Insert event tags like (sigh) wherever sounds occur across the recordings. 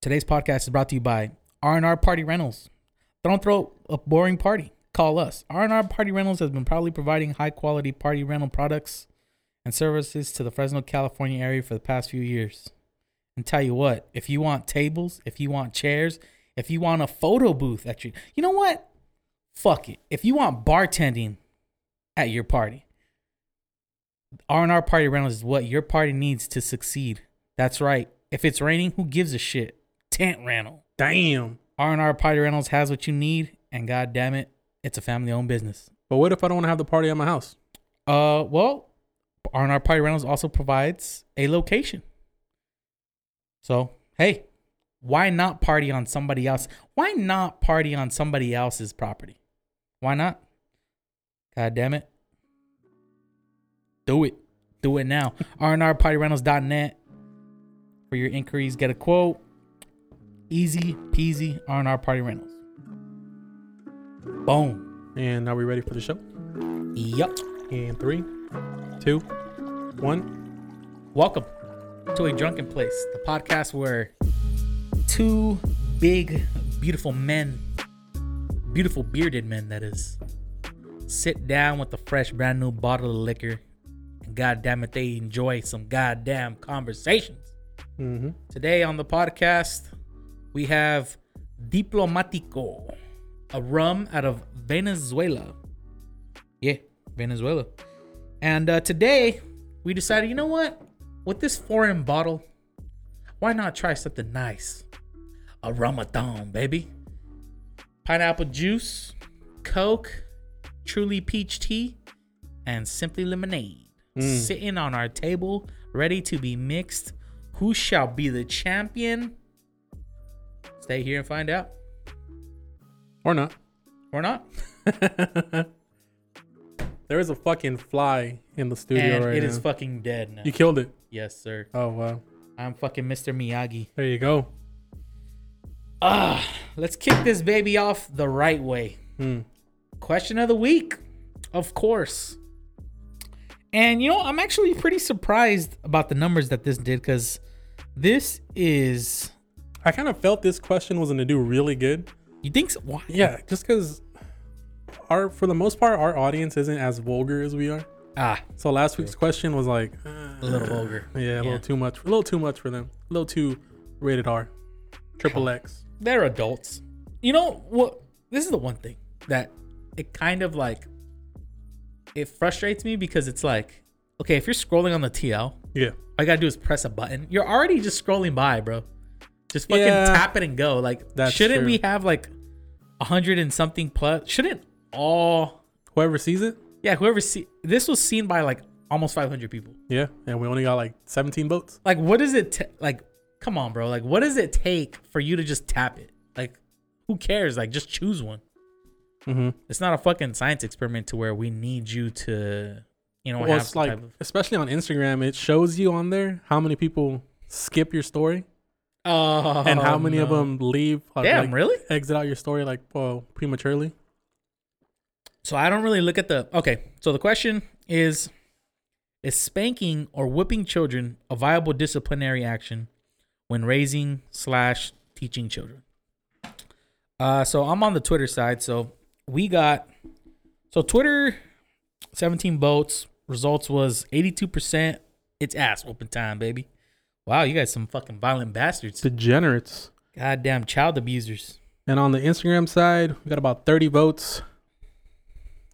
Today's podcast is brought to you by R&R Party Rentals. Don't throw a boring party. Call us. R&R Party Rentals has been proudly providing high-quality party rental products and services to the Fresno, California area for the past few years. And tell you what, if you want tables, if you want chairs, if you want a photo booth at your, you know what? Fuck it. If you want bartending at your party, R&R Party Rentals is what your party needs to succeed. That's right. If it's raining, who gives a shit? Tent rental. Damn. R&R Party Rentals has what you need, and god damn it, it's a family-owned business. But what if I don't want to have the party at my house? Uh, well, R&R Party Rentals also provides a location. So, hey, why not party on somebody else? Why not party on somebody else's property? Why not? God damn it. Do it. Do it now. (laughs) RNRPartyRentals.net. For your inquiries, get a quote. Easy peasy R&R Party Rentals. Boom. And are we ready for the show? Yup. In three, two, one. Welcome to a drunken place, the podcast where two big, beautiful men, beautiful bearded men, that is, sit down with a fresh, brand new bottle of liquor, and god damn it, they enjoy some goddamn conversations. Mm-hmm. Today on the podcast, we have Diplomatico, a rum out of Venezuela. Yeah, Venezuela. And uh, today, we decided, you know what? With this foreign bottle, why not try something nice? A Rum-A-Thon, baby. Pineapple juice, Coke, Truly peach tea, and Simply lemonade. Mm. Sitting on our table, ready to be mixed. Who shall be the champion? Stay here and find out. Or not. Or not. (laughs) there is a fucking fly in the studio and right it now. is fucking dead now. you killed it. yes, sir. Oh wow. I'm fucking Mr. Miyagi. There you go. Ah, let's kick this baby off the right way. Hmm. Question of the week, of course. And you know, I'm actually pretty surprised about the numbers that this did because this is. I kind of felt this question was gonna do really good. You think so? Why? Yeah, just because our for the most part our audience isn't as vulgar as we are. Ah, So last week's question was like uh, a little vulgar. Yeah, a Yeah. little too much. A little too much for them. A little too rated R. Triple X. They're adults. You know what? This is the one thing that it kind of like it frustrates me because it's like, okay, if you're scrolling on the TL, Yeah. all you gotta do is press a button. You're already just scrolling by, bro. Just fucking Yeah. tap it and go. Like, That's shouldn't true. we have like a hundred and something plus? Shouldn't all? Whoever sees it, Yeah, whoever see this was seen by like almost 500 people. yeah. And we only got like 17 votes. Like, what does it ta- like? Come on, bro. Like, what does it take for you to just tap it? Like, who cares? Like, just choose one. Mm-hmm. It's not a fucking science experiment to where we need you to, you know, Well, have it's like, of. especially on Instagram, it shows you on there how many people skip your story Oh, and how many of them leave, uh, Damn, like, really? exit out your story like well prematurely. So I don't really look at the. Okay, so the question is: Is spanking or whipping children a viable disciplinary action when raising slash teaching children? Uh, so I'm on the Twitter side. So we got so Twitter, 17 votes. Results was 82%. It's ass whooping time, baby. Wow, you guys some fucking violent bastards. Degenerates. Goddamn child abusers. And on the Instagram side, we got about 30 votes.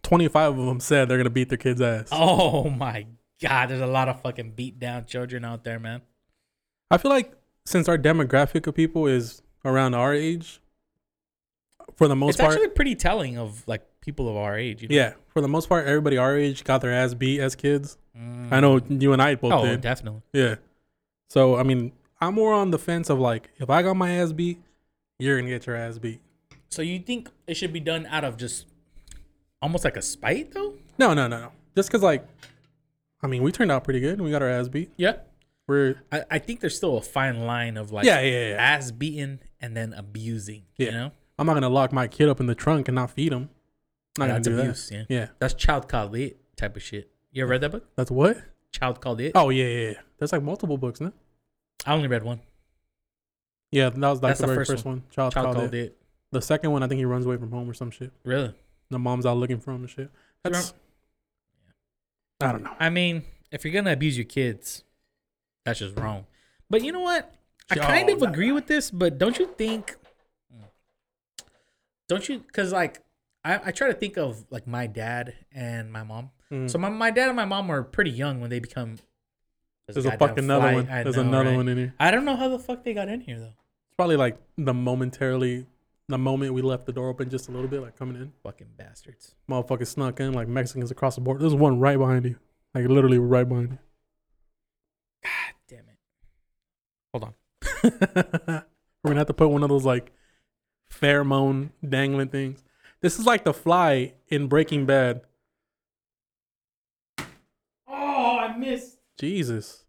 25 of them said they're gonna beat their kids' ass. Oh my god, there's a lot of fucking beat down children out there, man. I feel like since our demographic of people is around our age, for the most part. it's part, actually pretty telling of like people of our age. You know? yeah, for the most part, everybody our age got their ass beat as kids. Mm. I know you and I both Oh, did. definitely. Yeah. So I mean, I'm more on the fence of like, if I got my ass beat, you're gonna get your ass beat. So you think it should be done out of just almost like a spite, though? No, no, no, no. Just cause like, I mean, we turned out pretty good. And We got our ass beat. Yeah. We're I, I think there's still a fine line of like yeah, yeah, yeah. ass beating and then abusing. Yeah. You know, I'm not gonna lock my kid up in the trunk and not feed him. I'm Not gonna that's do abuse. Yeah. Yeah. that's child called it type of shit. You ever read that book? That's what? Child called it. Oh yeah, yeah, yeah. There's like multiple books, no? I only read one. Yeah, that was like That's the the very first first one. Child, Child called, called it. it. The second one, I think he runs away from home or some shit. Really? The mom's out looking for him and shit. That's. I don't know. I mean, if you're gonna abuse your kids, that's just wrong. But you know what? I kind of that- agree with this, but don't you think? Don't you? Because like, I, I try to think of like my dad and my mom. Mm. So my, my dad and my mom were pretty young when they become. There's a goddamn fucking another one. I There's know, another right? one in here. I don't know how the fuck they got in here though. It's probably like the momentarily, the moment we left the door open just a little bit, like coming in. Fucking bastards. Motherfuckers snuck in like Mexicans across the border. There's one right behind you, like literally right behind you. God damn it. Hold on. (laughs) We're gonna have to put one of those like pheromone dangling things. This is like the fly in Breaking Bad. Oh, I missed. Jesus.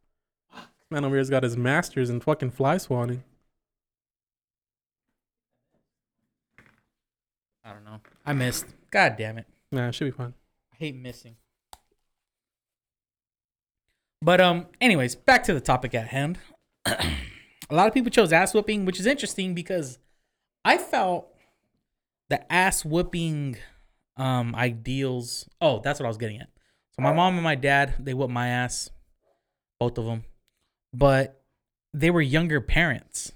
Man over here's got his masters in fucking fly swanning. I don't know. I missed. God damn it. Nah, it should be fun. I hate missing. But um, anyways, back to the topic at hand. (clears throat) a lot of people chose ass whooping, which is interesting because I felt the ass whooping um ideals. Oh, that's what I was getting at. So my mom and my dad, they whooped my ass, both of them, but they were younger parents.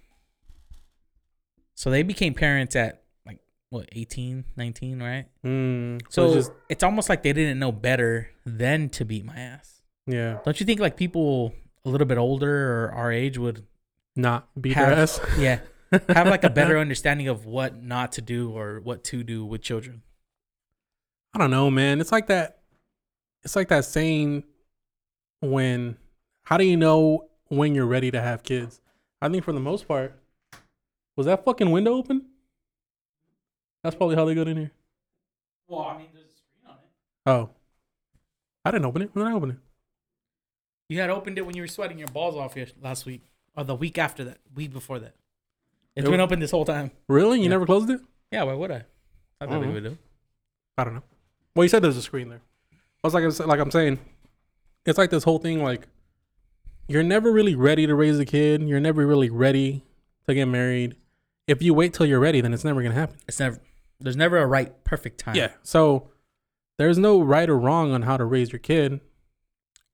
So they became parents at like what 18, 19, right? Mm, So it's just it's almost like they didn't know better than to beat my ass. yeah, Don't you think like people a little bit older or our age would not beat Have- their ass. (laughs) yeah have like a better (laughs) understanding of what not to do or what to do with children? I don't know, man. It's like that. It's like that saying when. How do you know when you're ready to have kids? I think for the most part, was that fucking window open? That's probably how they got in here. Well, I mean, there's a screen on it. Oh, I didn't open it. When did I open it? You had opened it when you were sweating your balls off yes- last week or the week after that, week before that. It's It been open this whole time. Really? You Yeah. never closed it? Yeah, why would I? I thought Mhm. would do. I don't know. Well, you said there's a screen there. I was like, like I'm saying, it's like this whole thing. Like, you're never really ready to raise a kid. You're never really ready to get married. If you wait till you're ready, then it's never gonna happen. It's never. There's never a right, perfect time. Yeah. So there's no right or wrong on how to raise your kid.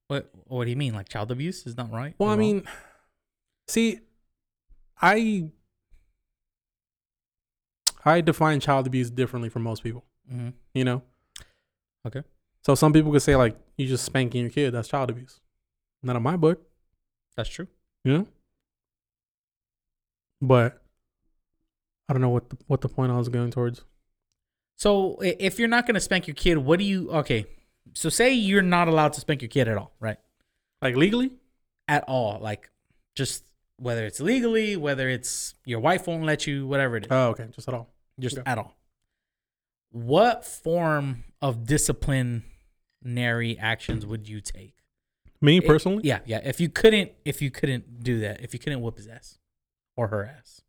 What What do you mean? Like child abuse is not right? Well, I wrong? mean, see, I I define child abuse differently from most people. Mhm. You know. Okay. So some people could say like you just spanking your kid, that's child abuse. Not in my book. That's true. Yeah. But I don't know what the, what the point I was going towards. So if you're not gonna spank your kid, what do you? Okay, so say you're not allowed to spank your kid at all, right? Like legally? At all, like just whether it's legally, whether it's your wife won't let you, whatever it is, Oh, okay, just at all. just okay. at all. What form of disciplinary actions would you take? Me It- personally? Yeah, yeah. If you couldn't, if you couldn't do that, if you couldn't whoop his ass or her ass,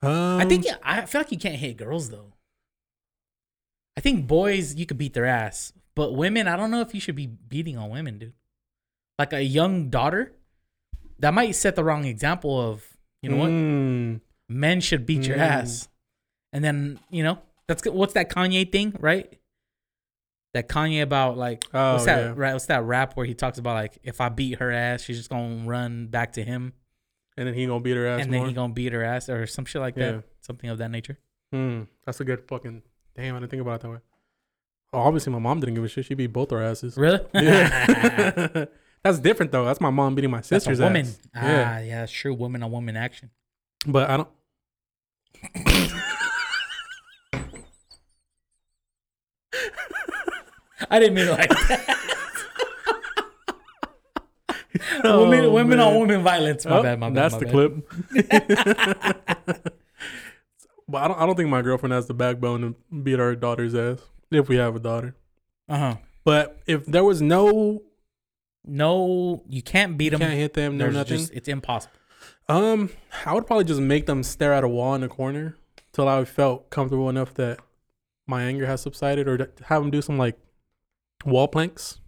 Um, I think yeah, I feel like you can't hit girls though. I think boys you could beat their ass, but women, I don't know if you should be beating on women, dude. Like a young daughter, that might set the wrong example of you know what Mm, men should beat your Mm. ass, and then you know that's what's that Kanye thing, right? That Kanye about like Oh, what's that yeah. right? What's that rap where he talks about like if I beat her ass, she's just gonna run back to him, and then he gonna beat her ass and more. then he gonna beat her ass or some shit like Yeah. that, something of that nature. Hmm, that's a good fucking. Damn, I didn't think about it that way. Oh, obviously, my mom didn't give a shit. She beat both our asses. Really? (laughs) Yeah. (laughs) that's different though. That's my mom beating my That's a sister's woman. ass. Ah, Yeah, yeah, sure. Woman on woman action. but I don't. (laughs) I didn't mean it like that. (laughs) Oh, women, women on women violence. My Oh, bad. My bad. That's my the bad. clip. (laughs) but I don't. I don't think my girlfriend has the backbone to beat our daughter's ass if we have a daughter. Uh huh. But if there was no, No, you can't beat you them. can't hit them, no There's nothing. just it's impossible. Um, I would probably just make them stare at a wall in a corner till I felt comfortable enough that my anger has subsided, or have them do some like wall planks.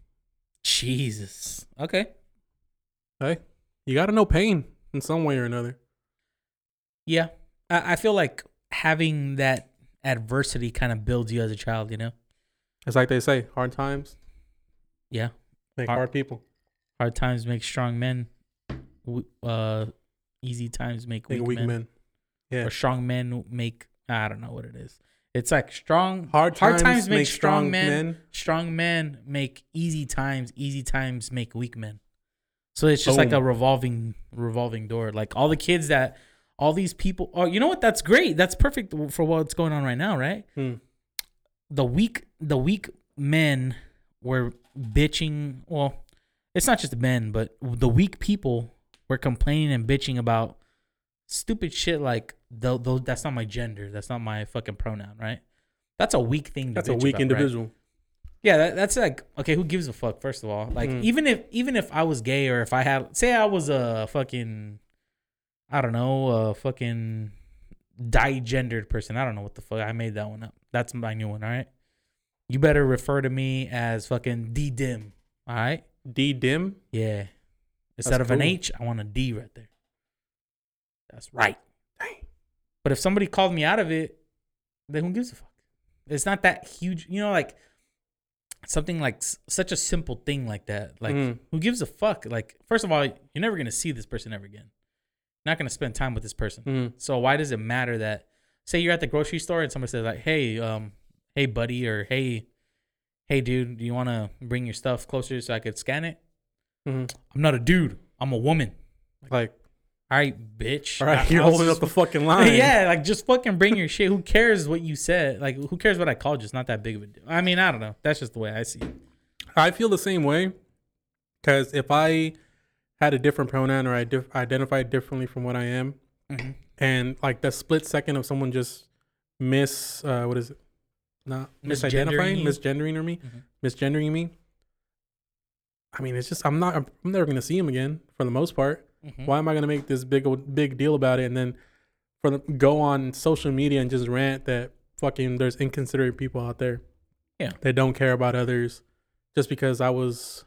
Jesus. Okay. Hey, you got to know pain in some way or another. Yeah, I, I feel like having that adversity kind of builds you as a child. You know. It's like they say, hard times Yeah. make Hard- hard people. Hard times make strong men. W- Uh, easy times make Make weak, weak men. men. Yeah. Or strong men make I don't know what it is. It's like strong Hard times, times make strong men. Strong men make easy times. Easy times make weak men. So it's just like a revolving revolving door. Like all the kids that all these people. Oh, you know what? That's great. That's perfect for what's going on right now, right? Hmm. The weak the weak men were bitching. Well, it's not just men, but the weak people were complaining and bitching about stupid shit like though though that's not my gender. That's not my fucking pronoun, right? That's a weak thing. To That's a weak about, right? individual. Yeah, that, that's like okay. Who gives a fuck? First of all, like Mm. even if even if I was gay or if I had say I was a fucking I don't know a fucking digendered person. I don't know what the fuck. I made that one up. That's my new one. All right. You better refer to me as fucking D dim. All right. D dim. Yeah. Instead That's of an. H, I want a D right there. That's right. But if somebody called me out of it, then who gives a fuck? It's not that huge, you know, like something like s- such a simple thing like that. Like, Mm. who gives a fuck? Like, first of all, you're never gonna see this person ever again. Not gonna spend time with this person. Mm. So why does it matter that? Say you're at the grocery store and somebody says like, "Hey, um, hey buddy," or "Hey, hey dude, do you want to bring your stuff closer so I could scan it?" Mhm. I'm not a dude. I'm a woman. Like, All right, bitch. all right, I- you're I holding up the fucking (laughs) line. yeah, like just fucking bring your shit. Who cares what you said? Like, who cares what I called you? It's not that big of a deal. I mean, I don't know. That's just the way I see it. I feel the same way. Because if I had a different pronoun or I dif- identified differently from what I am, and like the split second of someone just miss, uh, what is it? Not misidentifying, misgendering or me, Mhm. misgendering me. I mean, it's just I'm not. I'm never gonna see him again for the most part. Mhm. Why am I gonna make this big big deal about it and then for the, go on social media and just rant that fucking there's inconsiderate people out there, Yeah. that don't care about others just because I was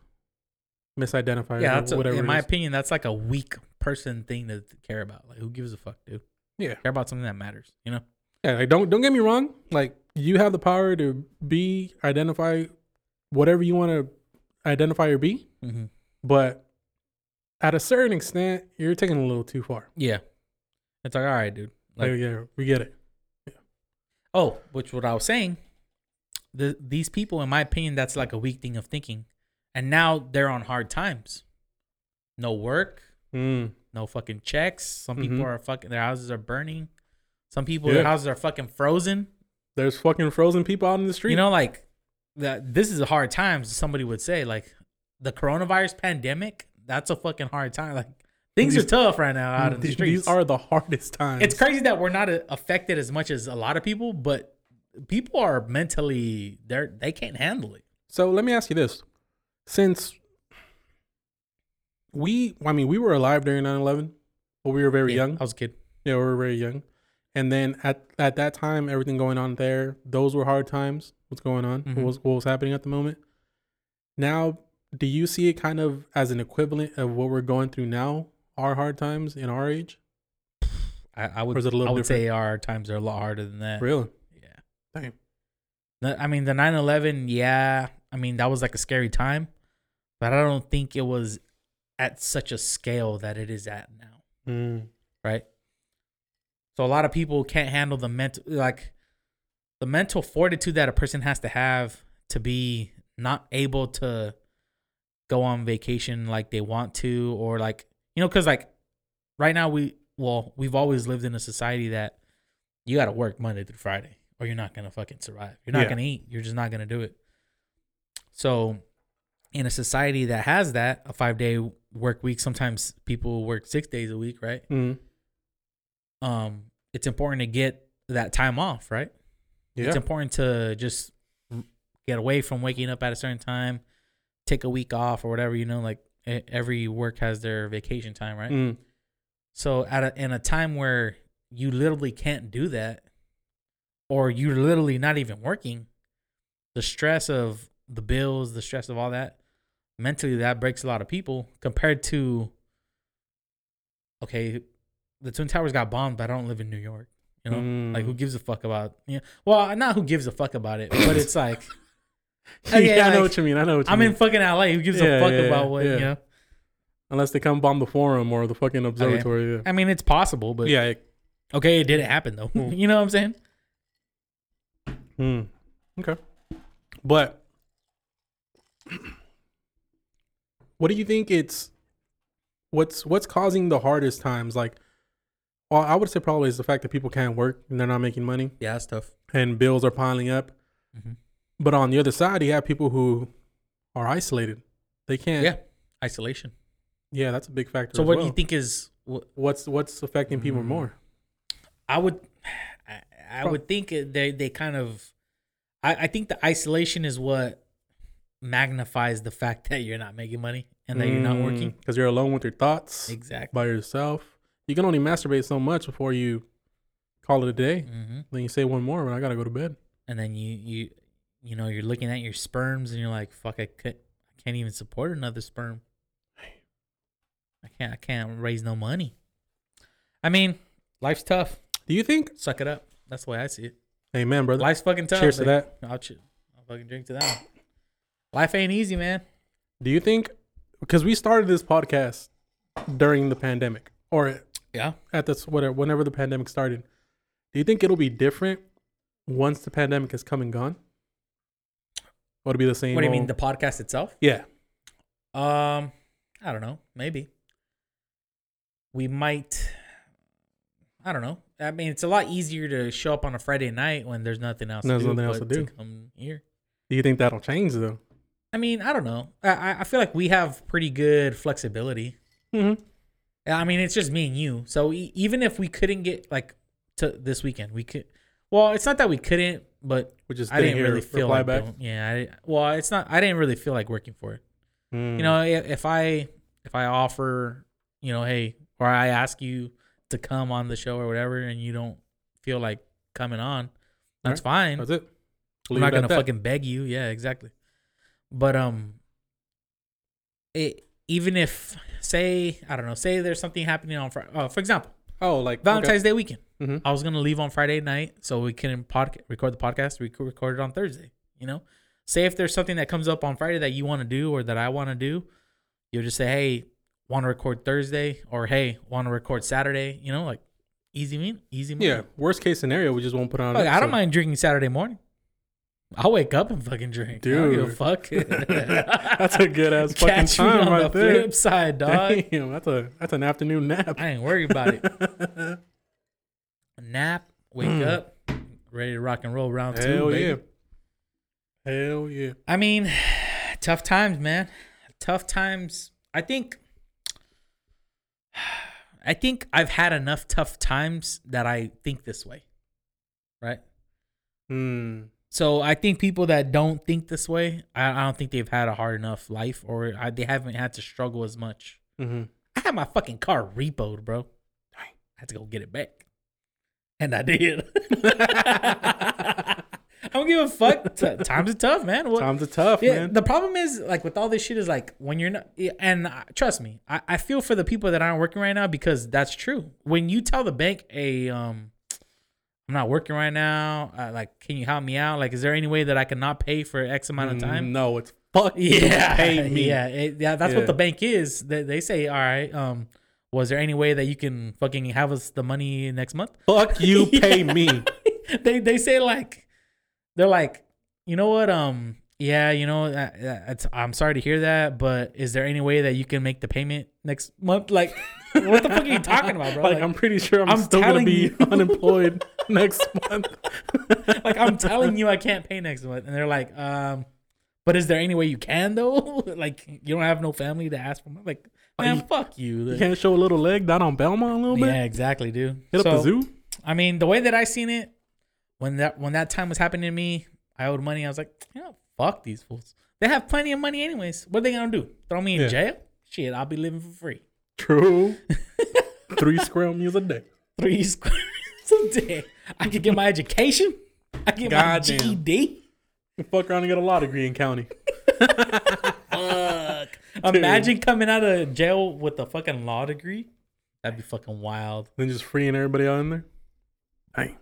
misidentified. Yeah, or that's a, whatever. in my opinion, that's like a weak person thing to care about. Like, who gives a fuck, dude? Yeah. care about something that matters. You know? Yeah, like don't don't get me wrong. Like you have the power to be identify whatever you want to identify or be, Mm-hmm. but at a certain extent, you're taking a little too far. Yeah. It's like, all right, dude. Like, Like, yeah, we get it. Yeah. oh, which what I was saying, the these people, in my opinion, that's like a weak thing of thinking, and now they're on hard times. No work, Mm. no fucking checks. Some people Mhm. are fucking their houses are burning. Some people Yeah. their houses are fucking frozen. There's fucking frozen people out in the street. You know, like that. This is a hard times. Somebody would say like the coronavirus pandemic. That's a fucking hard time. Like things These- are tough right now out in the streets. These are the hardest times. it's crazy that we're not affected as much as a lot of people, but people are mentally they're they can't handle it. So let me ask you this: since we, I mean, we were alive during 9/11, but we were very Yeah, young. I was a kid. Yeah, we were very young. And then at at that time, everything going on there, those were hard times. What's going on? Mhm. What was what was happening at the moment? Now, do you see it kind of as an equivalent of what we're going through now, our hard times in our age? I, I would Or is it a little I would say our times are a lot harder than that. Really? Yeah. Damn. The- I mean, the 9/11, yeah. I mean, that was like a scary time, but I don't think it was at such a scale that it is at now. Mm. right? So a lot of people can't handle the mental like the mental fortitude that a person has to have to be not able to go on vacation like they want to or like you know cuz like right now we well we've always lived in a society that you got to work Monday through Friday or you're not going to fucking survive. You're not Yeah. going to eat. You're just not going to do it. So in a society that has that, a 5-day work week, sometimes people work 6 days a week, right? Mm. um it's important to get that time off, right? Yeah. It's important to just get away from waking up at a certain time, take a week off or whatever, you know, like every work has their vacation time, right? Mm. So at a, in a time where you literally can't do that or you're literally not even working, the stress of the bills, the stress of all that, mentally that breaks a lot of people compared to okay, the twin towers got bombed, but I don't live in New York. You know, like who Mm. gives a fuck about? Yeah, well, not who gives a fuck about it, but it's like (laughs) (laughs) yeah, Okay, I know what you mean. I know what you mean. I'm mean. in fucking LA. Who gives Yeah, a fuck yeah, about what yeah. you know? Unless they come bomb the forum or the fucking observatory. Yeah. I mean, it's possible, but yeah. it- okay, it didn't happen though. Mm. (laughs) you know what I'm saying? Hmm. Okay. But (clears throat) what do you think it's what's what's causing the hardest times? Like well, I would say probably is the fact that people can't work and they're not making money Yeah, that's tough. and bills are piling up. Mhm. But on the other side, you have people who are isolated. They can't. Yeah, isolation. Yeah, that's a big factor. So, what do you think is? What, What's what's affecting people Mm. more? I would, I, I would think they they kind of, I, I think the isolation is what magnifies the fact that you're not making money and that you're not working. because Mm, you're alone with your thoughts Exactly. by yourself. You can only masturbate so much before you call it a day. hmm Then you say one more, and I gotta go to bed. And then you you you know you're looking at your sperms and you're like, fuck, I could, I can't even support another sperm. I can't I can't raise no money. I mean, life's tough. Do you think? Suck it up. That's the way I see it. Amen, brother. Life's fucking tough. Cheers to that. I'll, ch- I'll fucking drink to that. Life ain't easy, man. Do you think? Because we started this podcast during the pandemic, or Yeah. at this whatever, whenever the pandemic started. Do you think it'll be different once the pandemic has come and gone? Or be the same? What do you mean, the podcast itself? yeah. Um, I don't know. Maybe we might. I don't know. I mean, it's a lot easier to show up on a Friday night when there's nothing else. There's to do nothing else but to do. come here. Do you think that'll change though? I mean, I don't know. I I- I feel like we have pretty good flexibility. Mm-hmm. I mean, it's just me and you. So e- even if we couldn't get like to this weekend, we could. Well, it's not that we couldn't, but We just I didn't really feel like. back. yeah. I, well, it's not. I didn't really feel like working for it. Mm. you know if, i if i offer you know hey or i ask you to come on the show or whatever and you don't feel like coming on that's fine that's it. i'm not gonna that. fucking beg you yeah exactly but um it even if say i don't know say there's something happening on friday uh, for example Oh, like valentine's day weekend Mhm. i was gonna leave on friday night so we can pod- record the podcast we could record it on thursday you know say if there's something that comes up on friday that you want to do or that i want to do you'll just say hey want to record thursday or hey want to record saturday you know like easy mean easy money. Yeah. Worst case scenario, we just won't put on. I don't mind drinking saturday morning i'll wake up and fucking drink I don't give a Dude. fuck (laughs) That's a good ass (laughs) fucking catch me time on right the there. flip side dog Damn, that's a that's an afternoon nap. i ain't worried about it (laughs) nap wake Mm. up ready to rock and roll round two Hell baby. yeah. Hell yeah. I mean, (sighs) tough times, man. Tough times. I think (sighs) I think I've had enough tough times that I think this way. Right? Hmm. So I think people that don't think this way, I, I don't think they've had a hard enough life or I, they haven't had to struggle as much. Mm-hmm. I had my fucking car repoed, bro. I had to go get it back. And I did. (laughs) I don't give a fuck. T- times are tough, man. What, Times are tough, yeah, man. the problem is like with all this shit is like when you're not, and uh, trust me, I, I feel for the people that aren't working right now because that's true. When you tell the bank, "Hey, um, I'm not working right now. Uh, like, can you help me out? Like, is there any way that I can not pay for X amount of time?" No, it's fuck. Yeah, pay me. (laughs) Yeah, it- yeah. That's Yeah. what the bank is. They, they say, "All right, um, was there any way that you can fucking have us the money next month?" Fuck you, (laughs) pay me. (laughs) they they say like they're like you know what um yeah you know uh, uh, i'm sorry to hear that but is there any way that you can make the payment next month like what the fuck are you talking about bro (laughs) Like, like, I'm pretty sure I'm, I'm still gonna be you. unemployed next month. like i'm telling you i can't pay next month and they're like um but is there any way you can though like you don't have no family to ask for money like man fuck you, You can't show a little leg down on Belmont a little bit. yeah exactly dude Hit So, up the zoo. I mean, the way that I seen it, when that when that time was happening to me, I owed money. I was like, yeah, fuck these fools. They have plenty of money anyways. What are they gonna do? Throw me in Yeah. jail? Shit, I'll be living for free. True. (laughs) Three square meals a day. Three (laughs) square meals a day. I could get my education. I could get Goddamn. my GED. You fuck around and get a law degree in county. (laughs) Imagine coming out of jail with a fucking law degree. That'd be fucking wild. Then just freeing everybody out in there. Hey,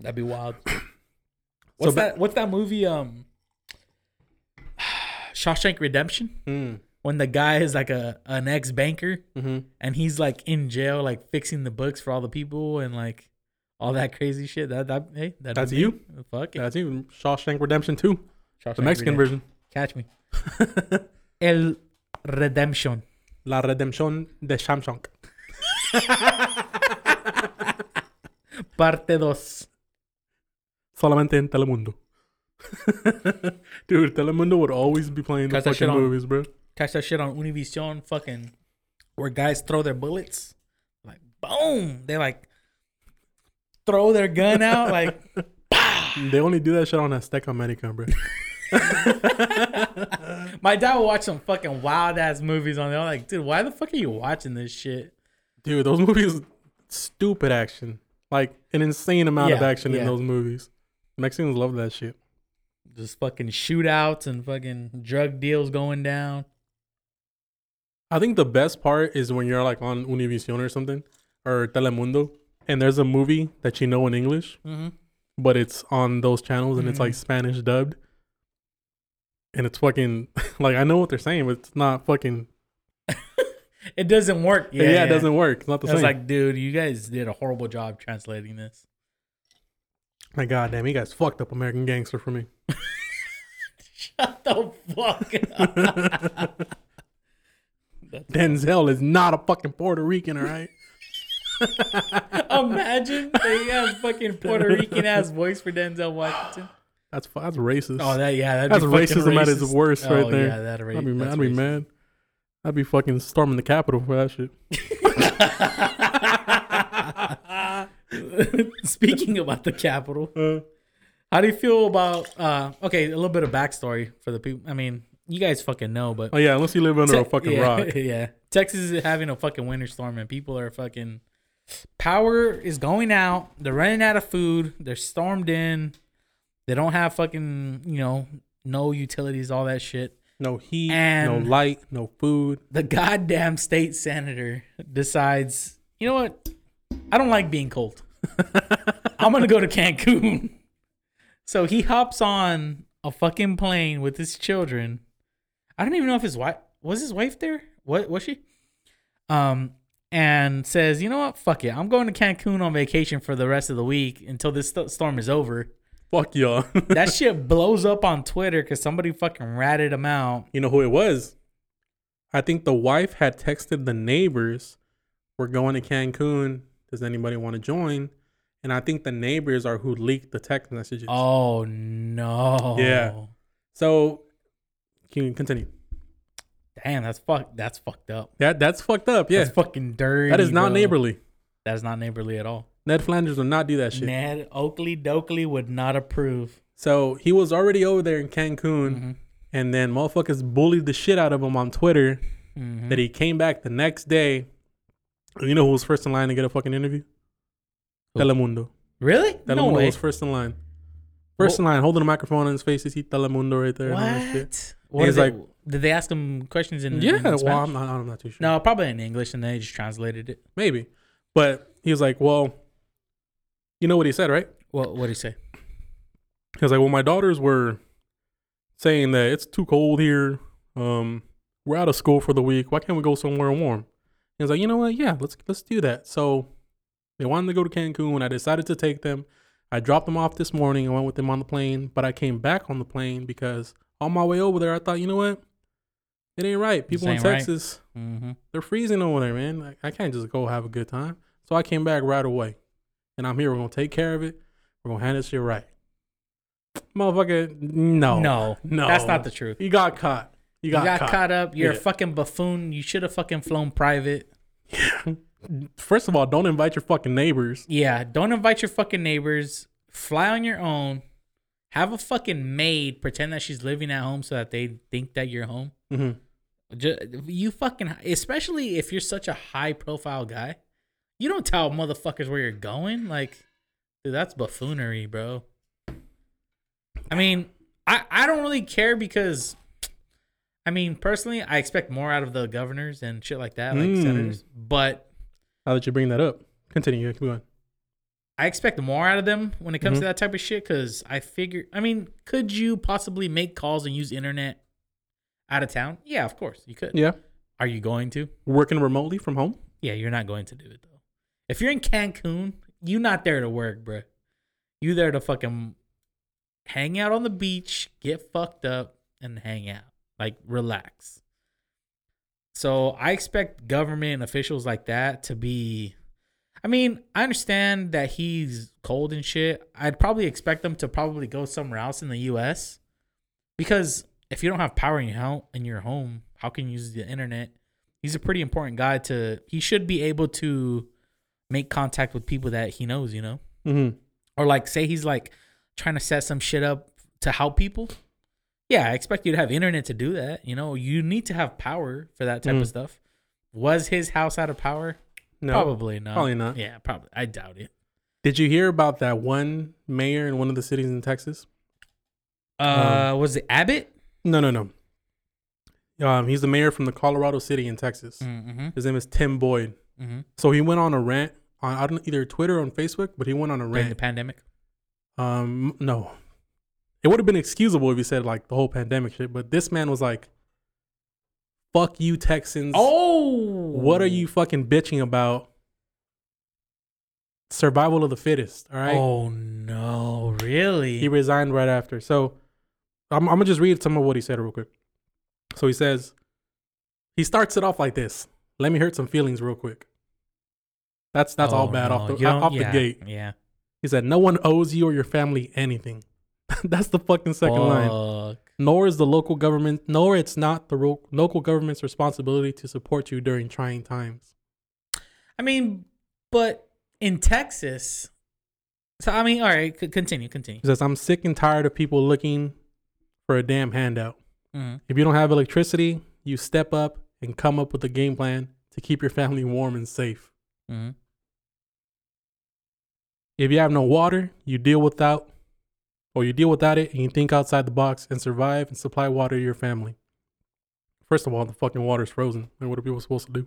That'd be wild. (clears throat) What's ba- that? What's that movie? Um, (sighs) Shawshank Redemption. Mm. When the guy is like a an ex banker Mm-hmm. and he's like in jail, like fixing the books for all the people and like all that crazy shit. That that hey, That's me. you? Fuck it. That's even Shawshank Redemption too. Shawshank the Mexican Redemption. version. Catch me. (laughs) El Redemption. La Redemption de Samsung. Parte dos. Solamente en Telemundo. (laughs) Dude, Telemundo would always be playing the Catch shit fucking on- movies, bro. Catch that shit on Univision. Fucking where guys throw their bullets. Like boom. They like throw their gun out. Like (laughs) They only do that shit on Azteca America, bro. (laughs) (laughs) my dad would watch some fucking wild ass movies on there. I'm like, dude, why the fuck are you watching this shit? Dude, those movies, stupid action. Like an insane amount of Yeah, action yeah. in those movies. Mexicans love that shit. Just fucking shootouts and fucking drug deals going down. I think the best part is when you're like on Univision or something or Telemundo and there's a movie that you know in English, Mm-hmm. but it's on those channels and it's like Mhm. Spanish dubbed. And it's fucking (laughs) like I know what they're saying, but it's not fucking (laughs) It doesn't work. yeah, Yeah, it doesn't work. It's not the I was same. like, dude, you guys did a horrible job translating this. My goddamn, you guys fucked up American Gangster for me. (laughs) Shut the fuck up. Denzel is not a fucking Puerto Rican, all right? Imagine they have fucking Puerto Rican ass voice for Denzel Washington. That's that's racist. Oh, that yeah, that's racism at its worst Oh, right there. Yeah, that'd ra- I'd be mad. I'd be racist. mad. I'd be fucking storming the Capitol for that shit. (laughs) Speaking about the Capitol, (laughs) Uh, how do you feel about? uh Okay, a little bit of backstory for the people. I mean, you guys fucking know, but oh yeah, unless you live under a Te- fucking yeah, rock. (laughs) Yeah. Texas is having a fucking winter storm and people are fucking power is going out. They're running out of food. They're stormed in. They don't have fucking, you know, no utilities, all that shit. No heat, And- no light, no food. The goddamn state senator decides, you know what? I don't like being cold. (laughs) I'm gonna go to Cancun. So he hops on a fucking plane with his children. I don't even know if his wife was his wife there. What was she? Um, and says, you know what? Fuck it. I'm going to Cancun on vacation for the rest of the week until this st- storm is over. Fuck y'all. (laughs) That shit blows up on Twitter because somebody fucking ratted him out. you know who it was? I think the wife had texted the neighbors, "We're going to Cancun. Does anybody want to join?" And I think the neighbors are who leaked the text messages. Oh no. Yeah. So, can you continue? Damn, that's fuck. That's fucked up. That that's fucked up. Yeah, That's fucking dirty. that is not bro. neighborly. That is not neighborly at all. Ned Flanders would not do that shit. Ned Oakley Doakley would not approve. So he was already over there in Cancun, Mhm. and then motherfuckers bullied the shit out of him on Twitter. Mhm. That he came back the next day. You know who was first in line to get a fucking interview? Who? Telemundo. Really? Telemundo no way. was first in line. First in line, holding a microphone on his face. You see Telemundo right there. and that shit. What? What He's did, they, like- did they ask him questions in? Yeah, in well, I'm not, I'm not too sure. no, probably in English, and they just translated it. Maybe. But he was like, well, you know what he said, right? What? What did he say? He was like, well, my daughters were saying that it's too cold here. Um, we're out of school for the week. Why can't we go somewhere warm? He was like, you know what? Yeah, let's let's do that. So they wanted to go to Cancun. I decided to take them. I dropped them off this morning. I went with them on the plane, but I came back on the plane because on my way over there, I thought, you know what? It ain't right. People in ain't right. Texas, Mm-hmm. they're freezing over there, man. Like, I can't just go have a good time. So I came back right away. And I'm here. We're to take care of it. We're to handle shit right. Motherfucker, no. No, No. that's not the truth. You got caught. You You got, got, caught. caught. up. You're a fucking buffoon. You should have fucking flown private. First of all, don't invite your fucking neighbors. Yeah, don't invite your fucking neighbors. Fly on your own. Have a fucking maid pretend that she's living at home so that they think that you're home. hmm Just, you fucking, especially if you're such a high profile guy, you don't tell motherfuckers where you're going. Like, dude, that's buffoonery, bro. I mean, I I don't really care because, I mean, personally, I expect more out of the governors and shit like that, like Mm. senators. But Now that you bring that up, continue. Keep going. I expect more out of them when it comes to that type of shit because I figure, I mean, could you possibly make calls and use internet out of town? Yeah, of course you could. Yeah, Are you going to? working remotely from home. Yeah, you're not going to do it though. If you're in Cancun, you're not there to work, bruh. You there to fucking hang out on the beach, get fucked up, and hang out. Like relax. So I expect government officials like that to be I mean, I understand that he's cold and shit. I'd probably expect them to probably go somewhere else in the US. Because if you don't have power in your home in your home, how can you use the internet? He's a pretty important guy to he should be able to make contact with people that he knows, you know? Mm-hmm. Or like say he's like trying to set some shit up to help people. Yeah, I expect you to have internet to do that. You know, you need to have power for that type Mm. of stuff. Was his house out of power? No. Probably not. probably not. Yeah, probably. I doubt it. Did you hear about that one mayor in one of the cities in Texas? Uh, was it Abbott? No, no, no. Um, he's the mayor from the Colorado City in Texas. Mm-hmm. His name is Tim Boyd. Mm-hmm. So he went on a rant on I don't either Twitter or on Facebook, but he went on a During the pandemic. Um, no, it would have been excusable if he said like the whole pandemic shit, but this man was like, "Fuck you, Texans! Oh, what are you fucking bitching about? Survival of the fittest. All right." Oh no, really? He resigned right after. So I'm, I'm gonna just read some of what he said real quick. So he says, he starts it off like this. Let me hurt some feelings real quick. That's that's all Oh, bad off the off yeah, the gate. Yeah. He said, "No one owes you or your family anything." (laughs) that's the fucking second line. Nor is the local government, nor it's not the ro- local government's responsibility to support you during trying times. I mean, but in Texas, so I mean, all right, c- continue, continue. He says, "I'm sick and tired of people looking for a damn handout." Mhm. If you don't have electricity, you step up and come up with a game plan to keep your family warm and safe. Mhm. If you have no water, you deal without or you deal without it and you think outside the box and survive and supply water to your family. First of all, the fucking water's frozen. And what are people supposed to do?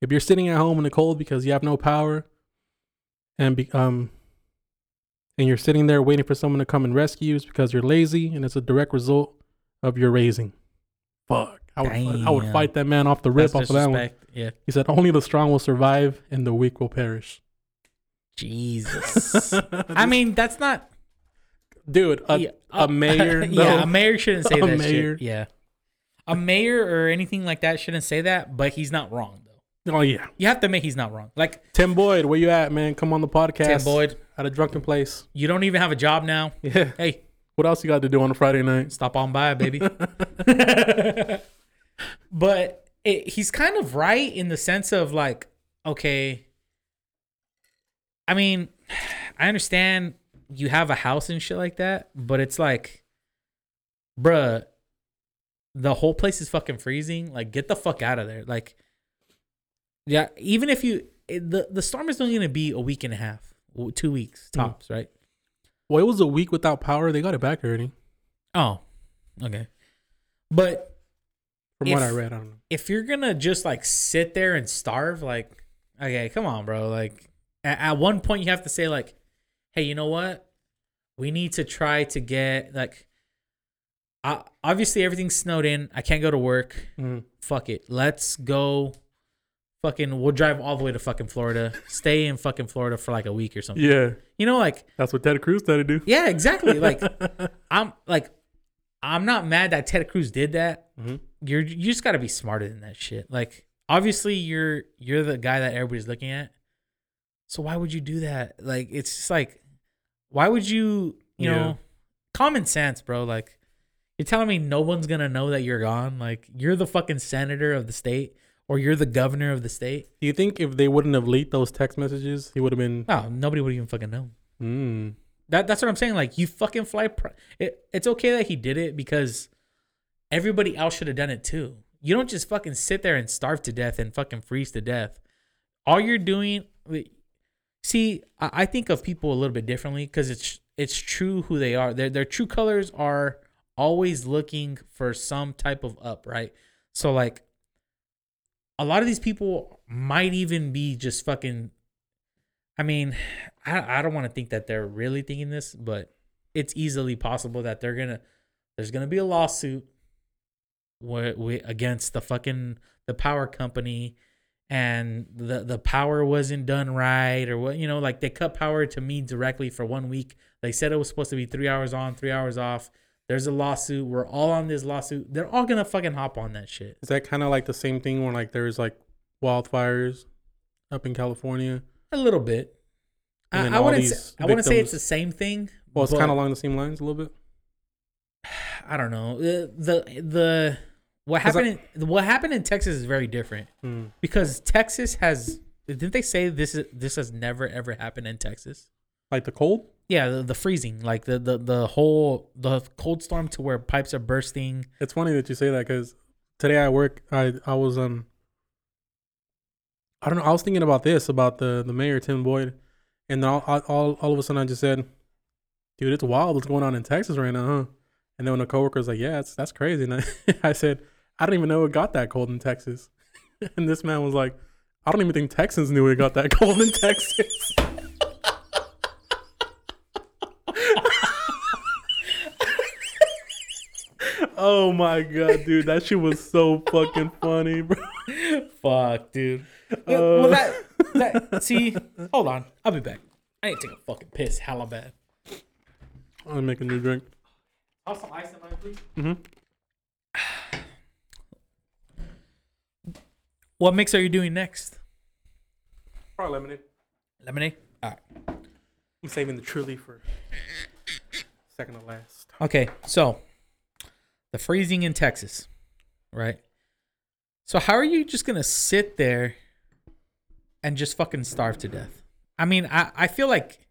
If you're sitting at home in the cold because you have no power and be, um and you're sitting there waiting for someone to come and rescue you it's because you're lazy and it's a direct result of your raising. Fuck. I would, I would fight that man off the rip That's off of that one. Yeah. He said, Only the strong will survive and the weak will perish. Jesus. (laughs) I mean, that's not dude, a, yeah, a uh, mayor. (laughs) yeah, a mayor shouldn't say (laughs) A that mayor. shit. Yeah. A mayor or anything like that shouldn't say that, but he's not wrong though. Oh yeah, You have to admit he's not wrong. Like Tim Boyd, where you at, man? Come on the podcast. Tim Boyd, at a drunken place. you don't even have a job now. Yeah. Hey, What else you got to do on a Friday night? stop on by, baby. But it, he's kind of right in the sense of like, okay, I mean, (sighs) I understand you have a house and shit like that, but it's like, bruh, the whole place is fucking freezing. Like, get the fuck out of there. Like, yeah, even if you, it, the the storm is only gonna be a week and a half, two weeks Mm. tops, right? Well, it was a week without power. They got it back already, Oh, okay, but from what I read. I don't know. if you're gonna just like sit there and starve, like, okay, come on, bro. Like, at, at one point you have to say like, hey, you know what? We need to try to get like, uh, obviously everything's snowed in. I can't go to work. Mhm. Fuck it. Let's go. Fucking, we'll drive all the way to fucking Florida. Stay in fucking Florida for like a week or something. Yeah, You know, like, that's what Ted Cruz had to do. yeah, exactly. Like, (laughs) I'm like, I'm not mad that Ted Cruz did that. Mhm. You're you just got to be smarter than that shit. Like, obviously, you're you're the guy that everybody's looking at. So why would you do that? Like, it's just like, why would you? You Yeah. know, common sense, bro. Like, you're telling me no one's gonna know that you're gone. Like, you're the fucking senator of the state, or you're the governor of the state. Do you think if they wouldn't have leaked those text messages, he would have been? No, nobody would even fucking know. Mm. That that's what I'm saying. Like you fucking fly. Pri- it, it's okay that he did it because everybody else should have done it too. You don't just fucking sit there and starve to death and fucking freeze to death. All you're doing, see, I, think of people a little bit differently because it's it's true who they are. Their their true colors are always looking for some type of up, right? So like, a lot of these people might even be just fucking. I mean, (sighs) I I don't want to think that they're really thinking this, but it's easily possible that they're gonna there's gonna be a lawsuit where we against the fucking the power company and the the power wasn't done right or what you know like they cut power to me directly for one week. They said it was supposed to be three hours on three hours off. There's a lawsuit. We're all on this lawsuit. They're all gonna fucking hop on that shit. Is that kind of like the same thing when like there's like wildfires up in California? a little bit. I, I wouldn't say, i wouldn't say it's the same thing Well, it's kind of along the same lines a little bit. (sighs) i don't know. Uh, the the, the what 'Cause I- happened in, what happened in texas is very different Hmm. because texas has didn't they say this is this has never ever happened in texas Like the cold. Yeah, the, the freezing, like the, the the whole the cold storm to where pipes are bursting. It's funny that you say that because today I work, I I was um. I don't know. I was thinking about this about the the mayor Tim Boyd, and then all all all of a sudden I just said, "Dude, it's wild what's going on in Texas right now, huh?" And then when a coworker was like, "Yeah, it's, that's crazy," and (laughs) I, I said, "I don't even know it got that cold in Texas," (laughs) and this man was like, "I don't even think Texans knew it got that cold in Texas." (laughs) oh my god, dude, that shit was so fucking funny, bro. Fuck, dude. Uh, well, that that (laughs) see, hold on, I'll be back. I ain't take a fucking piss, hella bad. I'm gonna make a new drink. Have some ice in mine, please. Mm-hmm. What mix are you doing next? Probably lemonade. Lemonade. All right. I'm saving the truly for second to last. Okay, so the freezing in Texas, right? So how are you just gonna sit there and just fucking starve to death? I mean, I I feel like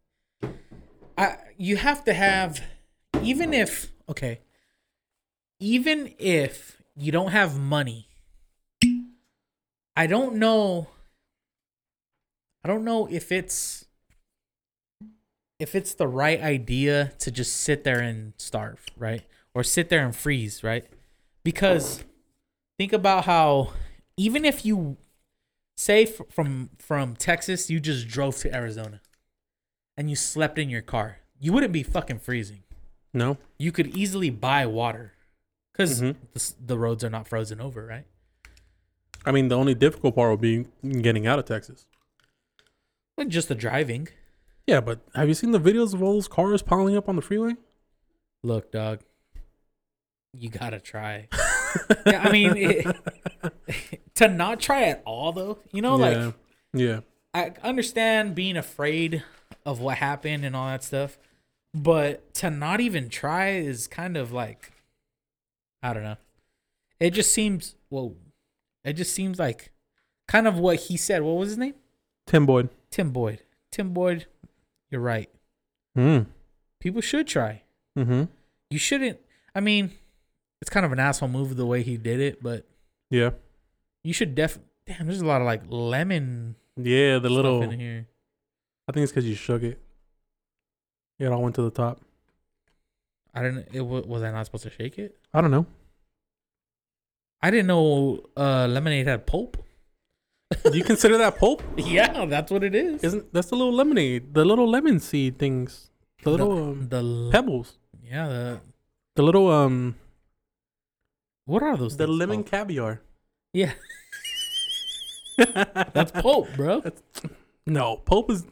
I you have to have even if okay, even if you don't have money, I don't know. I don't know if it's if it's the right idea to just sit there and starve, right? Or sit there and freeze, right? Because think about how even if you say f- from from Texas you just drove to Arizona and you slept in your car, you wouldn't be fucking freezing. No. You could easily buy water because Mhm. the, the roads are not frozen over, right? I mean, the only difficult part would be getting out of Texas. Like just the driving. Yeah, but have you seen the videos of all those cars piling up on the freeway? Look, dog, you gotta try. (laughs) yeah, I mean, it, (laughs) to not try at all, though, you know, yeah. like yeah. I understand being afraid of what happened and all that stuff, but to not even try is kind of like, I don't know. It just seems whoa, it just seems like kind of what he said. What was his name? Tim Boyd. Tim Boyd. Tim Boyd. You're right. Mm. People should try. Mm-hmm. You shouldn't. I mean, it's kind of an asshole move the way he did it, but Yeah. you should def. Damn, there's a lot of like lemon Yeah, the stuff little. in here. I think it's because you shook it. It all went to the top. I didn't. It was I not supposed to shake it? I don't know. I didn't know uh, lemonade had pulp. Do you consider that pulp? (laughs) Yeah, that's what it is. Isn't that's the little lemonade, the little lemon seed things, the little um, the l- pebbles, yeah the the little um, what are those? the things lemon called? caviar. Yeah, (laughs) that's pulp, bro. No, pulp is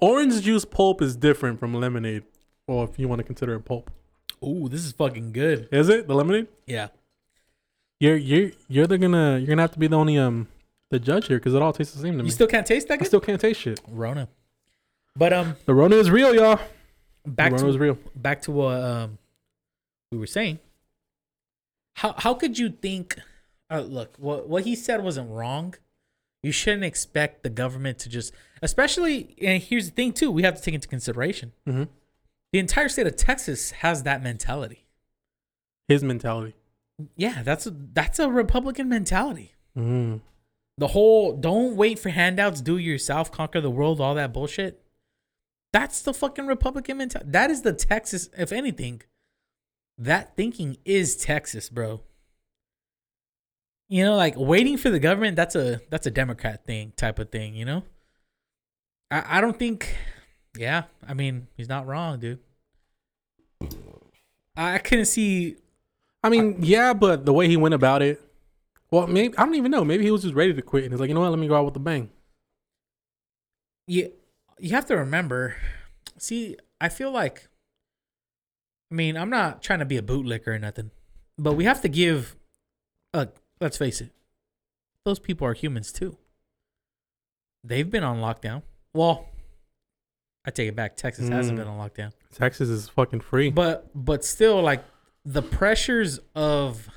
orange juice. Pulp is different from lemonade, or if you want to consider it pulp. Ooh, this is fucking good. Is it the lemonade? Yeah. You're you're you're the gonna you're gonna have to be the only um the judge here because it all tastes the same to me. You still can't taste that I good. still can't taste shit. Rona. But um, The Rona is real, y'all. back the to Rona is real. back to what um we were saying. How how could you think? Uh, look, what what he said wasn't wrong. You shouldn't expect the government to just, especially. And here's the thing too: we have to take into consideration Mm-hmm. the entire state of Texas has that mentality. His mentality. Yeah, that's a that's a Republican mentality. Mm. The whole don't wait for handouts, do it yourself, conquer the world, all that bullshit. That's the fucking Republican mentality. That is the Texas, if anything. That thinking is Texas, bro. you know, like waiting for the government. That's a that's a Democrat thing type of thing. You know. I I don't think. Yeah, I mean he's not wrong, dude. I couldn't see. I mean, yeah, but the way he went about it, well, maybe I don't even know. Maybe he was just ready to quit, and he's like, you know what? Let me go out with a bang. You you have to remember. See, I feel like. I mean, I'm not trying to be a bootlicker or nothing, but we have to give. Uh, let's face it, those people are humans too. They've been on lockdown. Well, I take it back. Texas hasn't Mm. been on lockdown. Texas is fucking free. But but still like the pressures of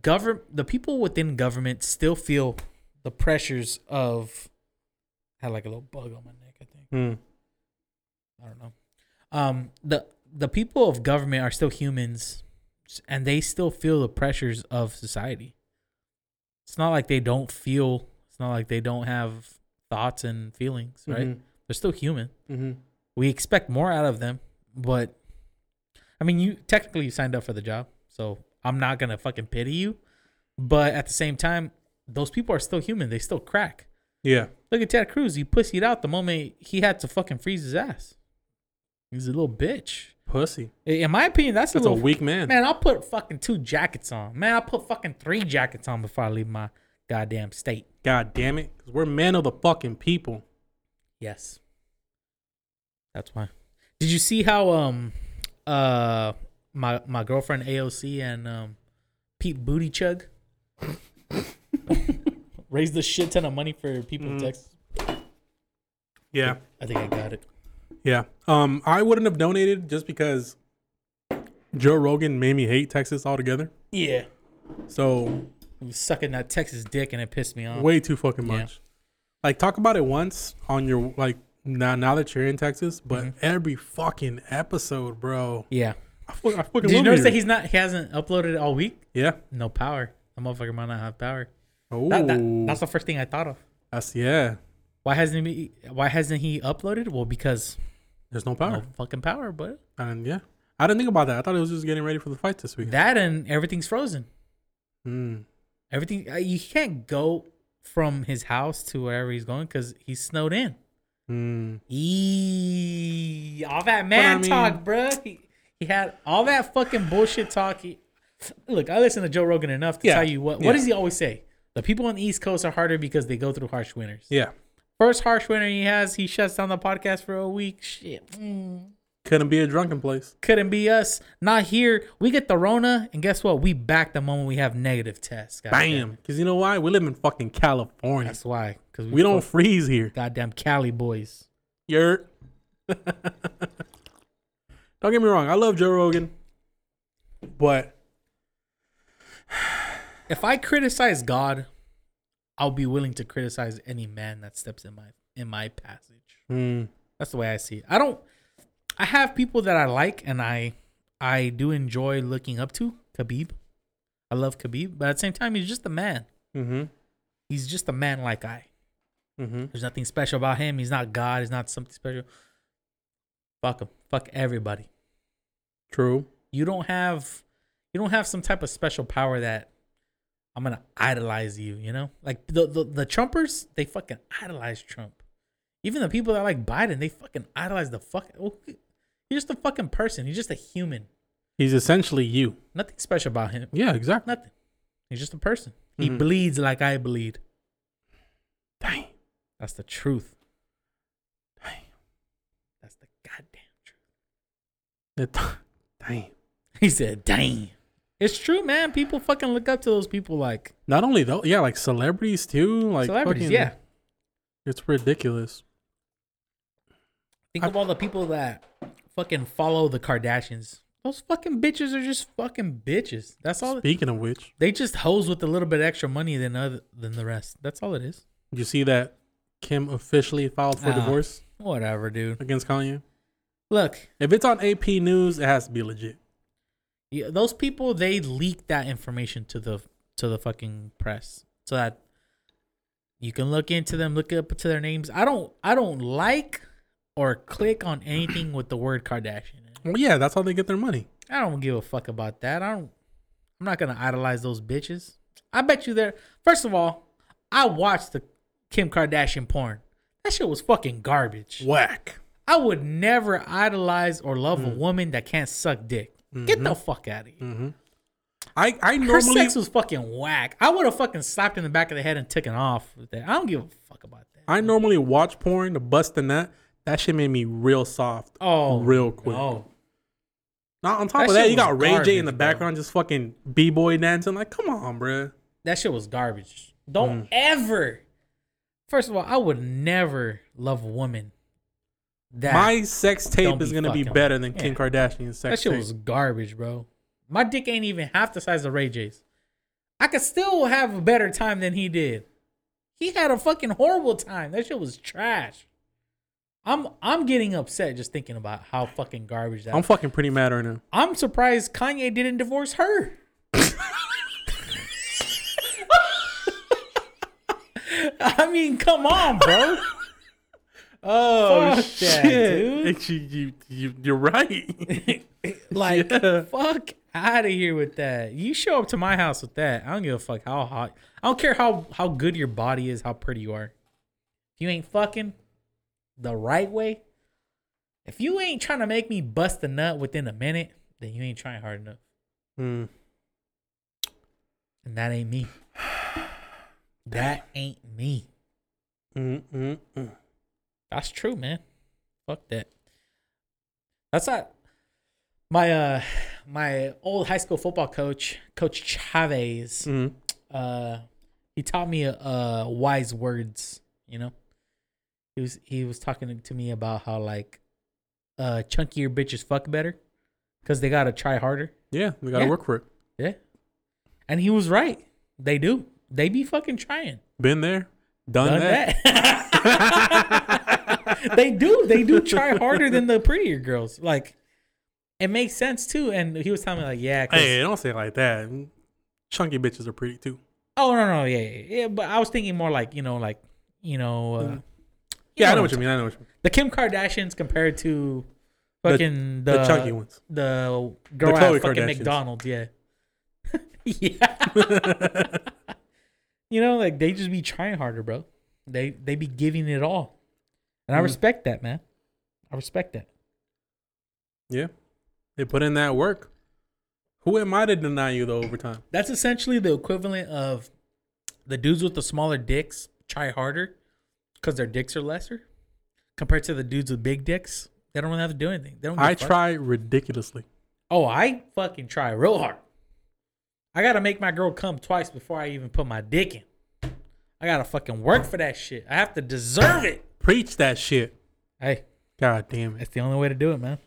government the people within government still feel the pressures of I had like a little bug on my neck, I think. Mm. I don't know. Um the the people of government are still humans and they still feel the pressures of society. It's not like they don't feel it's not like they don't have thoughts and feelings, right? Mhm. They're still human. Mhm. we expect more out of them, but I mean, you technically you signed up for the job, so I'm not gonna fucking pity you. But at the same time, those people are still human. They still crack. Yeah. Look at Ted Cruz. He pussied out the moment he had to fucking freeze his ass. He's a little bitch. Pussy. In my opinion, that's, That's a a little weak man. Man, I'll put fucking two jackets on. Man, I'll put fucking three jackets on before I leave my goddamn state. God damn it. Because we're men of the fucking people. Yes. That's why. Did you see how um uh my my girlfriend AOC and um Pete Booty Chug (laughs) raised a shit ton of money for people in Mhm. Texas? Yeah. I think I got it. Yeah. Um, I wouldn't have donated just because Joe Rogan made me hate Texas altogether. Yeah. So He was sucking that Texas dick and it pissed me off. way too fucking Yeah. much. Like talk about it once on your like now now that you're in Texas, but Mhm. every fucking episode, bro. Yeah. I, fu- I fucking Did you notice it that he's not he hasn't uploaded all week? Yeah. No power. The motherfucker might not have power. Oh, That, that, that's the first thing I thought of. that's yeah. Why hasn't he why hasn't he uploaded? Well, because There's no power. no fucking power, but And yeah, I didn't think about that. I thought it was just getting ready for the fight this week. that and everything's frozen. Mm. Everything uh, you can't go from his house to wherever he's going because he's snowed in. Mm. Eee, all that man mean- talk, bro. He, he had all that fucking bullshit talk. He, look, I listen to Joe Rogan enough to Yeah, tell you what. yeah. What does he always say? The people on the East Coast are harder because they go through harsh winters. Yeah, First harsh winter he has, he shuts down the podcast for a week. Shit. Mm. Couldn't be a drunken place. Couldn't be us. Not here. We get the Rona, and guess what? We back the moment we have negative tests. God Bam. Because you know why? We live in fucking California. That's why. Because we don't freeze here. Goddamn Cali boys. You're. (laughs) don't get me wrong. I love Joe Rogan, but (sighs) If I criticize God, I'll be willing to criticize any man that steps in my in my passage. mm, That's the way I see it. I don't. I have people that I like and I I do enjoy looking up to. Khabib, I love Khabib, but at the same time, he's just a man. mm-hmm, He's just a man like I. mm-hmm. There's nothing special about him. He's not God. He's not something special. Fuck him. Fuck everybody. True. You don't have you don't have some type of special power that I'm gonna idolize you, you know? Like the the, the Trumpers, they fucking idolize Trump. Even the people that like Biden, they fucking idolize the fuck. He's just a fucking person. He's just a human. He's essentially you. Nothing special about him. Yeah, exactly. Nothing. He's just a person. He Mhm. bleeds like I bleed. Dang. That's the truth. Dang. That's the goddamn truth. It, dang. He said, "Dang." It's true, man. People fucking look up to those people like Not only though, yeah, like celebrities too. Like celebrities. fucking- yeah. It's ridiculous. Think I- of all the people that fucking follow the Kardashians. Those fucking bitches are just fucking bitches. That's all. Speaking of which, They just hose with a little bit extra money than other than the rest. That's all it is. you see that Kim officially filed for Ah. divorce Whatever, dude. against Kanye? Look, If it's on AP News, it has to be legit. yeah, those people they leak that information to the to the fucking press so that you can look into them, look up to their names. I don't I don't like or click on anything with the word Kardashian. Well, yeah, that's how they get their money. I don't give a fuck about that. I don't I'm not gonna idolize those bitches. I bet you there. First of all, I watched the Kim Kardashian porn. That shit was fucking garbage. Whack. I would never idolize or love Mm. a woman that can't suck dick. Get the fuck out of here. Mm-hmm. I I Her normally sex was fucking whack. I would have fucking slapped in the back of the head and taken off with that. I don't give a fuck about that. I normally watch porn to bust the nut. That shit made me real soft. Oh, real quick. No. Not on top That of that, you got Ray J in garbage, the bro. background just fucking b boy dancing. Like, come on, bruh. That shit was garbage. Don't Mm. ever. First of all, I would never love a woman that My sex tape is gonna be better than Kim Kardashian's sex tape. that shit tape. was garbage, bro. My dick ain't even half the size of Ray J's. I could still have a better time than he did. He had a fucking horrible time. That shit was trash. I'm I'm getting upset just thinking about how fucking garbage that. I'm fucking pretty mad right now. I'm surprised Kanye didn't divorce her. I mean, come on, bro. Oh Fuck that, dude. You, you, you, you're right. (laughs) like, Yeah. fuck out of here with that. You show up to my house with that. I don't give a fuck how hot. I don't care how how good your body is, how pretty you are. If you ain't fucking the right way, if you ain't trying to make me bust a nut within a minute, then you ain't trying hard enough. Mm. And that ain't me. (sighs) That ain't me. Mm, mm, mm. That's true, man. Fuck that. That's not my uh my old high school football coach, Coach Chavez. Mm. Uh, he taught me uh wise words. You know, he was he was talking to me about how like uh chunkier bitches fuck better because they gotta try harder. Yeah, we gotta Yeah. work for it. Yeah, and he was right. They do. They be fucking trying. Been there, done, Done that. that. (laughs) they do. They do try harder than the prettier girls. Like, it makes sense too. And he was telling me like, yeah. 'cause- Hey, don't say it like that. Chunky bitches are pretty too. Oh no no yeah, yeah yeah. But I was thinking more like you know like you know. Uh, you Yeah, I know what you mean. I know what you mean. The Kim Kardashians compared to fucking the The, chunky ones. the girl Khloe at fucking Kardashians. McDonald's. Yeah. (laughs) yeah. (laughs) you know, like they just be trying harder, bro. They they be giving it all, and I Mm. respect that, man. I respect that. Yeah, they put in that work. Who am I to deny you though? Over time, That's essentially the equivalent of the dudes with the smaller dicks try harder because their dicks are lesser compared to the dudes with big dicks. They don't really have to do anything. They don't. I try ridiculously. Oh, I fucking try real hard. I gotta make my girl come twice before I even put my dick in. I gotta fucking work for that shit. I have to deserve it. Preach that shit. Hey, God damn it. that's the only way to do it, man.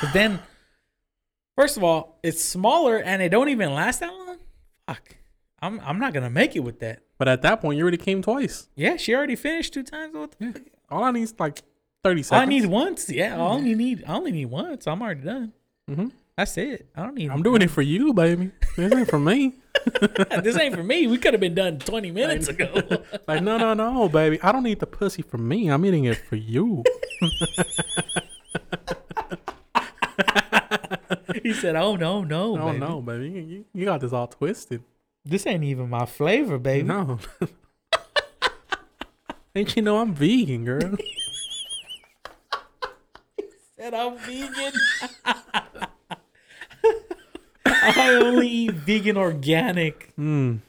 Cause then, first of all, it's smaller and it don't even last that long. Fuck, I'm I'm not gonna make it with that. But at that point, you already came twice. Yeah, she already finished two times. What the Yeah. fuck? All I need is like thirty All seconds. I need once. Yeah, I only need I only need once. I'm already done. Mm-hmm. That's it. I don't need. I'm doing it for you, baby. This ain't for me. (laughs) this ain't for me. We could have been done 20 minutes ago. (laughs) Like, no, no, no, baby. I don't need the pussy for me. I'm eating it for you. (laughs) he said, "Oh no, no, Oh baby. no, baby. You, you got this all twisted. This ain't even my flavor, baby." No. (laughs) Ain't you know I'm vegan, girl? (laughs) Said I'm vegan. (laughs) I only eat vegan organic. Mm.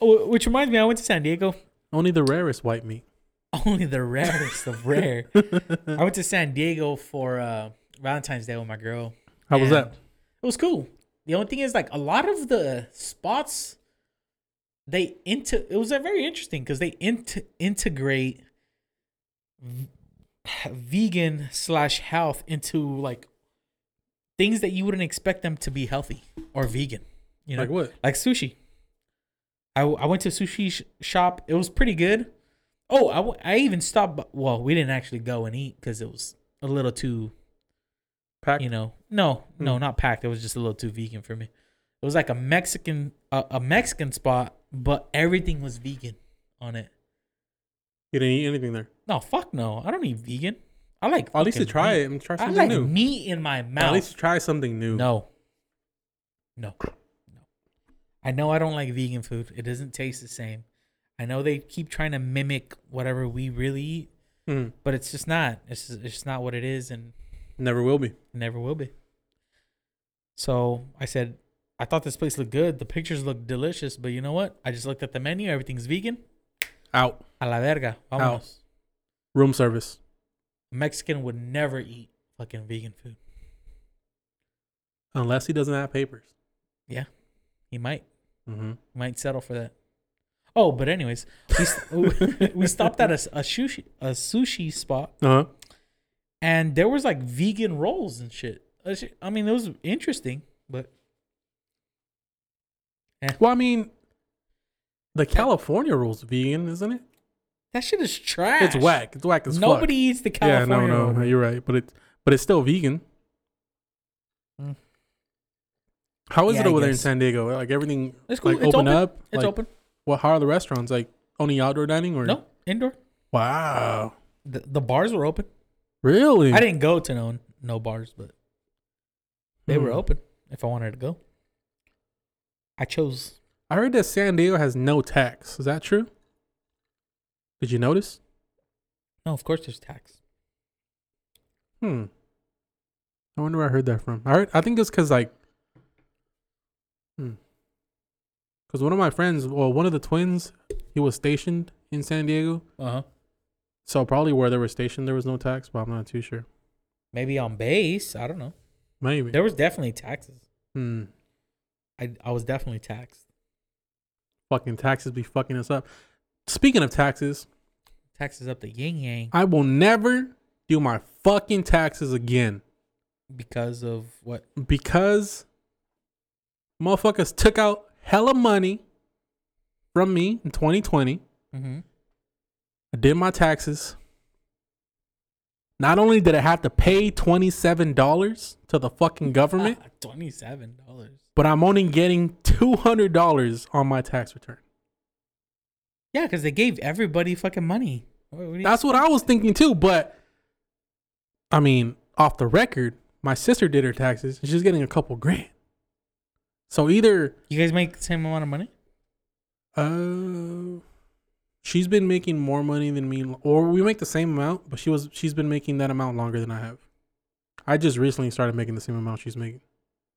Oh, Which reminds me, I went to San Diego. Only the rarest white meat. Only the rarest of rare. I went to San Diego for uh, Valentine's Day with my girl. How was And that? It was cool. The only thing is, like, a lot of the spots they into it was very interesting because they int- integrate v- vegan slash health into like things that you wouldn't expect them to be healthy or vegan. You know, Like what? like sushi. I, I went to a sushi sh- shop. It was pretty good. Oh, I, w- I even stopped. by- Well, we didn't actually go and eat because it was a little too, Pack. you know. No, no, Hmm. not packed. It was just a little too vegan for me. It was like a Mexican, a, a Mexican spot, but everything was vegan on it. You didn't eat anything there. No, fuck no. I don't eat vegan. I like. At least to try meat. it and try I something like new. meat in my mouth. At least try something new. No. No. No. I know I don't like vegan food. It doesn't taste the same. I know they keep trying to mimic whatever we really eat, Mm, but it's just not. It's just, it's just not what it is, and never will be. never will be. So I said, I thought this place looked good. The pictures look delicious, but you know what? I just looked at the menu. Everything's vegan. Out. A la verga. Vámonos. Room service. A Mexican would never eat fucking vegan food. Unless he doesn't have papers. Yeah. He might. Mm-hmm. He might settle for that. Oh, but anyways, we, (laughs) we stopped at a sushi a sushi spot, Uh huh. and there was like vegan rolls and shit. Uh, I mean, it was interesting, but Well, I mean, the California rule's vegan, isn't it? that shit is trash. It's whack. It's whack as Nobody eats the fuck. Yeah, California no, no, you're right, but it's but it's still vegan. Mm. How is Yeah, it over there in. San Diego? Like everything, It's cool. like it's open open. up. It's like, open. What? How are the restaurants? Like only outdoor dining or No, indoor. Wow, The, the bars were open. really? I didn't go to no no bars, but they were Hmm. open if I wanted to go. I chose. I heard that San Diego has no tax. Is that true? Did you notice? No, of course there's tax. Hmm. I wonder where I heard that from. I heard. I think it's because like. Hmm. Because one of my friends, well, one of the twins, he was stationed in San Diego. Uh huh. So probably where they were stationed, there was no tax, but I'm not too sure. Maybe on base. I don't know. Maybe. There was definitely taxes. Hmm. I I was definitely taxed. Fucking taxes be fucking us up. Speaking of taxes, Taxes up the yin yang I will never do my fucking taxes again because of what? because motherfuckers took out hella money from me in 2020. Mm-hmm. I did my taxes. Not only did I have to pay $27 to the fucking (laughs) government, Twenty seven dollars. But I'm only getting $200 on my tax return. Yeah, because they gave everybody fucking money. What- what That's what I was thinking too, but I mean, off the record, my sister did her taxes and she's getting a couple grand. So either you guys make the same amount of money. uh she's been making more money than me or we make the same amount, but she was she's been making that amount longer than I have. I just recently started making the same amount she's making.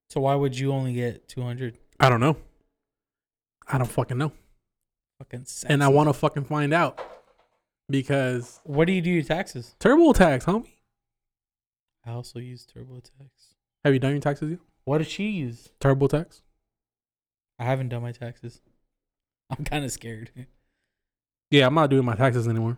So why would you only get two hundred? I don't know. I don't fucking know. Fucking. And I want to fucking find out because What do you do your taxes? TurboTax, homie. I also use TurboTax. Have you done your taxes yet? What does she use? TurboTax? I haven't done my taxes. (laughs) I'm kind of scared. Yeah, I'm not doing my taxes anymore.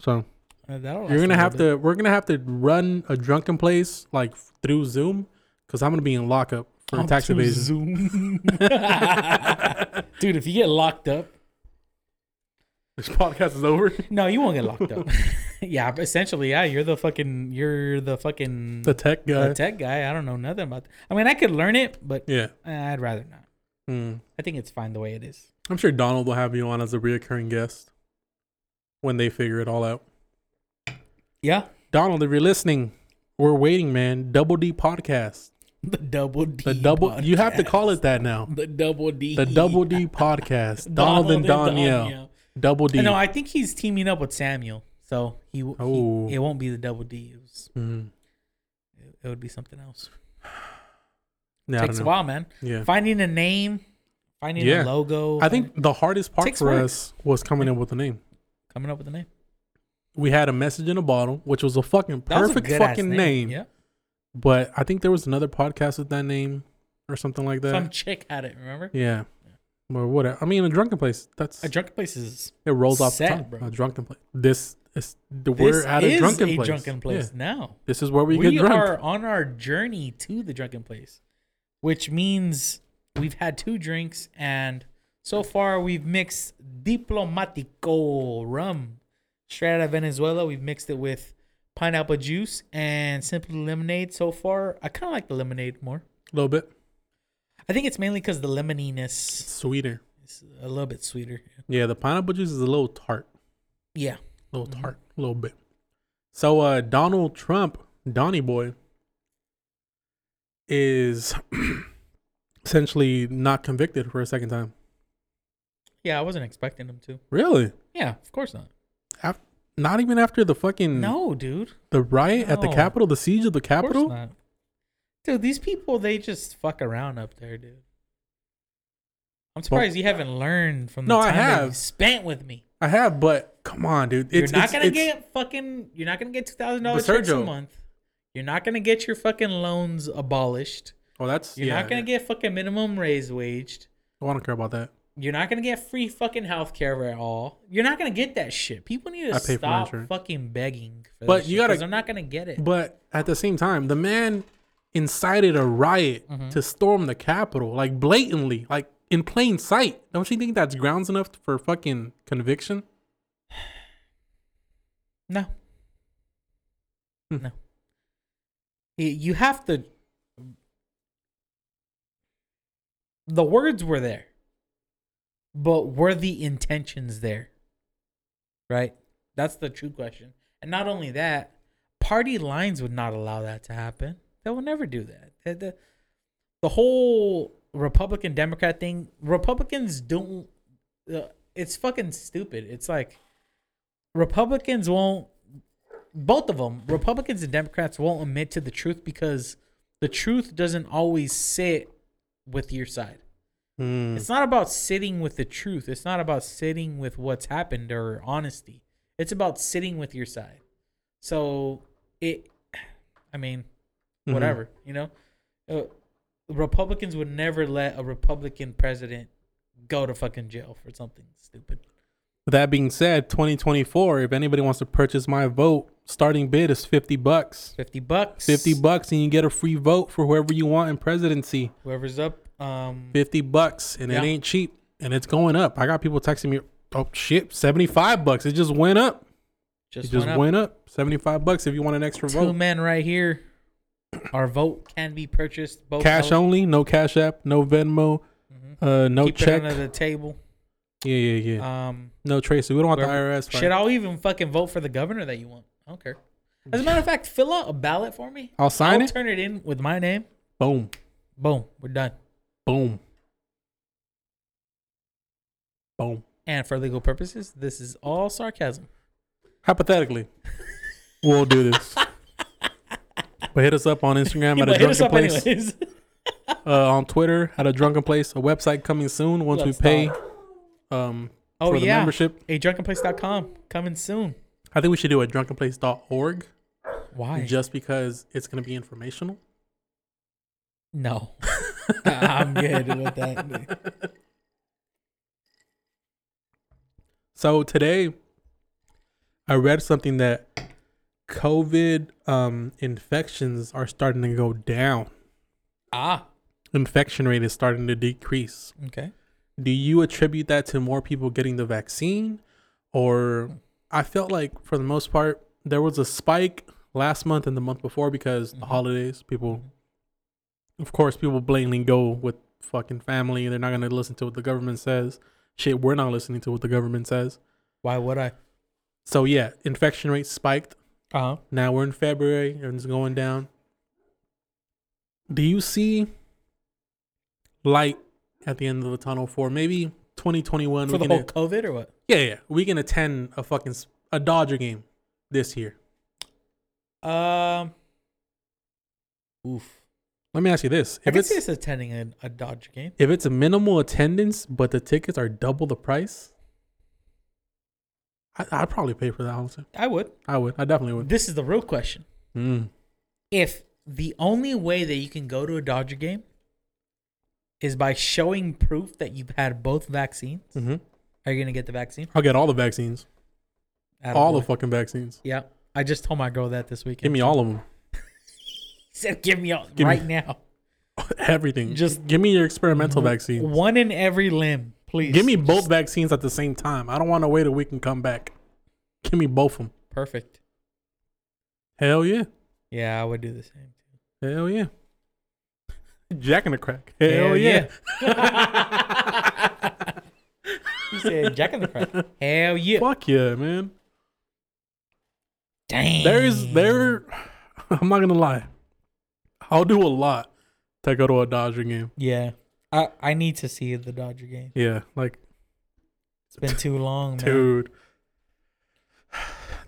So Uh, you're gonna have bit. to. We're gonna have to run a drunken place like through Zoom because I'm gonna be in lockup for On tax evasion. Zoom. (laughs) (laughs) Dude, if you get locked up, This podcast is over. (laughs) no, you won't get locked up. yeah, essentially, yeah, you're the fucking, you're the fucking The tech guy. the tech guy. I don't know nothing about. I mean, I could learn it, but yeah. eh, I'd rather not. Hmm. I think it's fine the way it is. I'm sure Donald will have you on as a reoccurring guest when they figure it all out. Yeah, Donald, if you're listening, we're waiting, man. Double D podcast. The double D. The double. You have to call it that now. the double D. The Double D podcast. (laughs) Donald, and Danielle. Double D. No, I think he's teaming up with Samuel, so he. Oh. he it won't be the double D. It, was, Mhm. it, it would be something else. Yeah, Takes a while, man. Yeah. Finding a name, finding Yeah. a logo. I think the hardest part for work. us was coming up with a name. coming up with a name. We had a message in a bottle, which was a fucking was a perfect good-ass fucking name. Yeah, But I think there was another podcast with that name or something like that. some chick had it. Remember? yeah. Or whatever. I mean, a drunken place. That's A drunken place is. it rolls off the tongue. bro. A drunken place. This is the This we're at a drunken a place. drunken place Yeah. now. This is where we, We, get drunk. We are on our journey to the drunken place, which means we've had two drinks and so far we've mixed Diplomático rum straight out of Venezuela. We've mixed it with pineapple juice and simply lemonade. So far, I kind of like the lemonade more. a little bit I think it's mainly because the lemoniness sweeter. is a little bit sweeter. Yeah, the pineapple juice is a little tart. Yeah. A little Mhm. tart. A little bit. So uh Donald Trump, Donny boy, is (clears throat) essentially not convicted for a second time. Yeah, I wasn't expecting him to. Really? Yeah, of course not. Not even after the fucking No, dude. the riot at the No. Capitol, the siege of the Of Capitol. not. Dude, these people they just fuck around up there, dude. I'm surprised you haven't learned from the No, I time that you spent with me. I have, but come on, dude. You're not it's- gonna it's- get fucking. You're not gonna get two thousand dollars a month. You're not gonna get your fucking loans abolished. Oh, that's You're yeah. not gonna get fucking minimum raise waged. I don't care about that. You're not gonna get free fucking health care at all. You're not gonna get that shit. People need to I pay for my stop fucking begging. For But you shit, gotta- They're not gonna get it. But at the same time, the man incited a riot Mhm. to storm the Capitol, like blatantly, like in plain sight. Don't you think that's grounds enough for fucking conviction? (sighs) No. Hmm. No. You have to. The words were there, but were the intentions there? Right? That's the true question. And not only that, party lines would not allow that to happen. They will never do that. The, the, whole Republican Democrat thing, Republicans don't. Uh, it's fucking stupid. It's like Republicans won't both of them, Republicans and Democrats won't admit to the truth because the truth doesn't always sit with your side. Hmm. It's not about sitting with the truth. It's not about sitting with what's happened or honesty. It's about sitting with your side. So it I mean, Mhm. whatever, you know? Uh, Republicans would never let a Republican president go to fucking jail for something stupid. With that being said, 2024, if anybody wants to purchase my vote, starting bid is 50 bucks. 50 bucks. 50 bucks and you get a free vote for whoever you want in presidency. Whoever's up um 50 bucks and Yeah. it ain't cheap and it's going up. I got people texting me, "Oh shit, 75 bucks. It just went up. just, it just went up. went up. 75 bucks if you want an extra two vote. men right here. (clears throat) Our vote can be purchased both Cash el- only, no Cash App, no Venmo, Mhm. uh no Keep check. it under the table. yeah, yeah, yeah. Um, no Tracy. We don't want the IRS. shit, I'll even fucking vote for the governor that you want. I don't care. As a matter of fact, fill out a ballot for me. I'll sign I'll it. turn it in with my name. Boom. Boom, we're done. Boom. Boom. And for legal purposes, this is all sarcasm. Hypothetically, we'll do this. (laughs) but hit us up on Instagram Yeah, at a but hit us drunken place. (laughs) Uh, on Twitter at a drunken place. A website coming soon once Let's we pay um oh for the yeah, membership. a drunkenplace.com coming soon. I think we should do a drunkenplace.org Why? just because it's gonna be informational. no, (laughs) I'm good with that. So today, I read something that COVID um, infections are starting to go down. Ah, Infection rate is starting to decrease. okay. Do you attribute that to more people getting the vaccine, or I felt like for the most part there was a spike last month and the month before because the Mhm. holidays. People, of course, people blatantly go with fucking family. They're not gonna listen to what the government says. Shit, we're not listening to what the government says. Why would I? So yeah, infection rate spiked. Uh huh. Now we're in February and it's going down. Do you see light at the end of the tunnel for maybe 2021? For the whole a- COVID or what? yeah, yeah, we can attend a fucking a Dodger game this year. Um. Oof. Let me ask you this: I if can it's see us attending a, a Dodger game. if it's a minimal attendance but the tickets are double the price, I, I'd probably pay for that. Honestly, I would. I would. I definitely would. This is the real question. Mm. If the only way that you can go to a Dodger game is by showing proof that you've had both vaccines, hmm are you gonna get the vaccine? I'll get all the vaccines, all the fucking vaccines. Yeah. I just told my girl that this weekend. Give me all of them. Said, "Give me all Give me- now. (laughs) Everything. Just- give me your experimental vaccine. One in every limb, please. Give me both vaccines at the same time. I don't want to wait a week and come back. Give me both of them. Perfect. Hell yeah. Yeah, I would do the same. Too. Hell yeah. (laughs) Jack in the crack. Hell, yeah. You (laughs) said Jack in the Crack. Hell yeah. Fuck yeah, man. Damn. There is there. (sighs) I'm not gonna lie. I'll do a lot to go to a Dodger game. Yeah. I I need to see the Dodger game. Yeah, like It's been too long, man. dude.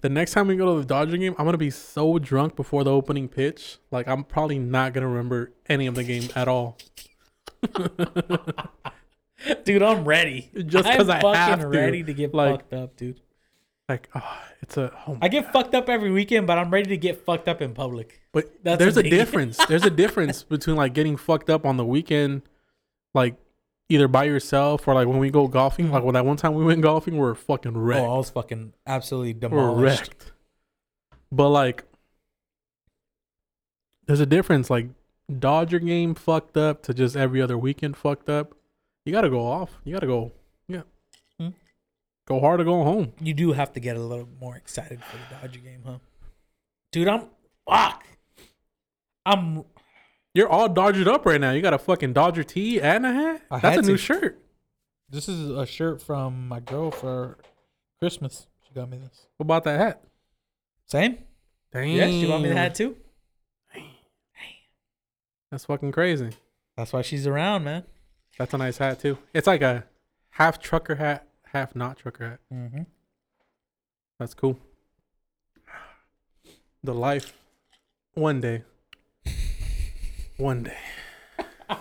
The next time we go to the Dodger game, I'm gonna be so drunk before the opening pitch. Like I'm probably not gonna remember any of the game at all. (laughs) Dude, I'm ready. Just I'm 'cause I fucking have to. ready to get Like- fucked up, dude. Like, oh, it's a. Oh I get fucked up every weekend, but I'm ready to get fucked up in public. But That's there's the a thing. difference. (laughs) There's a difference between like getting fucked up on the weekend, like either by yourself or like when we go golfing. Like when that one time we went golfing, we are fucking oh, wrecked. Oh, I was fucking absolutely we're wrecked. But like, there's a difference. Like Dodger game fucked up to just every other weekend fucked up. You gotta go off. You gotta go. Yeah. Go hard or go home. You do have to get a little more excited for the Dodger game, huh? Dude, I'm fuck. I'm You're all dodgered up right now. You got a fucking Dodger tee and a hat. I That's a new to. shirt. this is a shirt from my girl for Christmas. She got me this. What about that hat? Same? Damn. Yeah, she got me the hat too. That's fucking crazy. That's why she's around, man. That's a nice hat too. It's like a half trucker hat, half not trucker hat. Mm-hmm. That's cool. The life. One day. One day. (laughs)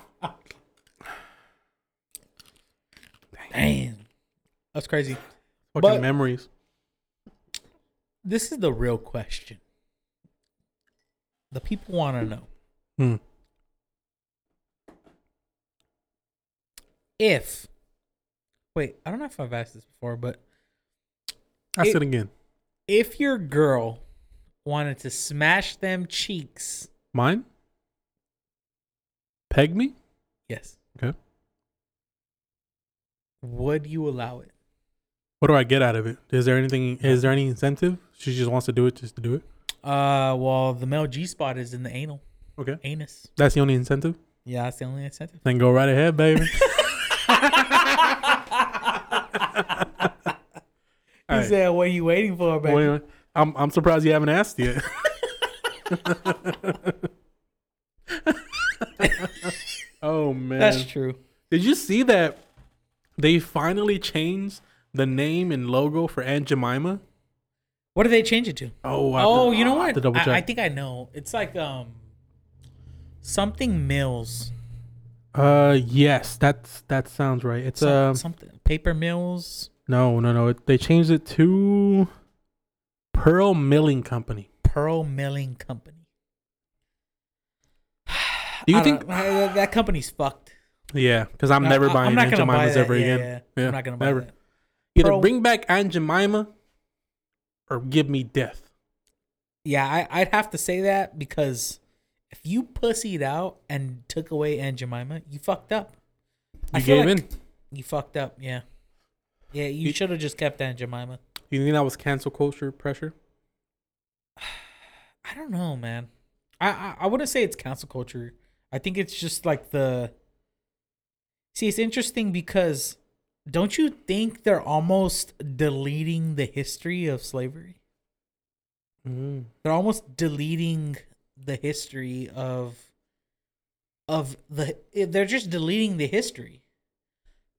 Damn. That's crazy. Fucking But- memories. This is the real question. The people want to know Hmm. if. Wait, I don't know if I've asked this before, but Ask It- it again. if your girl wanted to smash them cheeks, Mine? Peg me? yes. Okay. Would you allow it? What do I get out of it? Is there anything is there any incentive? She just wants to do it just to do it? Uh, well, the male G spot is in the anal, Okay. anus. That's the only incentive? Yeah, that's the only incentive. Then go right ahead, baby. (laughs) He Alright. said, "What are you waiting for, baby?" Well, I'm I'm surprised you haven't asked yet. (laughs) oh man. That's true. Did you see that they finally changed the name and logo for Aunt Jemima? What did they change it to? Oh, I Oh, to- you know I what? I. I think I know. It's like um something mills. uh, yes, that's that sounds right. It's Some, um, something paper mills. no, no, no. It, they changed it to Pearl Milling Company. Pearl Milling Company. (sighs) Do you I think? that, that company's fucked? Yeah, because I'm never I- buying Aunt buy Jemimas ever Yeah, again. yeah. Yeah, I'm not gonna buy never. that. Either Pearl- bring back Aunt Jemima or give me death. Yeah, I, I'd have to say that because if you pussied out and took away Aunt Jemima, you fucked up. You feel gave like in. You fucked up. Yeah. Yeah, you You- should have just kept Aunt Jemima. You think that was cancel culture pressure? (sighs) I don't know, man. I, I I wouldn't say it's cancel culture. I think it's just like the. See, it's interesting because don't you think they're almost deleting the history of slavery? Mm. They're almost deleting the history of of the. They're just deleting the history,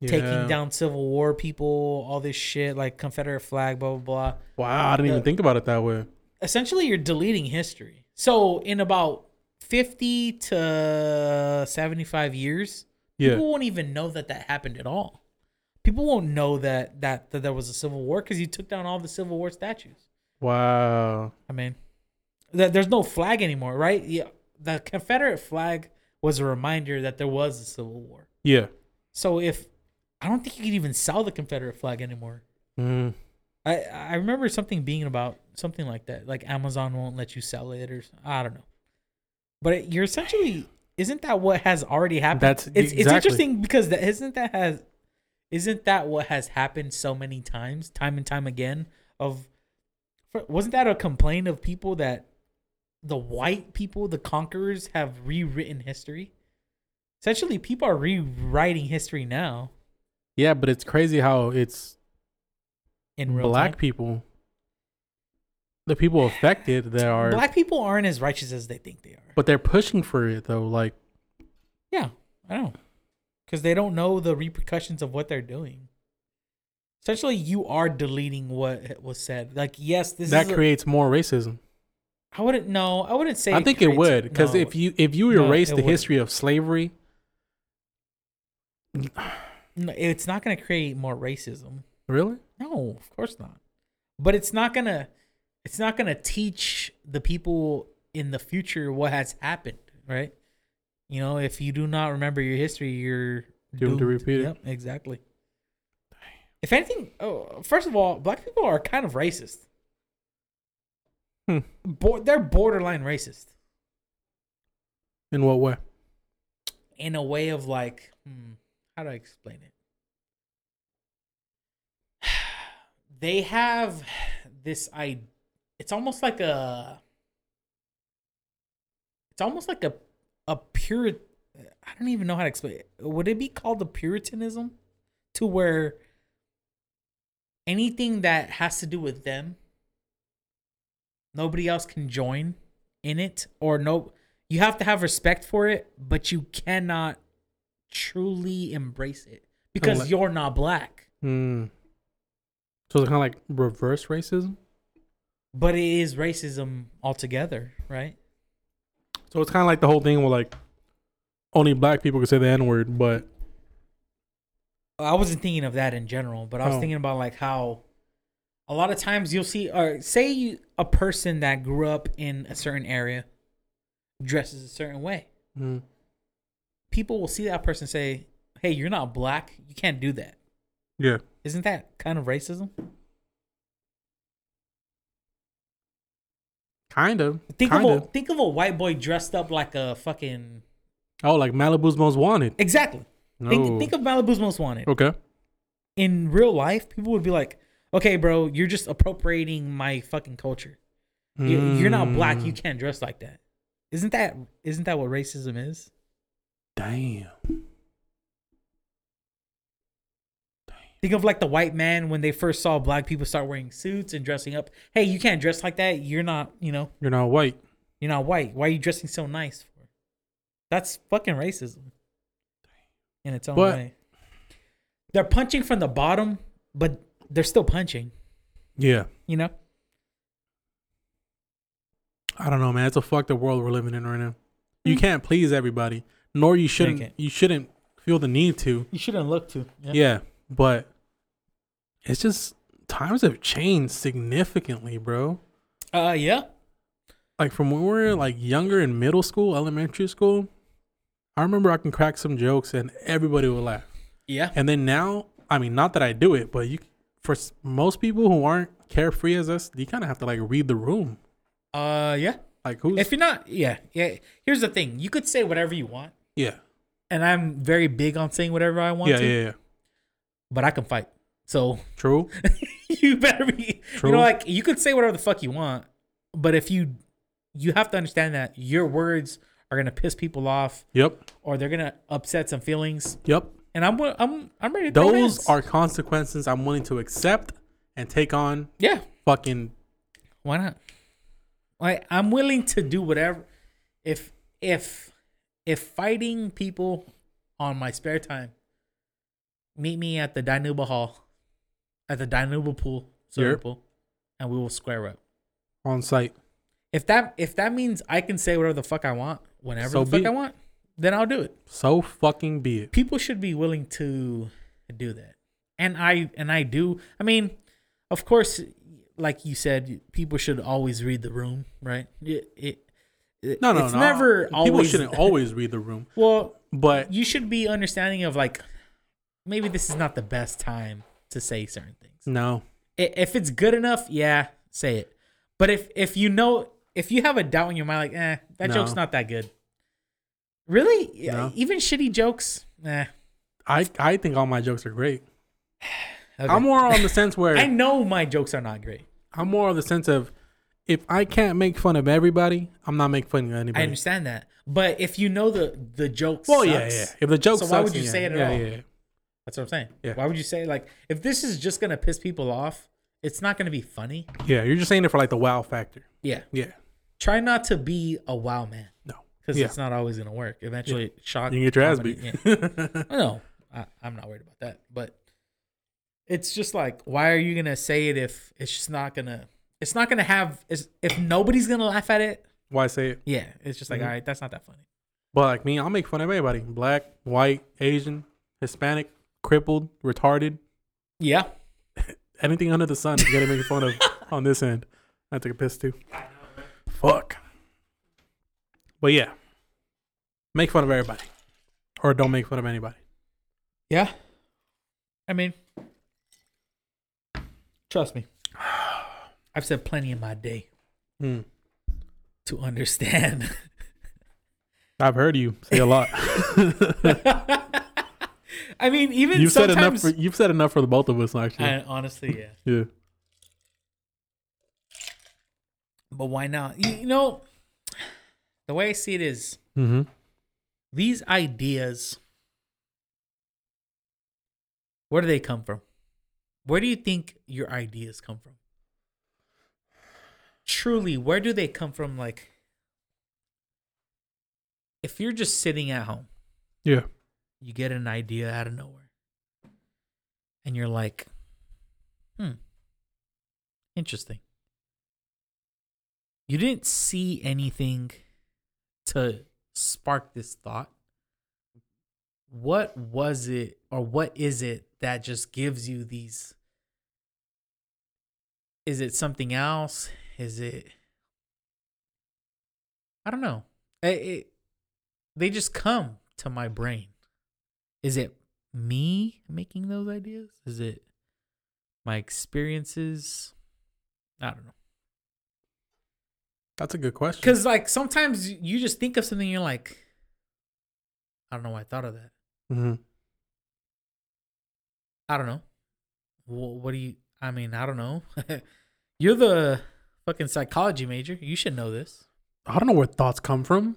taking down Civil War people, all this shit like Confederate flag, blah blah blah. Wow, I didn't even think about it that way. essentially you're deleting history. So in about 50 to 75 years, Yeah. people won't even know that that happened at all. People won't know that that, that there was a civil war because you took down all the Civil War statues. Wow. I mean, that there's no flag anymore, right? Yeah, the Confederate flag was a reminder that there was a Civil War. Yeah. So if I don't think you could even sell the Confederate flag anymore. Mm. I I remember something being about something like that, like Amazon won't let you sell it, or I don't know. But it, you're essentially isn't that what has already happened? That's- it's it's interesting because that isn't that has isn't that what has happened so many times, time and time again? Of wasn't that a complaint of people that the white people, the conquerors, have rewritten history? Essentially, people are rewriting history now Yeah, but it's crazy how it's in real black time. people, the people affected that are, Black people aren't as righteous as they think they are. but they're pushing for it though. Like, Yeah, I know. because they don't know the repercussions of what they're doing. Essentially, you are deleting what was said. Like, yes, this that is. a- creates more racism. I wouldn't know. I wouldn't say. I think it would because no. if you if you erase it the wouldn't. history of slavery, No, it's not going to create more racism. really, No, of course not. But it's not gonna it's not gonna teach the people in the future what has happened, right? You know, if you do not remember your history, you're Doomed to repeat it. Yep, exactly. If anything, oh, first of all, black people are kind of racist. Hmm. Bo- they're borderline racist in what way? in a way of like, hmm, how do I explain it? (sighs) They have this I it's almost like a it's almost like a a pure I don't even know how to explain it. Would it be called a puritanism to where anything that has to do with them nobody else can join in it or no you have to have respect for it but you cannot truly embrace it because like- you're not black Hmm. So it's kind of like reverse racism. but it is racism altogether right So it's kind of like the whole thing where like only black people can say the n word, but I wasn't thinking of that in general, but I was Oh. thinking about like how a lot of times you'll see, or say you, a person that grew up in a certain area dresses a certain way. Hmm. People will see that person say, "Hey, you're not black. You can't do that." yeah, Isn't that kind of racism? kind of. Think kind of a, think of a white boy dressed up like a fucking Oh, like Malibu's Most Wanted. exactly. No. Think think of Malibu's Most Wanted. okay. In real life, people would be like, "Okay, bro, you're just appropriating my fucking culture." You- You're not black. You Mm. can't dress like that. Isn't that isn't that what racism is? Damn. Think of like the white man when they first saw black people start wearing suits and dressing up. Hey, you can't dress like that. You're not, you know, You're not white. you're not white. Why are you dressing so nice for? That's fucking racism in its own But- way. They're punching from the bottom, but they're still punching. Yeah. You know? I don't know, man. It's a fucked up world we're living in right now. You mm. can't please everybody, nor you shouldn't. You shouldn't feel the need to. You shouldn't look to. Yeah. but it's just times have changed significantly, bro. Uh, yeah. Like from when we were like younger in middle school, elementary school, I remember I can crack some jokes and everybody would laugh. Yeah. And then now, I mean, not that I do it, but you, for most people who aren't carefree as us, you kind of have to like read the room. Uh, yeah. Like who's If you're not, yeah, yeah. Here's the thing: you could say whatever you want, yeah, and I'm very big on saying whatever I want yeah, to. yeah, yeah. But I can fight, so (laughs) True. you better be. You True. know, like you could say whatever the fuck you want, but if you, you have to understand that your words are gonna piss people off, Yep. or they're gonna upset some feelings. Yep. And I'm, I'm, I'm ready. To Those are consequences I'm willing to accept and take on. yeah. Fucking Why not? Like I'm willing to do whatever. If if if fighting people on my spare time, meet me at the Dinuba Hall, at the Dinuba pool, swimming Yep. pool, and we will square up. on site. If that if that means I can say whatever the fuck I want whenever So the fuck be I want, then I'll do it. So fucking be it. People should be willing to do that, and I and I do. I mean, of course, like you said, people should always read the room, right? It, it, it- No, no, it's no. never People always. shouldn't (laughs) always read the room, Well, but you should be understanding of like maybe this is not the best time to say certain things. no. If it's good enough, yeah, say it. But if if you know if you have a doubt in your mind, like, eh, that No. joke's not that good. Really, Yeah, No. even shitty jokes, eh. I I think all my jokes are great. (sighs) okay. I'm more on the sense (laughs) where I know my jokes are not great. I'm more on the sense of if I can't make fun of everybody, I'm not making fun of anybody. I understand that, but if you know the the joke, Well, sucks, yeah, yeah. If the joke So sucks, why would you then say it at yeah, all? Yeah, yeah. That's what I'm saying. Yeah. Why would you say like if this is just gonna piss people off, it's not gonna be funny. Yeah, you're just saying it for like the wow factor. Yeah. Yeah. Try not to be a wow man. No. because Yeah. it's not always gonna work. Eventually, shock. You can get your ass beat. yeah. (laughs) No, I, I'm not worried about that. But it's just like, why are you gonna say it if it's just not gonna? It's not gonna have. Is if nobody's gonna laugh at it? Why say it? Yeah, it's just like, Mhm. all right, that's not that funny. But like me, I'll make fun of everybody: black, white, Asian, Hispanic, crippled, retarded, Yeah, (laughs) anything under the sun is gonna make fun of (laughs) on this end. I took a piss too. Fuck. But yeah, make fun of everybody, or don't make fun of anybody. yeah. I mean, trust me, I've said plenty in my day Hmm. to understand. (laughs) I've heard you say a lot. (laughs) I mean, even you've said enough. sometimes. For, you've said enough for the both of us, actually. I, honestly, yeah. (laughs) yeah. But why not? You, you know, the way I see it is Mm-hmm. these ideas. Where do they come from? Where do you think your ideas come from? Truly, where do they come from? Like, if you're just sitting at home, Yeah. you get an idea out of nowhere, and you're like, hmm, interesting. You didn't see anything to spark this thought. What was it, or what is it that just gives you these? Is it something else? Is it? I don't know. It, it, they just come to my brain. Is it me making those ideas? Is it my experiences? I don't know. That's a good question. Because like sometimes you just think of something, you're like, I don't know why I thought of that. mm-hmm. I don't know. Wh- What do you? I mean, I don't know. (laughs) you're the fucking psychology major. You should know this. I don't know where thoughts come from.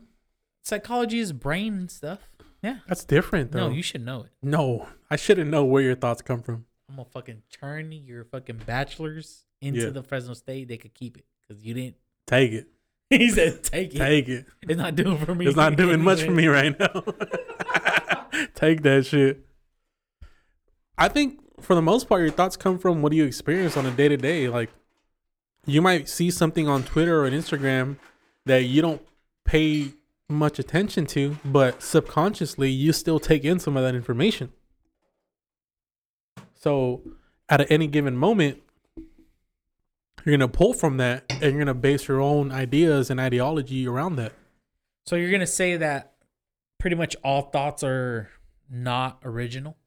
Psychology is brain and stuff. Yeah. That's different, though. No, you should know it. No, I shouldn't know where your thoughts come from. I'm gonna fucking turn your fucking bachelor's into Yeah. the Fresno State. They could keep it because you didn't. Take it. (laughs) He said, "Take it. Take it. It's not doing for me. It's not (laughs) doing much for me right now. (laughs) Take that shit. I think for the most part, your thoughts come from what do you experience on a day to day. Like, you might see something on Twitter or on Instagram that you don't pay much attention to, but subconsciously, you still take in some of that information. So, at any given moment, you're gonna pull from that, and you're gonna base your own ideas and ideology around that. So you're gonna say that pretty much all thoughts are not original.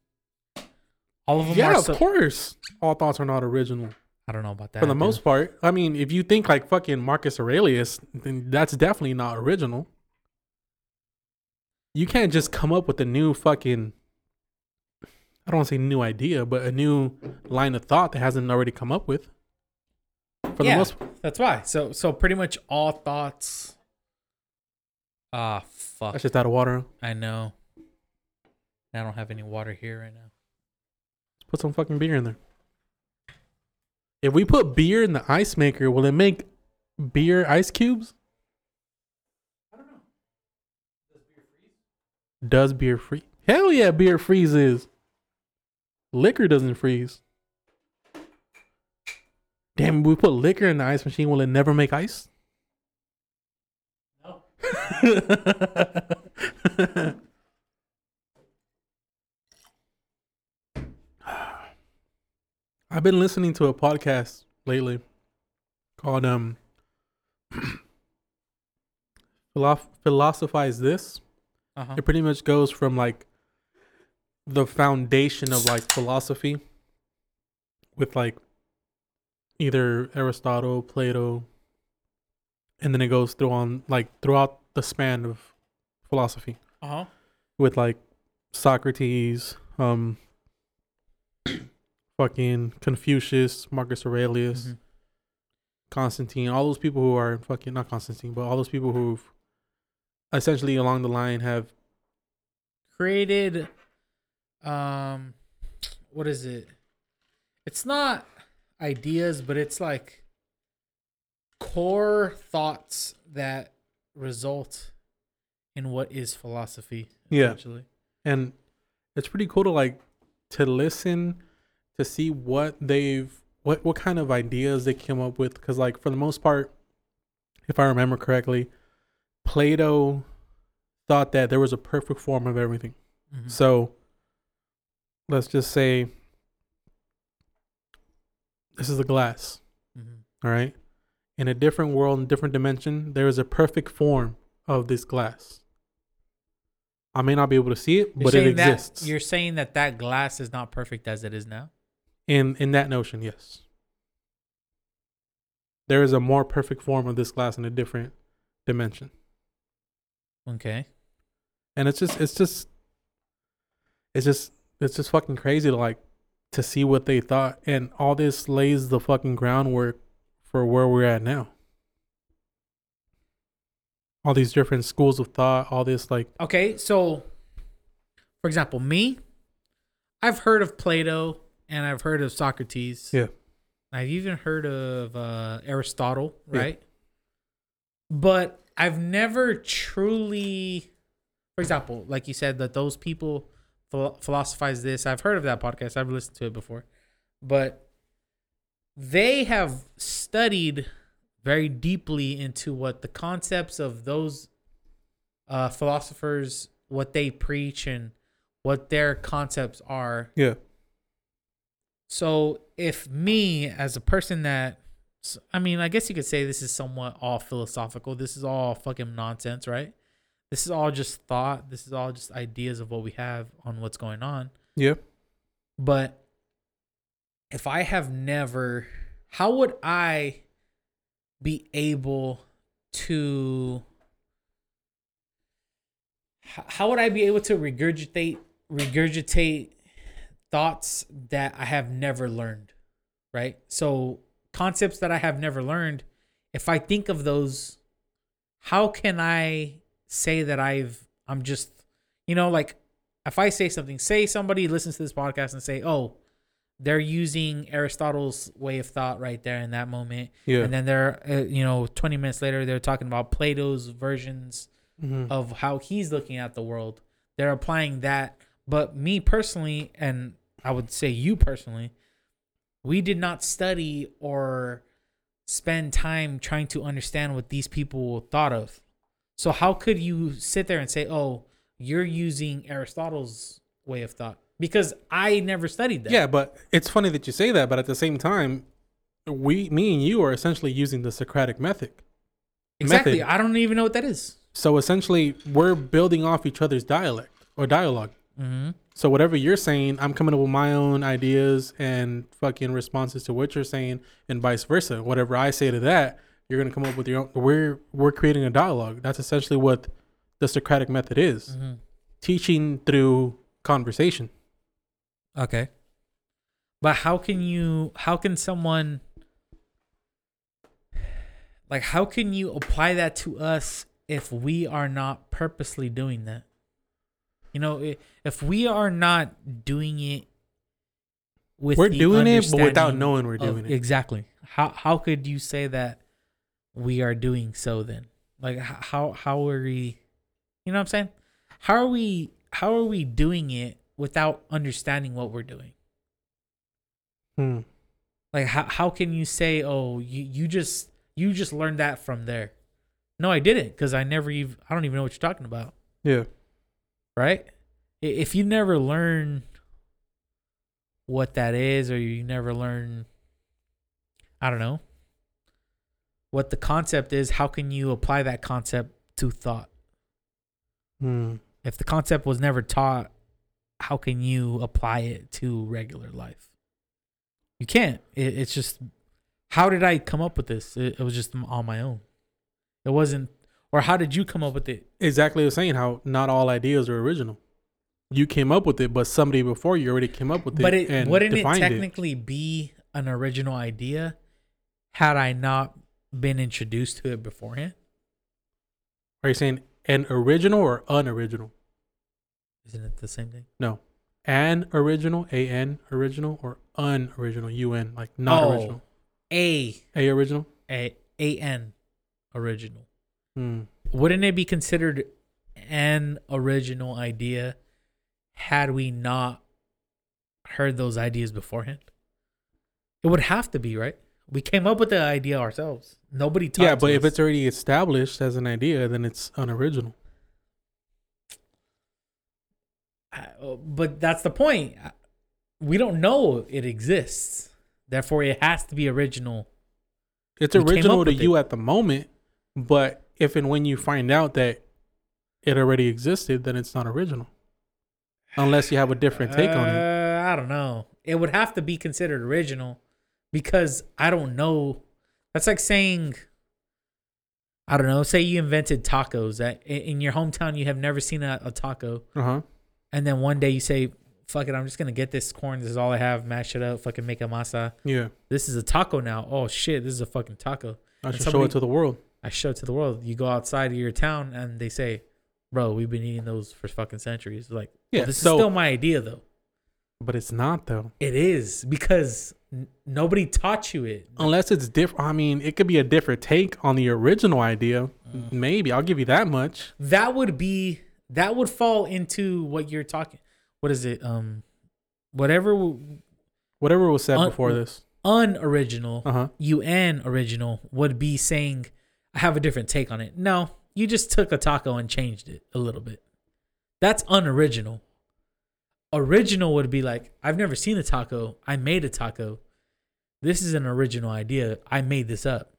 All of them Yeah, are. of sub- course. All thoughts are not original I don't know about that. for the dude. most part. I mean, if you think like fucking Marcus Aurelius, then that's definitely not original. You can't just come up with a new fucking. I don't want to say new idea, but a new line of thought that hasn't already come up with. For yeah, the most, that's why. So so pretty much all thoughts. Ah fuck. that's just out of water. I know. I don't have any water here right now. Put some fucking beer in there. If we put beer in the ice maker, will it make beer ice cubes? Does beer freeze? Does beer free Hell yeah, beer freezes. Liquor doesn't freeze. Damn, we put liquor in the ice machine, will it never make ice? No. (laughs) I've been listening to a podcast lately called um (clears throat) Philosophize This. Uh-huh. It pretty much goes from like the foundation of like philosophy with like either Aristotle, Plato, and then it goes through on like throughout the span of philosophy Uh-huh. with like Socrates, um fucking Confucius, Marcus Aurelius, Mhm. Constantine, all those people who are fucking not Constantine, but all those people who've essentially along the line have Created um what is it? It's not ideas, but it's like core thoughts that result in what is philosophy. Yeah. Essentially. and it's pretty cool to like to listen to see what they've what what kind of ideas they came up with because like for the most part if i remember correctly plato thought that there was a perfect form of everything Mhm. so let's just say this is a glass Mhm. all right in a different world in a different dimension there is a perfect form of this glass i may not be able to see it You're but it saying that- exists you're saying that that glass is not perfect as it is now. In in that notion yes. There is a more perfect form of this glass in a different dimension. Okay. and it's just it's just it's just it's just fucking crazy to like to see what they thought. And all this lays the fucking groundwork for where we're at now. All these different schools of thought all this like Okay, so for example, me, I've heard of Plato and I've heard of Socrates. Yeah. I've even heard of uh, Aristotle, Yeah. right? But I've never truly, for example, like you said, that those people philo- philosophize this. I've heard of that podcast. I've listened to it before, but they have studied very deeply into what the concepts of those uh, philosophers, what they preach, and what their concepts are. yeah So, if me, as a person that, I mean, I guess you could say this is somewhat all philosophical. This is all fucking nonsense, right? This is all just thought. This is all just ideas of what we have on what's going on. yeah But if I have never, how would I be able to? How would I be able to regurgitate regurgitate thoughts that I have never learned? Right. So concepts that I have never learned. If I think of those, how can I say that I've I'm just you know like if I say something, say somebody listens to this podcast and say, "Oh, they're using Aristotle's way of thought right there in that moment," yeah and then they're, uh, you know, twenty minutes later they're talking about Plato's versions Mhm. of how he's looking at the world. They're applying that, but me personally, and I would say you personally, we did not study or spend time trying to understand what these people thought of. So how could you sit there and say, "Oh, you're using Aristotle's way of thought"? Because I never studied that. Yeah, but it's funny that you say that, but at the same time, we, me and you are essentially using the Socratic method. exactly. method. I don't even know what that is. So essentially, we're building off each other's dialect or dialogue. Mm-hmm. So whatever you're saying, I'm coming up with my own ideas and fucking responses to what you're saying, and vice versa. Whatever I say to that, you're gonna come up with your own. We're we're creating a dialogue. That's essentially what the Socratic method is: Mm-hmm. teaching through conversation. Okay. But how can you how can someone like how can you apply that to us if we are not purposely doing that? You know, if we are not doing it with we're doing it, but without knowing we're of- doing it. Exactly. How how could you say that we are doing so then? Like how how are we you know what I'm saying? How are we how are we doing it without understanding what we're doing? Hmm. Like how how can you say, "Oh, you you just you just learned that from there?" No, I didn't cuz I never even I don't even know what you're talking about, Yeah. Right? If you never learn what that is or you never learn I don't know what the concept is, how can you apply that concept to thought? Hmm. If the concept was never taught, how can you apply it to regular life? You can't. It, it's just, how did I come up with this? It, it was just on my own. It wasn't, or how did you come up with it? Exactly the same. how not all ideas are original. You came up with it, but somebody before you already came up with it. But it and wouldn't it technically be an original idea had I not been introduced to it beforehand? Are you saying an original or unoriginal? Isn't it the same thing? No. An original, A N original, or unoriginal, U N, like not Oh. original. A A original? A A N original. Hmm. Wouldn't it be considered an original idea had we not heard those ideas beforehand? It would have to be, right? We came up with the idea ourselves. Nobody Yeah, but if us. it's already established as an idea, then it's unoriginal. Uh, but that's the point. We don't know it exists. Therefore, it has to be original. It's We original to you it. at the moment, but if and when you find out that it already existed, then it's not original. Unless you have a different take on it. Uh, I don't know. It would have to be considered original because I don't know. That's like saying, I don't know. Say you invented tacos. That in- your hometown you have never seen a, a taco, Uh huh. and then one day you say, "Fuck it, I'm just gonna get this corn. This is all I have. Mash it up. Fucking make a masa. Yeah. This is a taco now. Oh shit, this is a fucking taco." I should show somebody- it to the world. I show it to the world. You go outside of your town and they say, "Bro, we've been eating those for fucking centuries." Like, Yeah, yeah, this so- is still my idea though. But it's not though. It is because n- nobody taught you it. Unless it's different. I mean, it could be a different take on the original idea. Mm. Maybe. I'll give you that much. That would be that would fall into what you're talking. What is it? Um, whatever w- Whatever was said Un- before this. unoriginal, Uh huh. un original would be saying, "I have a different take on it." No, you just took a taco and changed it a little bit. That's unoriginal. Original would be like, "I've never seen a taco. I made a taco. This is an original idea. I made this up."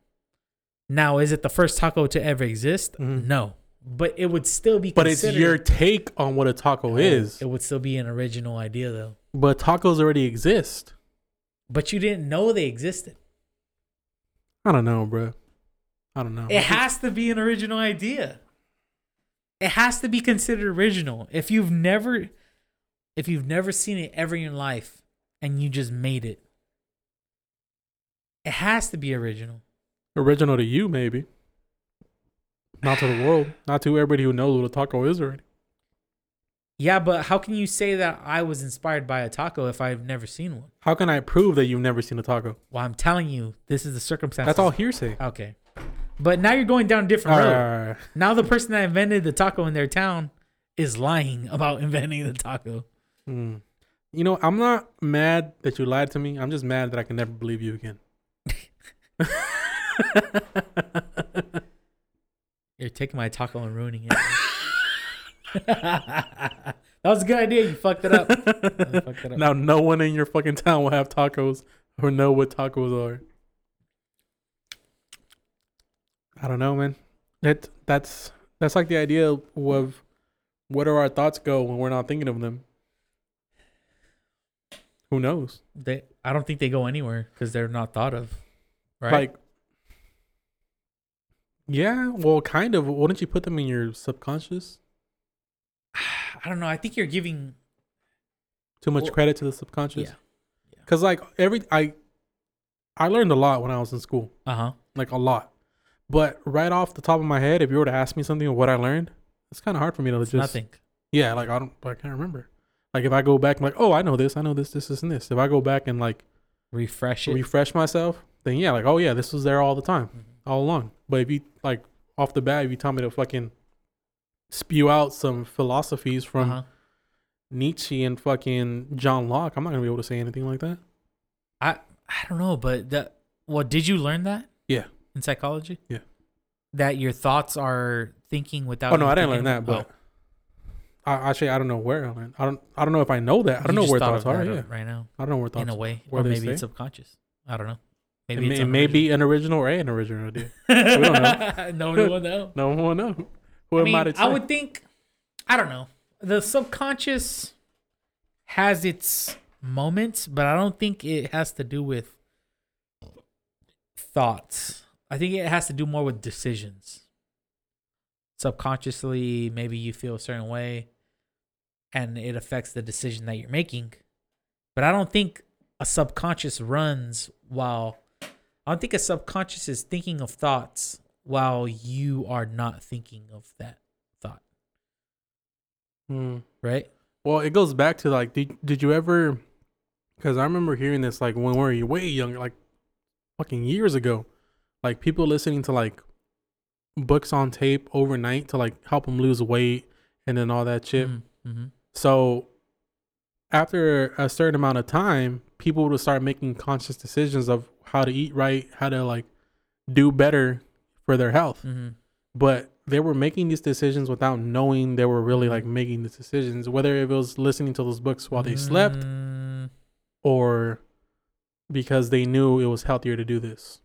Now, is it the first taco to ever exist? Mhm. No, but it would still be. But it's your take on what a taco is. It would still be an original idea, though. But tacos already exist. But you didn't know they existed. I don't know, bro. I don't know. It has to be an original idea. It has to be considered original. If you've never, if you've never seen it ever in your life, and you just made it, it has to be original. Original to you, maybe. Not to the (sighs) world. Not to everybody who knows what a taco is already. Yeah, but how can you say that I was inspired by a taco if I've never seen one? How can I prove that you've never seen a taco? Well, I'm telling you, this is the circumstance. That's all hearsay. Okay. But now you're going down a different road. right, all right, all right. Now the person that invented the taco in their town is lying about (laughs) inventing the taco. Hmm. You know, I'm not mad that you lied to me. I'm just mad that I can never believe you again. (laughs) You're taking my taco and ruining it. (laughs) that was a good idea. You fucked it up. You fucked it up. now, no one in your fucking town will have tacos or know what tacos are. I don't know, man. That that's that's like the idea of where do our thoughts go when we're not thinking of them. Who knows? They, I don't think they go anywhere because they're not thought of. Right? Like, yeah, well, kind of. Wouldn't you put them in your subconscious? (sighs) I don't know. I think you're giving. Too much Well, credit to the subconscious. Yeah. Yeah. Cause like every I, I learned a lot when I was in school, Uh huh. like a lot. But right off the top of my head, if you were to ask me something of what I learned, it's kind of hard for me to just Nothing. Yeah, like I don't, I can't remember. Like if I go back, I'm like, oh, I know this, I know this, this, this, and this. If I go back and like Refresh it. refresh myself, then yeah, like oh yeah, this was there all the time, Mhm. all along. But if you like off the bat, if you tell me to fucking spew out some philosophies from Uh-huh. Nietzsche and fucking John Locke, I'm not gonna be able to say anything like that. I I don't know, but that. well, did you learn that? Yeah. In psychology. Yeah. That your thoughts are thinking without. oh no, I didn't learn that, but I actually I don't know where I learned. I don't I don't know if I know that. I don't know where thoughts are. Yeah, right now, I don't know where thoughts. Are. In a way, or maybe stay. it's subconscious. I don't know. It Maybe may, it may be an original or an original idea. (laughs) we don't know. (laughs) no one will know. No one will know. Who I am mean, I to I would think. I don't know. The subconscious has its moments, but I don't think it has to do with thoughts. I think it has to do more with decisions. Subconsciously, maybe you feel a certain way and it affects the decision that you're making. But I don't think a subconscious runs while I don't think a subconscious is thinking of thoughts while you are not thinking of that thought, Hmm. right? Well, it goes back to like, did did you ever? Because I remember hearing this like when we were way younger, like fucking years ago, like people listening to like books on tape overnight to like help them lose weight and then all that shit. Mm-hmm. So after a certain amount of time, people would start making conscious decisions of how to eat right, how to like do better for their health. Mm-hmm. But they were making these decisions without knowing they were really like making these decisions, whether it was listening to those books while they slept Mm, or because they knew it was healthier to do this.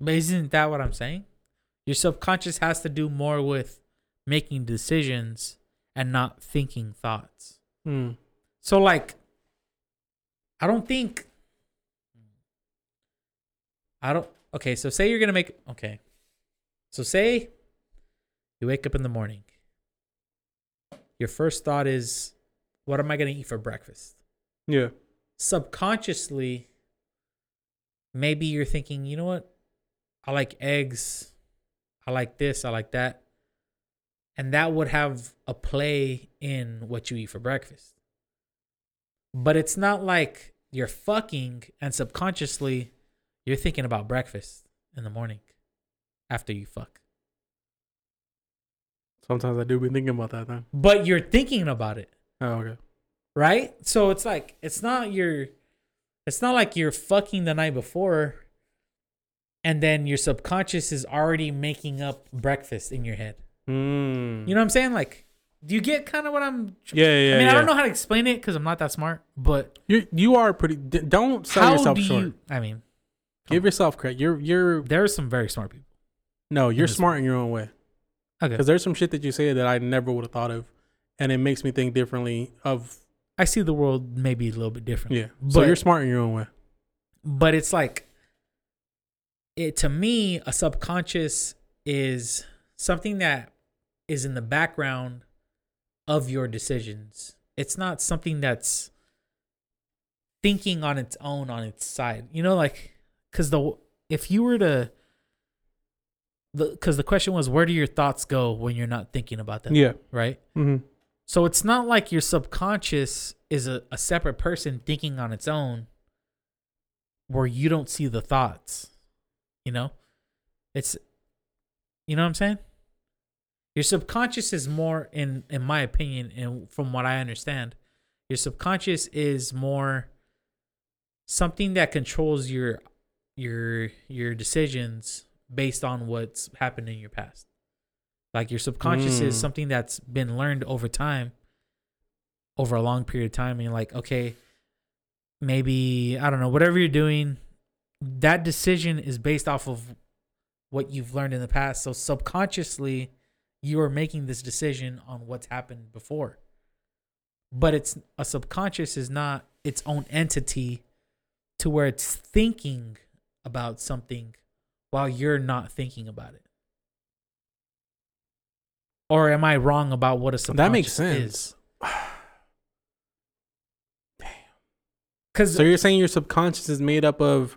But isn't that what I'm saying? Your subconscious has to do more with making decisions and not thinking thoughts. Hmm. So like I don't think I don't okay, so say you're gonna make okay. So say you wake up in the morning. Your first thought is, what am I gonna eat for breakfast? Yeah. Subconsciously, maybe you're thinking, you know what? I like eggs. I like this, I like that. And that would have a play in what you eat for breakfast. But it's not like you're fucking and subconsciously you're thinking about breakfast in the morning after you fuck. Sometimes I do be thinking about that then. But you're thinking about it, Oh, okay. right? So it's like it's not your it's not like you're fucking the night before and then your subconscious is already making up breakfast in your head. Mm. You know what I'm saying? Like do you get kind of what I'm Yeah, yeah. I mean, yeah. I don't know how to explain it cuz I'm not that smart, but You you are pretty. Don't sell how yourself do short. you I mean, Give yourself credit. You're you're there are some very smart people. no. You're smart in your own way. Okay. Because there's some shit that you say that I never would have thought of, and it makes me think differently. Of I see the world maybe a little bit differently. yeah. So But- you're smart in your own way. but it's like it to me a subconscious is something that is in the background of your decisions it's not something that's thinking on its own on its side you know like because the if you were to the because the question was where do your thoughts go when you're not thinking about them Yeah. right Mm-hmm. so it's not like your subconscious is a, a separate person thinking on its own where you don't see the thoughts. You know? It's you know what I'm saying? Your subconscious is more in in my opinion and from what I understand, your subconscious is more something that controls your your your decisions based on what's happened in your past. Like your subconscious is Mm. something that's been learned over time, over a long period of time. And you're like, okay, maybe, I don't know, whatever you're doing, that decision is based off of what you've learned in the past. So subconsciously, you are making this decision on what's happened before. But it's a subconscious is not its own entity to where it's thinking about something while you're not thinking about it. Or am I wrong about what a subconscious That makes sense. (sighs) is? Because So you're saying your subconscious is made up of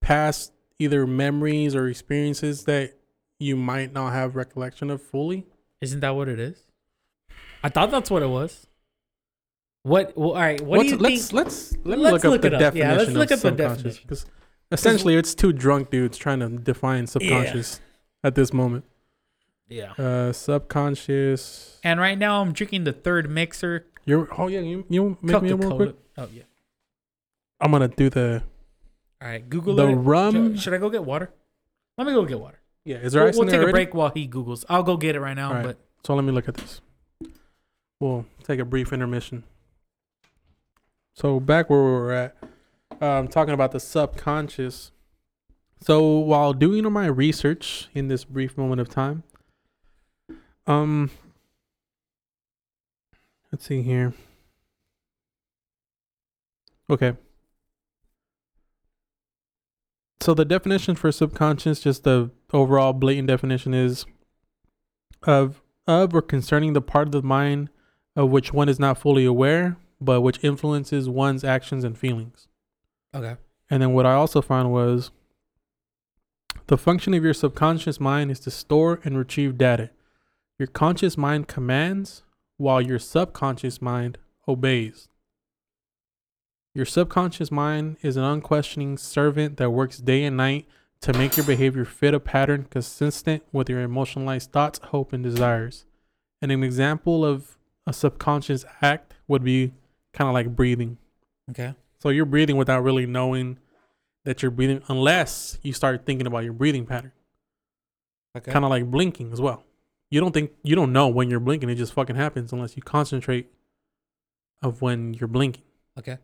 past either memories or experiences that you might not have recollection of fully. isn't that what it is? I thought that's what it was. What? Well, all right. What What's- do you let's think? let's let me Let's look up the up. definition Yeah, let's look of up the subconscious definition. because essentially it's two drunk dudes trying to define subconscious at this moment. Yeah. Uh, subconscious. And right now I'm drinking the third mixer. You're oh yeah you you make me a real quick. Oh yeah. I'm gonna do the All right. Google the it. rum. Should, should I go get water? Let me go get water. Yeah, is there We'll, ice we'll in take there a already? break while he Googles. I'll go get it right now. All right. But So let me look at this. We'll take a brief intermission. So back where we were at, um, talking about the subconscious. So while doing my research in this brief moment of time, um, let's see here. Okay. So the definition for subconscious, just the overall blatant definition is of of or concerning the part of the mind of which one is not fully aware, but which influences one's actions and feelings. okay. And then what I also found was the function of your subconscious mind is to store and retrieve data. Your conscious mind commands while your subconscious mind obeys. Your subconscious mind is an unquestioning servant that works day and night to make your behavior fit a pattern consistent with your emotionalized thoughts, hope, and desires. And an example of a subconscious act would be kind of like breathing. Okay. So you're breathing without really knowing that you're breathing, unless you start thinking about your breathing pattern. Okay. Kind of like blinking as well. You don't think you don't know when you're blinking; it just fucking happens unless you concentrate of when you're blinking. Okay.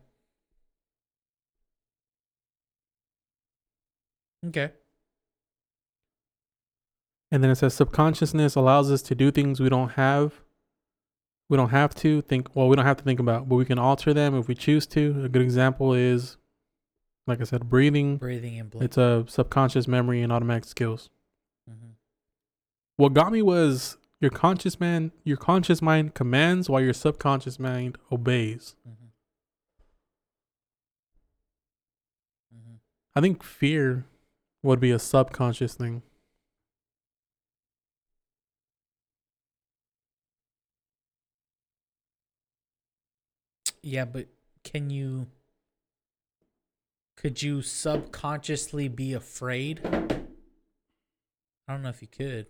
Okay. And then it says subconsciousness allows us to do things we don't have. We don't have to think. Well, we don't have to think about, but we can alter them if we choose to. A good example is, like I said, breathing. Breathing and. It's a subconscious memory and automatic skills. Mhm. What got me was your conscious man, your conscious mind commands while your subconscious mind obeys. Mhm. Mhm. I think fear would be a subconscious thing. Yeah, but can you? Could you subconsciously be afraid? I don't know if you could.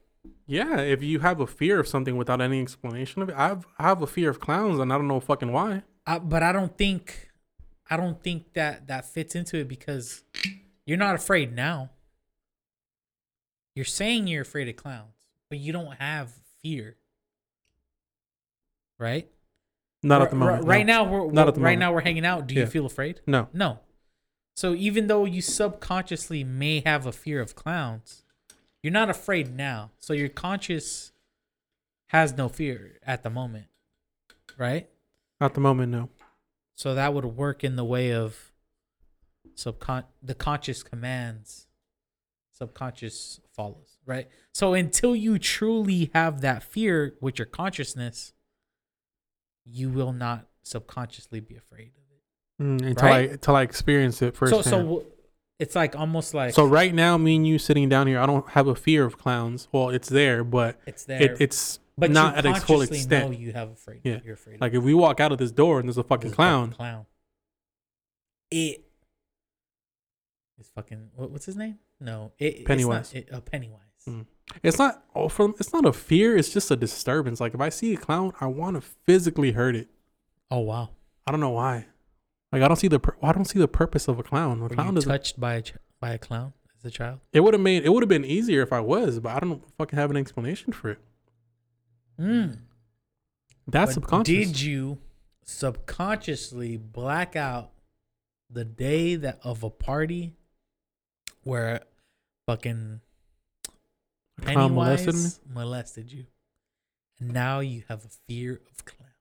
Yeah, if you have a fear of something without any explanation of it, I've I have a fear of clowns and I don't know fucking why. I, but I don't think, I don't think that that fits into it because you're not afraid now. You're saying you're afraid of clowns, but you don't have fear, right? Not at the moment. Right no. now, we're, Not at the right moment. now we're hanging out. Do Yeah. you feel afraid? No. No. So even though you subconsciously may have a fear of clowns, you're not afraid now. So your conscious has no fear at the moment, right? At the moment, no. So that would work in the way of subcon the conscious commands, subconscious follows, right? So until you truly have that fear with your consciousness, you will not subconsciously be afraid of it. Mm, until Right? I until I experience it first. So so it's like almost like so right now, me and you sitting down here, I don't have a fear of clowns. Well, it's there, but it's there. it, it's but not at its full extent. know you have afraid. Yeah. You're afraid. Like if we walk out of this door and there's a fucking There's a clown, clown. It is fucking. What, what's his name? No, it, Pennywise. It's not, it, uh, Pennywise. Mm. it's not oh, from it's not a fear. It's just a disturbance. Like if I see a clown, I want to physically hurt it. Oh wow. I don't know why. Like I don't see the pur- I don't see the purpose of a clown. A Were clown doesn't. touched by a ch- by a clown as a child? It would have made it would have been easier if I was, but I don't fucking have an explanation for it. Mm. That's But subconscious. Did you subconsciously black out the day that of a party where fucking a clown molested? Pennywise molested you, and now you have a fear of clowns?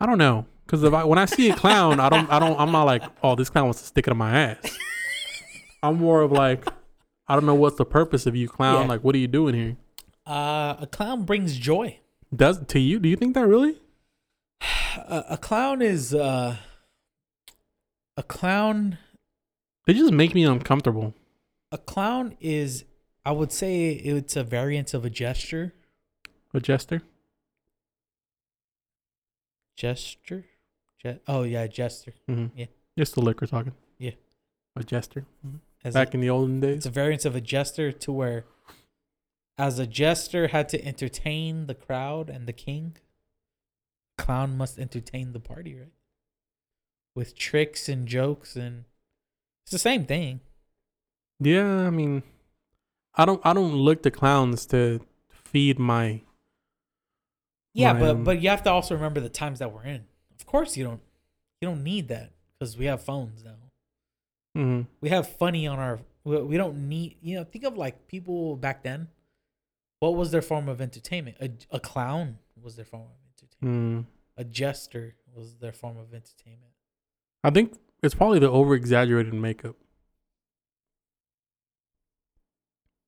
I don't know, because if I when I see a clown, I don't I don't I'm not like oh this clown wants to stick it in my ass. (laughs) I'm more of like I don't know what's the purpose of you clown. Yeah. Like what are you doing here? Uh, a clown brings joy. Does to you? Do you think that really? (sighs) A, a clown is uh, a clown. They just make me uncomfortable. A clown is, I would say, it's a variant of a gesture. A jester. Gesture. Je- oh yeah, gesture. Mm-hmm. Yeah. Just the liquor talking. Yeah. A jester. Mhm. As Back a, in the olden days. it's a variant of a jester to where, as a jester had to entertain the crowd and the king, clown must entertain the party, right? With tricks and jokes and it's the same thing. Yeah, I mean, I don't I don't look to clowns to feed my. Yeah, my, but um, but you have to also remember the times that we're in. Of course, you don't you don't need that because we have phones now. Mm-hmm. We have funny on our. We, we don't need you know. Think of like people back then. What was their form of entertainment? A, a clown was their form of entertainment. Mm. A jester was their form of entertainment. I think it's probably the over exaggerated makeup.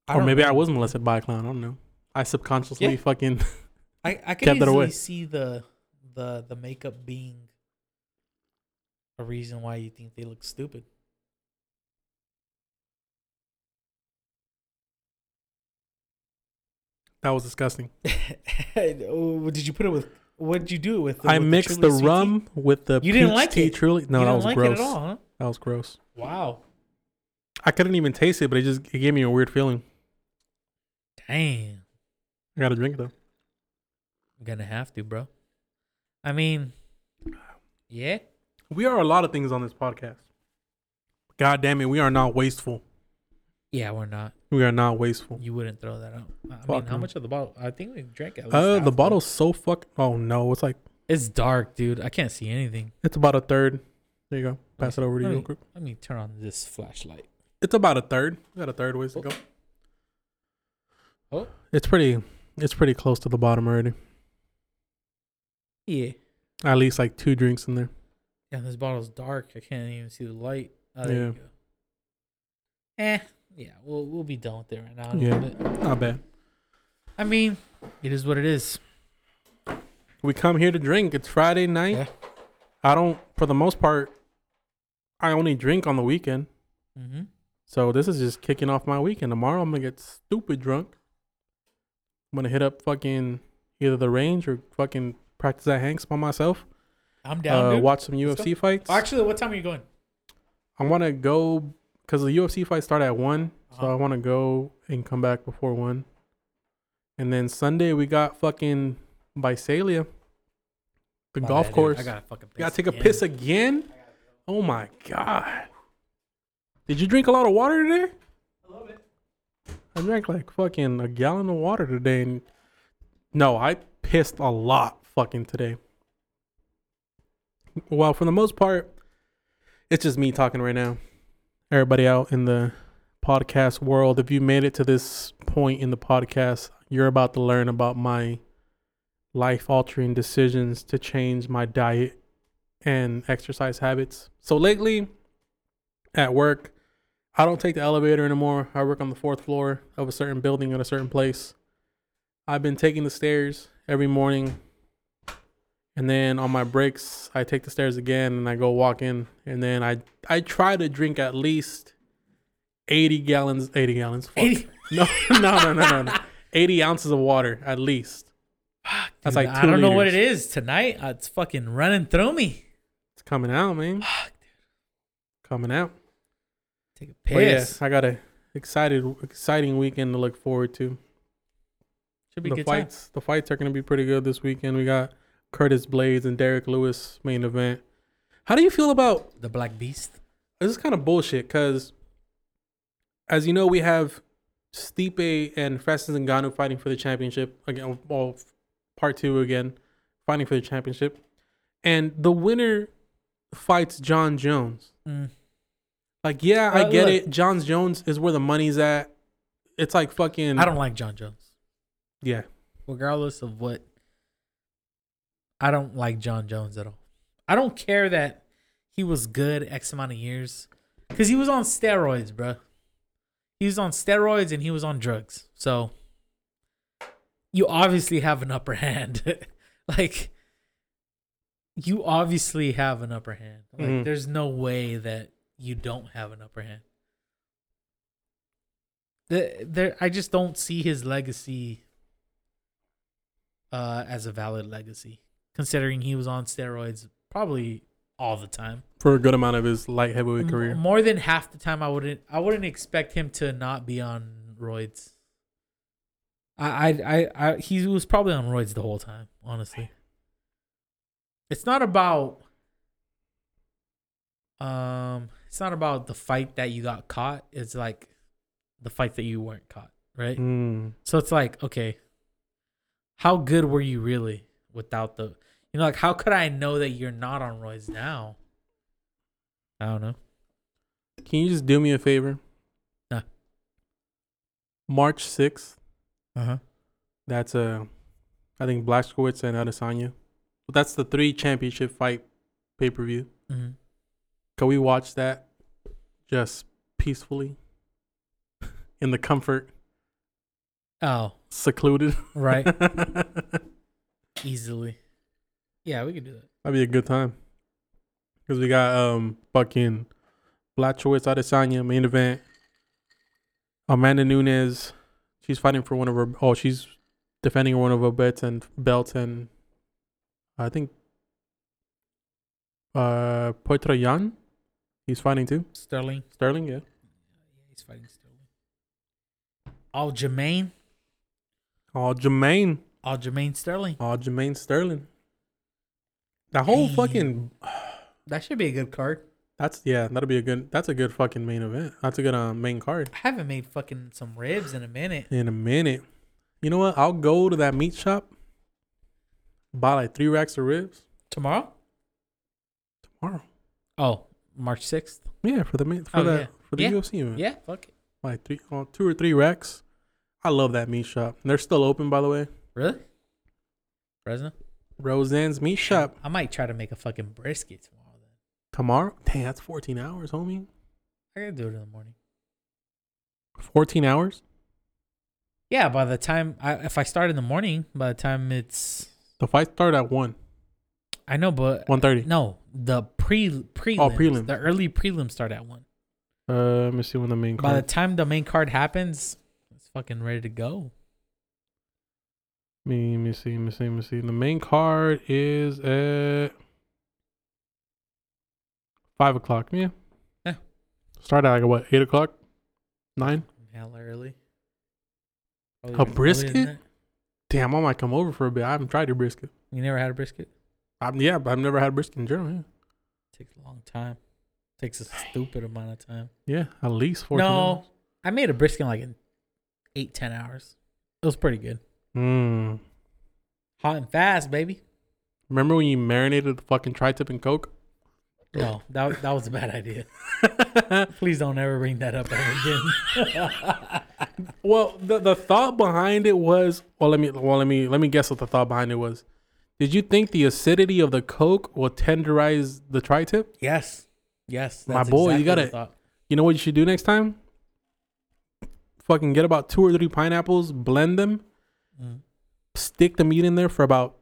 Or maybe I was molested by a clown. I don't know. I subconsciously Yeah. fucking. (laughs) I I can easily see the the the makeup being a reason why you think they look stupid. that was disgusting. (laughs) Did you put it with? What did you do it with? I with mixed the Sweet rum with the. You didn't like tea it? Truly, no, that was like gross. all, huh? That was gross. Wow. I couldn't even taste it, but it just it gave me a weird feeling. Damn. I gotta drink it though. I'm gonna have to, bro. I mean, yeah. We are a lot of things on this podcast. God damn it, we are not wasteful. Yeah, we're not. We are not wasteful. You wouldn't throw that out. I mean, Fuck how no. much of the bottle? I think we drank at least. Uh, half the bottle's so fuck. Oh no, it's like It's dark, dude. I can't see anything. it's about a third. There you go. Pass it over to you Let real me- quick. Let me turn on this flashlight. It's about a third. We got a third ways to go. Oh. It's pretty. It's pretty close to the bottom already. Yeah. At least like two drinks in there. Yeah, this bottle's dark. I can't even see the light. Oh, there Yeah. you go. Eh. Yeah, we'll we'll be done with it right now. Yeah. Not bad. I mean, it is what it is. We come here to drink. It's Friday night. Yeah. I don't, for the most part, I only drink on the weekend. Mm-hmm. So this is just kicking off my weekend. Tomorrow I'm gonna get stupid drunk. I'm gonna hit up fucking either the range or fucking practice at Hanks by myself. I'm down. Uh, watch some UFC fights. Actually, what time are you going? I want to go because the UFC fights start at one, so Uh-huh. I want to go and come back before one. And then Sunday we got fucking Visalia, the My golf bad, dude. course. I gotta fucking. You gotta piss take a piss again. Oh my god! Did you drink a lot of water today? A little bit. I drank like fucking a gallon of water today, and no, I pissed a lot fucking today. Well, for the most part, it's just me talking right now. Everybody out in the podcast world, if you made it to this point in the podcast, you're about to learn about my life altering decisions to change my diet and exercise habits. So lately at work, I don't take the elevator anymore. I work on the fourth floor of a certain building at a certain place. I've been taking the stairs every morning. And then on my breaks, I take the stairs again and I go walk in. And then I I try to drink at least 80 gallons, 80 gallons. fuck. 80. (laughs) No, no, no, no, no, no. 80 ounces of water at least. That's Dude, like I don't know what it is tonight. Uh, it's fucking running through me. It's coming out, man. Coming out. Take a But yeah, piss. I got a excited, exciting weekend to look forward to. Should be the good time. fights, the fights are going to be pretty good this weekend. We got Curtis Blaydes and Derek Lewis main event. How do you feel about The Black Beast. this? Is kind of bullshit because, as you know, we have Stipe and Francis Ngannou fighting for the championship again. Well, part two again, fighting for the championship, and the winner fights Jon Jones. Mm. Like, yeah, I Uh, get look. it. Jon Jones is where the money's at. It's like fucking. I don't like Jon Jones. Yeah, regardless of what I don't like Jon Jones at all. I don't care that he was good X amount of years because he was on steroids, bro. He was on steroids and he was on drugs. So you obviously have an upper (laughs) hand. like you obviously have an upper hand. Like Mhm. there's no way that you don't have an upper hand. The, there, I just don't see his legacy uh, as a valid legacy, considering he was on steroids probably all the time. for a good amount of his light heavyweight career. More than half the time, I wouldn't. I wouldn't expect him to not be on roids. I, I, I, I he was probably on roids the whole time. Honestly, it's not about. Um, it's not about the fight that you got caught. It's like the fight that you weren't caught, right? Mm. So it's like, okay, how good were you really without the, you know, like how could I know that you're not on roids now? I don't know. Can you just do me a favor? Nah. March sixth. Uh huh. That's uh, I think Blachowicz and Adesanya. That's the three championship fight pay per view. hmm Can we watch that just peacefully (laughs) in the comfort, Oh, secluded? right. (laughs) Easily. Yeah, we could do that. That'd be a good time. Cause we got um fucking Blachowicz Adesanya main event. Amanda Nunes, she's fighting for one of her. Oh, she's defending one of her bets and belts, and I think uh Petr Yan, he's fighting too. Sterling. Sterling, yeah. Yeah, he's fighting Sterling. Oh, Jermaine. Aljamain. All Jermaine Sterling. Aljamain Sterling. The whole Damn. fucking That should be a good card. that's yeah, that'll be a good that's a good fucking main event. That's a good uh, main card. I haven't made fucking some ribs in a minute. In a minute. You know what? I'll go to that meat shop, buy like three racks of ribs Tomorrow? tomorrow. Oh, March 6th. Yeah, for the main for Oh, that yeah. for the Yeah. UFC event. Yeah, fuck it. Like three oh, two or three racks. I love that meat shop. They're still open by the way. Really? Fresno? Roseanne's meat shop. I might try to make a fucking brisket tomorrow then. Tomorrow? Dang, that's 14 hours, homie. I gotta do it in the morning. 14 hours? Yeah, by the time I if I start in the morning, by the time it's The fight start at 1, I know, but 1.30. no, the pre prelims, Oh, prelims. the early prelims start at one. Uh, let me see when the main card By the card. time the main card happens, it's fucking ready to go. Me, me see, me see, me see. The main card is at 5 o'clock. Yeah. Yeah. Start at like what, 8 o'clock? 9? Hella early. Oh, a Earlier brisket? Damn, I might come over for a bit. I haven't tried your brisket. You never had a brisket? I'm, yeah, but I've never had brisket in general. Yeah, Takes a long time. Takes a stupid amount of time. yeah at least 14 no, I made a brisket in like in eight ten hours. It was pretty good. Mm. Hot and fast, baby. Remember when you marinated the fucking tri-tip in Coke? No, that that was a bad idea. (laughs) Please don't ever bring that up ever again. (laughs) Well, the the thought behind it was well. Let me well let me let me guess what the thought behind it was. Did you think the acidity of the Coke will tenderize the tri-tip? yes, yes, My boy, you gotta- thought. You know what you should do next time? Fucking get about two or three pineapples, blend them, Mm, stick the meat in there for about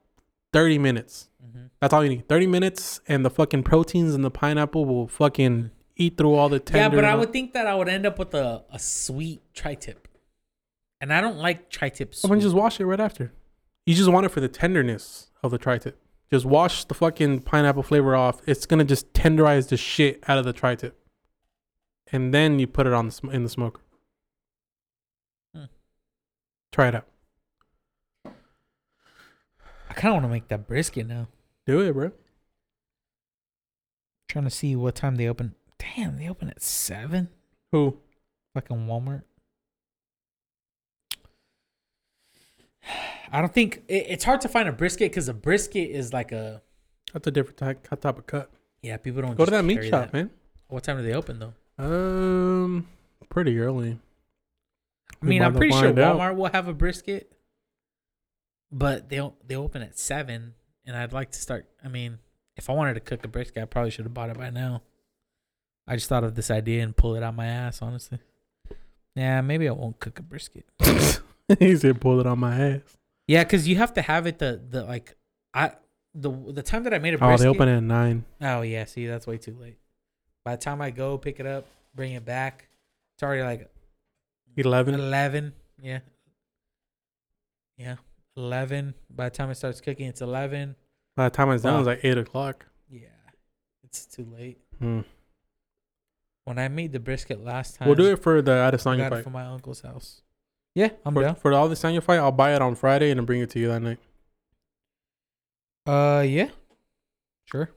thirty minutes. mhm. That's all you need. Thirty minutes, and the fucking proteins in the pineapple will fucking eat through all the tender. Yeah, but I would think that I would end up with a, a sweet tri-tip, and I don't like tri-tip. Someone Sweet. just wash it right after. You just want it for the tenderness of the tri-tip. Just wash the fucking pineapple flavor off. It's gonna just tenderize the shit out of the tri-tip, and then you put it on the sm- in the smoker. Hmm. Try it out. I kind of want to make that brisket now. Do it, bro. trying to see what time they open. Damn, they open at seven. Who? Fucking Walmart. (sighs) I don't think it, it's hard to find a brisket because a brisket is like a That's a different type, type of cut. yeah. People don't Go to that meat shop, that. man. What time do they open though? Um, pretty early. I mean, I'm pretty sure find out. Walmart will have a brisket, but they they open at seven, and I'd like to start. I mean, if I wanted to cook a brisket, I probably should have bought it by now. I just thought of this idea and pull it out my ass. Honestly, yeah, maybe I won't cook a brisket. (laughs) he said, "Pull it on my ass." Yeah, because you have to have it the the like I the the time that I made a Oh, brisket. they open at nine. Oh yeah, see that's way too late. By the time I go pick it up, bring it back, it's already like Eleven. eleven. Yeah, yeah, eleven. By the time it starts cooking, it's eleven. By the time it's done, it's like eight o'clock. Yeah, it's too late. Hmm. When I made the brisket last time, We'll do it for the Adesanya fight. from my uncle's house. Yeah, I'm For, down. for the Adesanya fight, I'll buy it on Friday and then bring it to you that night, Uh, yeah, sure,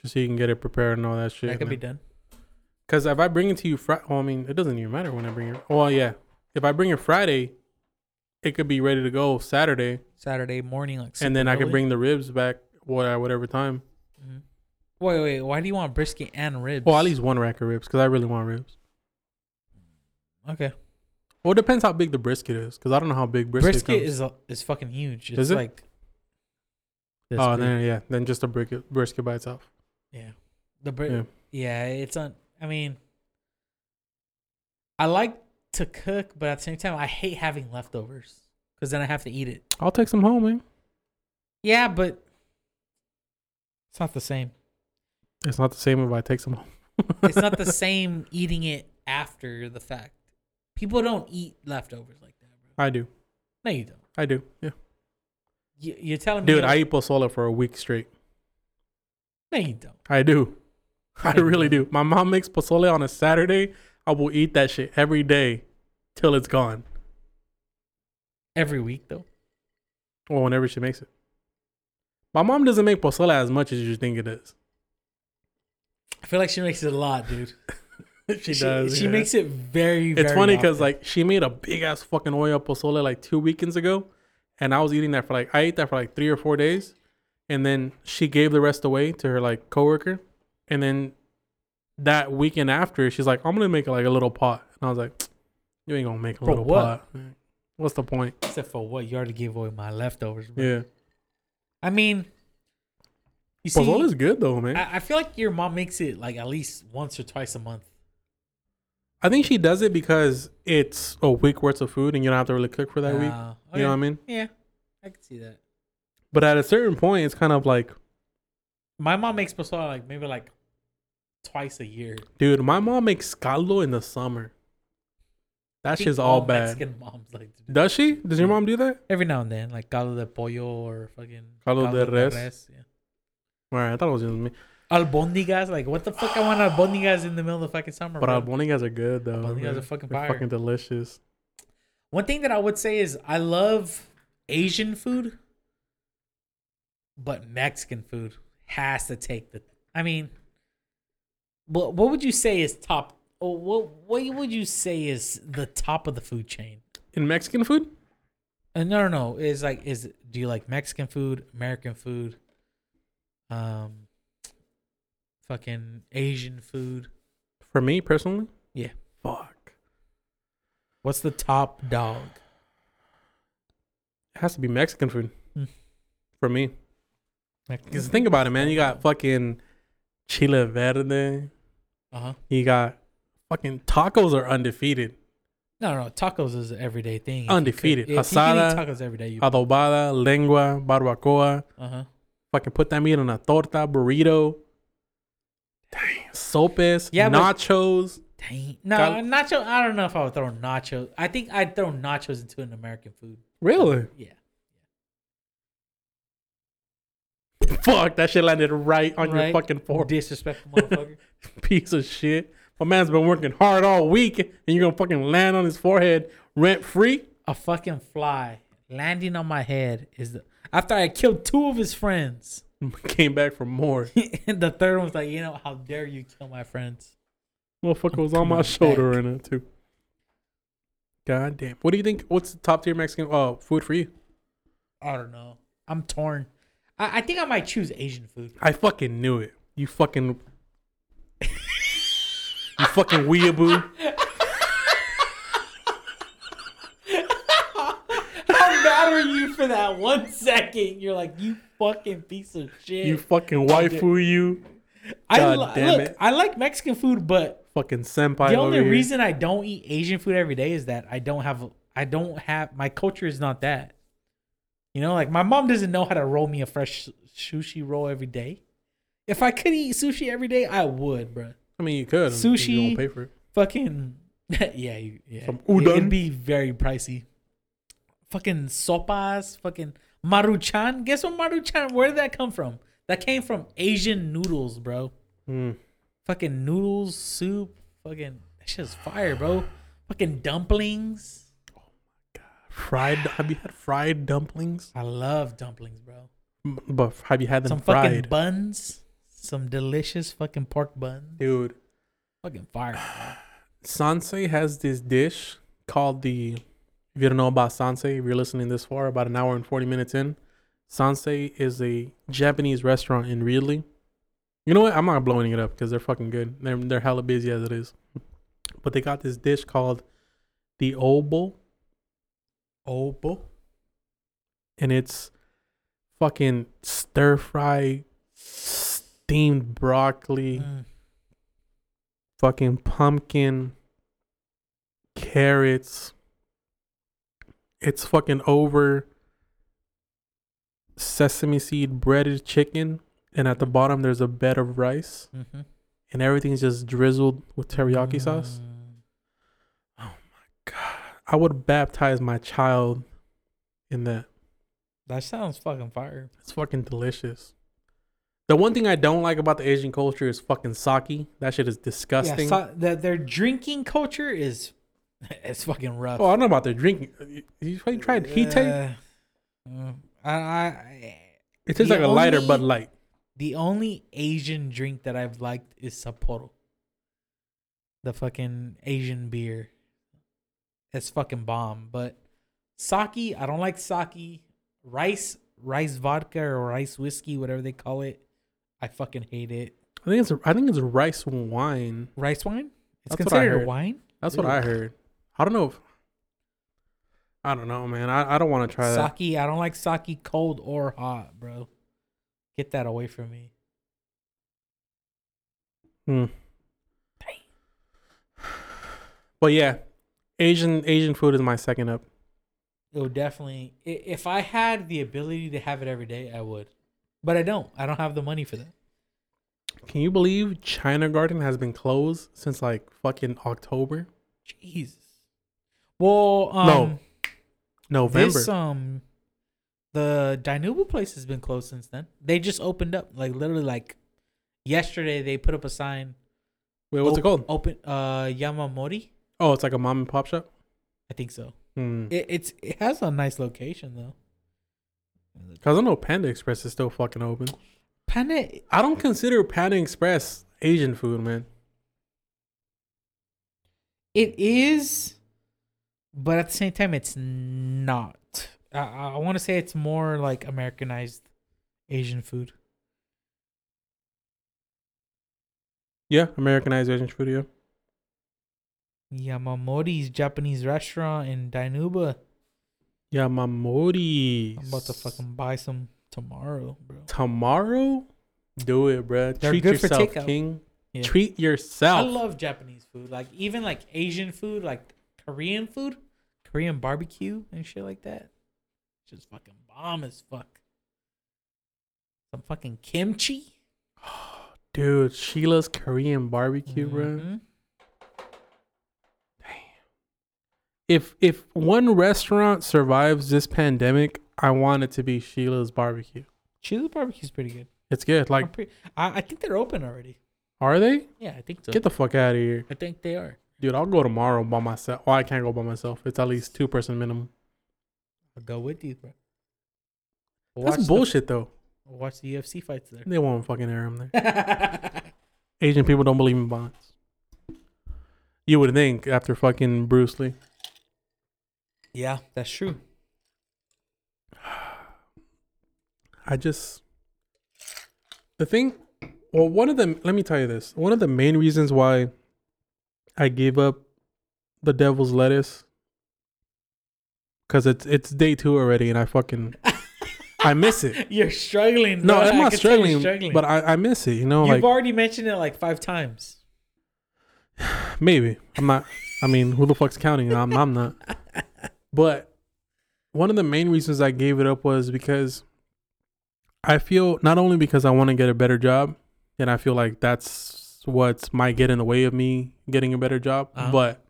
just so you can get it prepared and all that shit. that could be done. Because if I bring it to you Friday, well, I mean, it doesn't even matter when I bring it. Well, yeah, if I bring it Friday, it could be ready to go Saturday, Saturday morning, like, and then super I can early. bring the ribs back what at whatever time. Mhm. Wait, wait. Why do you want brisket and ribs? Well, at least one rack of ribs because I really want ribs. okay. Well, it depends how big the brisket is because I don't know how big brisket, Brisket, comes. is is fucking huge. It's Is it? like oh, big. then yeah, then just a brisket brisket by itself. yeah. The bri- Yeah. yeah. it's on. I mean, I like to cook, but at the same time, I hate having leftovers because then I have to eat it. I'll take some home, man. Yeah, but it's not the same. It's not the same if I take some home. (laughs) It's not the same eating it after the fact. People don't eat leftovers like that, bro. I do. No, you don't. I do. Yeah. You, you're telling me, Dude, you I eat pozole for a week straight. no, you don't. I do. I (laughs) really do. My mom makes pozole on a Saturday. I will eat that shit every day till it's gone. Every week though. Or whenever she makes it. My mom doesn't make pozole as much as you think it is. I feel like she makes it a lot, dude. (laughs) she, does. She yeah. makes it very. It's very funny because like she made a big ass fucking oil pozole like two weekends ago, and I was eating that for like I ate that for like three or four days, and then she gave the rest away to her like coworker, and then that weekend after she's like, I'm gonna make like a little pot, and I was like, you ain't gonna make a For little what? pot. What's the point? except for what you already gave away my leftovers. Bro. Yeah, I mean, you see, pozole is good though, man. I, I, feel like your mom makes it like at least once or twice a month. I think she does it because it's a week worth of food, and you don't have to really cook for that week. Uh, You know what I mean? Yeah, I can see that. But at a certain point, it's kind of like, My mom makes pozole like maybe like twice a year. dude, my mom makes caldo in the summer. That shit's all bad. Mexican moms like to do Does she? Does your mom do that? every now and then, like caldo de pollo or fucking Caldo de res? yeah. All right, I thought it was just me. Albondigas, like what the fuck? I want albondigas in the middle of the fucking summer. But bro. albondigas are good though. Albondigas man. are fucking They're fire. fucking delicious. One thing that I would say is I love Asian food, but Mexican food has to take the. I mean, what what would you say is top? Or what what would you say is the top of the food chain? In Mexican food, Uh, no, no, no. Is like is do you like Mexican food, American food, um, fucking Asian food? for me personally, Yeah. fuck, What's the top dog? it has to be Mexican food Hmm. for me. Because think about it, man. You got fucking chile verde. Uh huh. He got fucking tacos are undefeated. No, no, tacos is an everyday thing. If you could- Undefeated. If you can Asada, eat tacos every day, you Adobada, lengua, barbacoa. uh huh. Fucking put that meat on a torta, burrito. Dang, sopes, Yeah, but- nachos. Dang. No, nacho. I don't know if I would throw nachos. I think I'd throw nachos into an American food. Really? Yeah. Fuck, that shit landed right on your Right? fucking forehead. Disrespectful motherfucker. (laughs) (laughs) Piece of shit. My man's been working hard all week, and you're gonna fucking land on his forehead rent free. A fucking fly landing on my head is the after I killed two of his friends. (laughs) Came back for more. (laughs) and the third one's like, you know, how dare you kill my friends? Motherfucker was on my coming shoulder back. right now too. God damn. What do you think? What's the top tier Mexican uh, food for you? I don't know. I'm torn. I, I think I might choose Asian food. I fucking knew it. You fucking. You fucking weeaboo. How mad were you for that one second? You're like, you fucking piece of shit. You fucking waifu. You I God li- damn look, it. I like Mexican food, but fucking senpai. the only reason I don't eat Asian food every day is that I don't have I don't have my culture is not that. You know, like my mom doesn't know how to roll me a fresh sushi roll every day. If I could eat sushi every day, I would, bro. I mean, you could. Sushi. You don't pay for it. Fucking (laughs) yeah, you, yeah. Some udon. It'd be very pricey. Fucking sopas, fucking maruchan. Guess what maruchan? Where did that come from? That came from Asian noodles, bro. Mm. Fucking noodles, soup, fucking that shit's fire, bro. Fucking dumplings. Oh my god, fried. Have you had fried dumplings? I love dumplings, bro. But have you had them Some fucking fried, buns. Some delicious fucking pork buns. dude? Fucking fire. bro. (sighs) Sansei has this dish called the. If you don't know about Sansei, if you're listening this far, about an hour and 40 minutes in, Sansei is a Japanese restaurant in Reedley. You know what? I'm not blowing it up because they're fucking good. They're, they're hella busy as it is. But they got this dish called the Obo, Obo. and it's fucking stir fry, steamed broccoli, Mm. fucking pumpkin, carrots. It's fucking over sesame seed breaded chicken, and at the bottom there's a bed of rice, Mm-hmm. and everything's just drizzled with teriyaki sauce. Oh my God, I would baptize my child in that. That sounds fucking fire. It's fucking delicious. The one thing I don't like about the Asian culture is fucking sake. That shit is disgusting. Yeah, so, that their drinking culture is (laughs) it's fucking rough. Oh, I don't know about their drinking. You, you tried tape? Uh, uh, I, I, It tastes like a lighter only- Bud Light. the only Asian drink that I've liked is Sapporo. The fucking Asian beer. It's fucking bomb. But sake, I don't like sake. Rice, rice vodka or rice whiskey, whatever they call it. I fucking hate it. I think it's I think it's rice wine. Rice wine? It's That's what I considered heard. wine? That's what I heard. I don't know if I don't know, man. I, I don't want to try that. Sake, I don't like sake cold or hot, bro. Get that away from me. Hmm. But yeah, Asian Asian food is my second up. It would definitely. i- If I had the ability to have it every day, I would. But I don't. I don't have the money for that. Can you believe China Garden has been closed since like fucking October? Jesus. Well, um, No, November. This um, the Dinuba place has been closed since then. They just opened up, like literally, like yesterday. They put up a sign. Wait, what's it called? Open, uh, Yamamori. Oh, it's like a mom and pop shop. I think so. Hmm. It, it's it has a nice location though. Cause I know Panda Express is still fucking open. Panda, I don't consider Panda Express Asian food, man. it is, but at the same time, it's not. I, I want to say it's more like Americanized Asian food. Yeah, Americanized Asian food. Yeah. Yamamori's Japanese restaurant in Dinuba. Yamamori. I'm about to fucking buy some tomorrow, bro. tomorrow. Do it, bro. They're Treat good for yourself, takeout. King. Yeah. Treat yourself. I love Japanese food, like even like Asian food, like Korean food, Korean barbecue and shit like that. Just fucking bomb as fuck. Some fucking kimchi, (sighs) Dude, Sheila's Korean barbecue, bruh. Mhm. If if one restaurant survives this pandemic, I want it to be Sheila's barbecue. Sheila's Barbecue is pretty good. It's good. Like, pretty, I, I think they're open already. are they? Yeah, I think so. Get the fuck out of here, I think they are. dude. I'll go tomorrow by myself. Well, I can't go by myself. It's at least two person minimum. I'll go with you, bro. That's the- bullshit, though. watch the UFC fights there. They won't fucking air them there. (laughs) Asian people don't believe in violence. You would think after fucking Bruce Lee. Yeah, that's true. I just the thing. Well, one of them. Let me tell you this. One of the main reasons why I gave up the devil's lettuce because it's it's day two already, and I fucking (laughs) I miss it. You're struggling. No, I'm not can struggling, but I, I miss it. You know, You've like already mentioned it like five times. (sighs) maybe I'm not. I mean, who the fuck's counting? I'm I'm not. (laughs) But one of the main reasons I gave it up was because I feel not only because I want to get a better job, and I feel like that's what might get in the way of me getting a better job, Uh-huh. but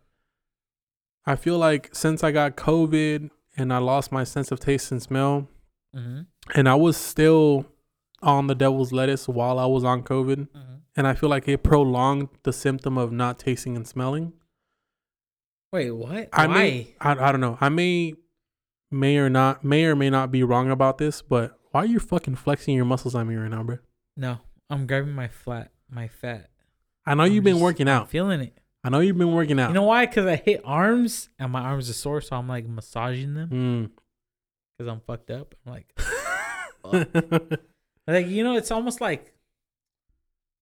I feel like since I got COVID and I lost my sense of taste and smell, Mm-hmm. and I was still on the devil's lettuce while I was on COVID, Mm-hmm. and I feel like it prolonged the symptom of not tasting and smelling. Wait, what? I Why? may, I, I don't know. I may, may or not, may or may not be wrong about this, but why are you fucking flexing your muscles on me right now, bro? no, I'm grabbing my flat, my fat. I know I'm you've been working out. feeling it. I know you've been working out. You know why? Because I hit arms and my arms are sore, so I'm like massaging them Mm. because I'm fucked up. I'm like, (laughs) like you know, it's almost like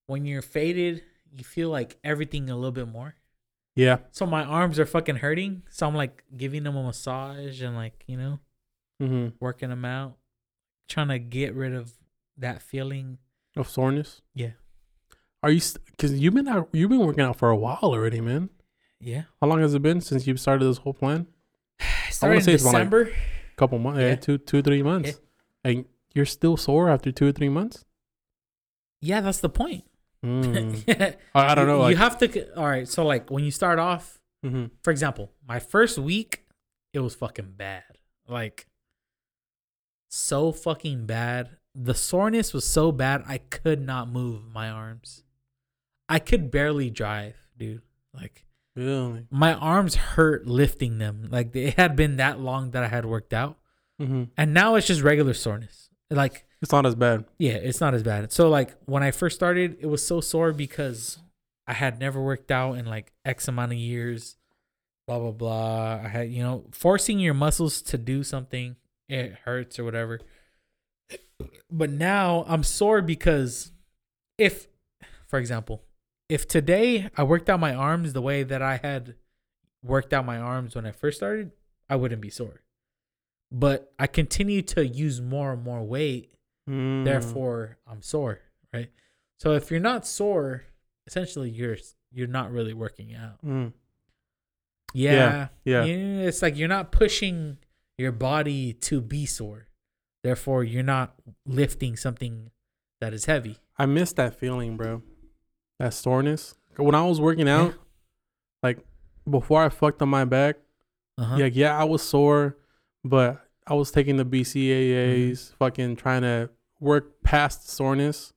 when you're faded, you feel like everything a little bit more. Yeah. So my arms are fucking hurting, so I'm like giving them a massage and like you know hmm working them out, trying to get rid of that feeling. Of soreness. Yeah. Are you? St- Because you've been out. You've been working out for a while already, man. Yeah, How long has it been since you've started this whole plan? (sighs) I started in say it's more like- December. couple months. Yeah. Yeah. two, two, three months. And you're still sore after two or three months. yeah, that's the point. Mm. (laughs) I, don't know. You, Like, you have to. All right, so like when you start off, mhm. for example, my first week, it was fucking bad. Like, so fucking bad. The soreness was so bad, I could not move my arms. I could barely drive, dude. Like, Really? My arms hurt lifting them. Like it had been that long that I had worked out, Mm-hmm. and now it's just regular soreness. Like It's not as bad. yeah, it's not as bad. So like when I first started, it was so sore because I had never worked out in like X amount of years. Blah blah blah. I had you know forcing your muscles to do something it hurts or whatever. But now I'm sore because if, for example, if today I worked out my arms the way that I had worked out my arms when I first started, I wouldn't be sore. But I continue to use more and more weight Mm. therefore I'm sore, right? So if you're not sore, essentially you're you're not really working out. Mm. Yeah, yeah. It's like you're not pushing your body to be sore. Therefore, you're not lifting something that is heavy. I miss that feeling, bro. That soreness. When I was working out, like before I fucked on my back, Uh-huh. yeah, yeah, I was sore, but I was taking the BCAAs, Mm-hmm. fucking trying to work past soreness,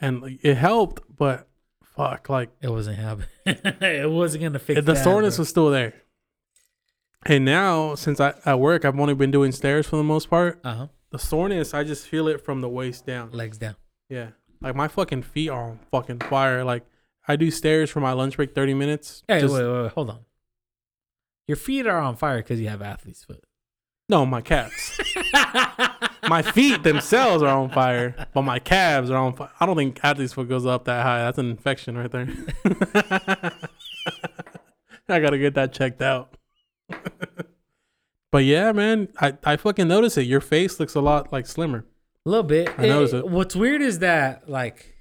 and like, it helped. But fuck, like It wasn't happening. (laughs) it wasn't gonna fix the that, soreness bro. was still there. And now, since I at work, I've only been doing stairs for the most part. uh-huh. The soreness, I just feel it from the waist down. Legs down. Yeah. Like my fucking feet are on fucking fire. Like I do stairs for my lunch break 30 minutes. Hey, Just- wait, wait, wait, hold on. Your feet are on fire because you have athlete's foot. No, my calves. (laughs) my feet themselves are on fire, but my calves are on fire. I don't think athlete's foot goes up that high. That's an infection right there. (laughs) I gotta get that checked out. but yeah, man, I, I fucking notice it. Your face looks a lot like slimmer. A little bit. I noticed it. What's weird is that like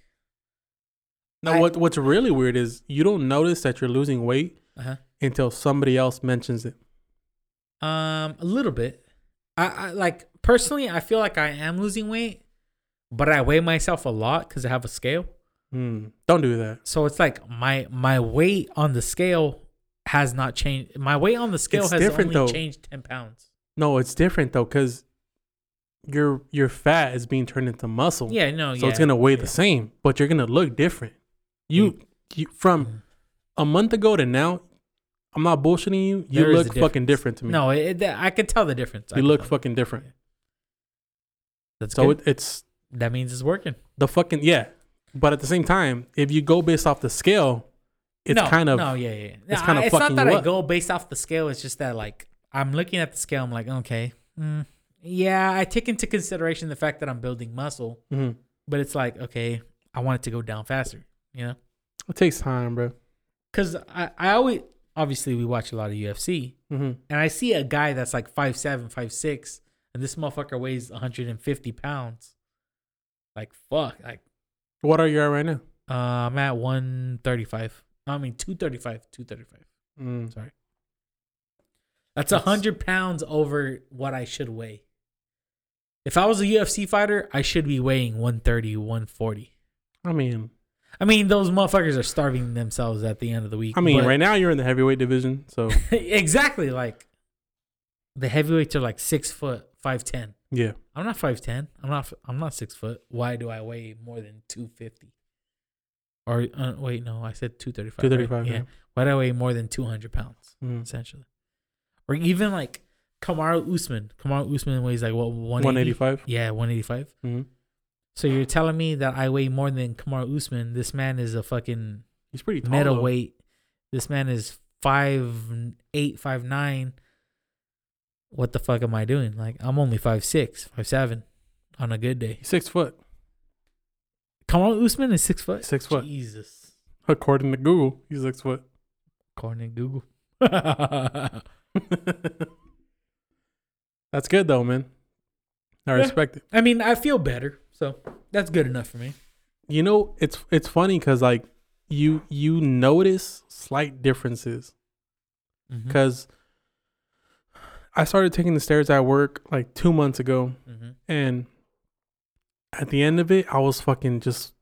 No, I- what what's really weird is you don't notice that you're losing weight uh-huh. until somebody else mentions it. Um, a little bit. I, I like personally, I feel like I am losing weight, but I weigh myself a lot because I have a scale. Hmm. Don't do that. So it's like my my weight on the scale has not changed. My weight on the scale It's has different, only though. changed ten pounds. No, it's different though, because your your fat is being turned into muscle. Yeah, no, So yeah. it's gonna weigh yeah. the same, but you're gonna look different. You, you from Mhm. a month ago to now, I'm not bullshitting you. You There look fucking different to me. No, it, it- I could tell the difference. I you look fucking different. That's So good. it, it's that means it's working. the fucking yeah. But at the same time, if you go based off the scale, it's no, kind of no, yeah, yeah. it's No, kinda I- It's not fucking that you I go based off the scale. It's just that like I'm looking at the scale. I'm like, okay, mm, yeah. I take into consideration the fact that I'm building muscle, Mhm. but it's like, okay, I want it to go down faster. You know, it takes time, bro. because I I always obviously we watch a lot of UFC, hmm and I see a guy that's like five seven, five six, and this motherfucker weighs 150 pounds. Like fuck, like What are you at right now? uh, I'm at 135. I mean 235, 235. Mm. Sorry. That's a hundred pounds over what I should weigh. If I was a UFC fighter, I should be weighing 130, 140. I mean, I mean, those motherfuckers are starving themselves at the end of the week. I mean, but- right now you're in the heavyweight division, so (laughs) exactly. Like the heavyweights are like six foot, five ten. yeah. I'm not five ten. I'm not. I'm not six foot. Why do I weigh more than two fifty? Or uh, wait, no, I said two thirty five. Two thirty five. Yeah. Why do I weigh more than two hundred pounds? Mhm. essentially. Or even like Kamaru Usman. Kamaru Usman weighs like what 180? One eighty five. Yeah, 185. Mm-hmm. So you're telling me that I weigh more than Kamaru Usman? This man is a fucking He's pretty tall. though. middleweight. This man is five eight, five nine. What the fuck am I doing? Like I'm only five six, five seven on a good day. Six foot, Kamaru Usman is six foot. Six foot. Jesus. according to Google. He's six foot. According to Google. (laughs) (laughs) That's good though, man. I Yeah. respect it. I mean, I feel better, so that's good enough for me. You know, it's it's funny because like you you notice slight differences because I started taking the stairs at work like two months ago, Mhm. and at the end of it, I was fucking just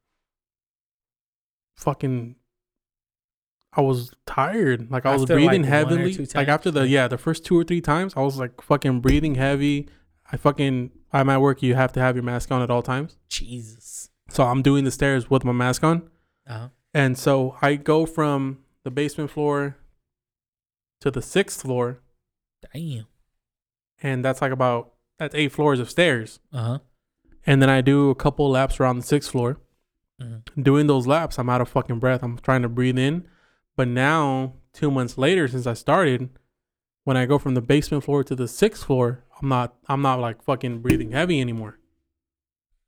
fucking. I was tired. Like I was After, like, breathing one heavily. Like after the yeah, the first two or three times, I was like fucking breathing heavy. I fucking I'm at work. You have to have your mask on at all times. Jesus. So I'm doing the stairs with my mask on. Uh-huh. And so I go from the basement floor to the sixth floor, Damn. and that's like about that's eight floors of stairs. Uh huh. And then I do a couple laps around the sixth floor. Mm-hmm. Doing those laps, I'm out of fucking breath. I'm trying to breathe in, but now two months later, since I started, when I go from the basement floor to the sixth floor, I'm not I'm not like fucking breathing heavy anymore.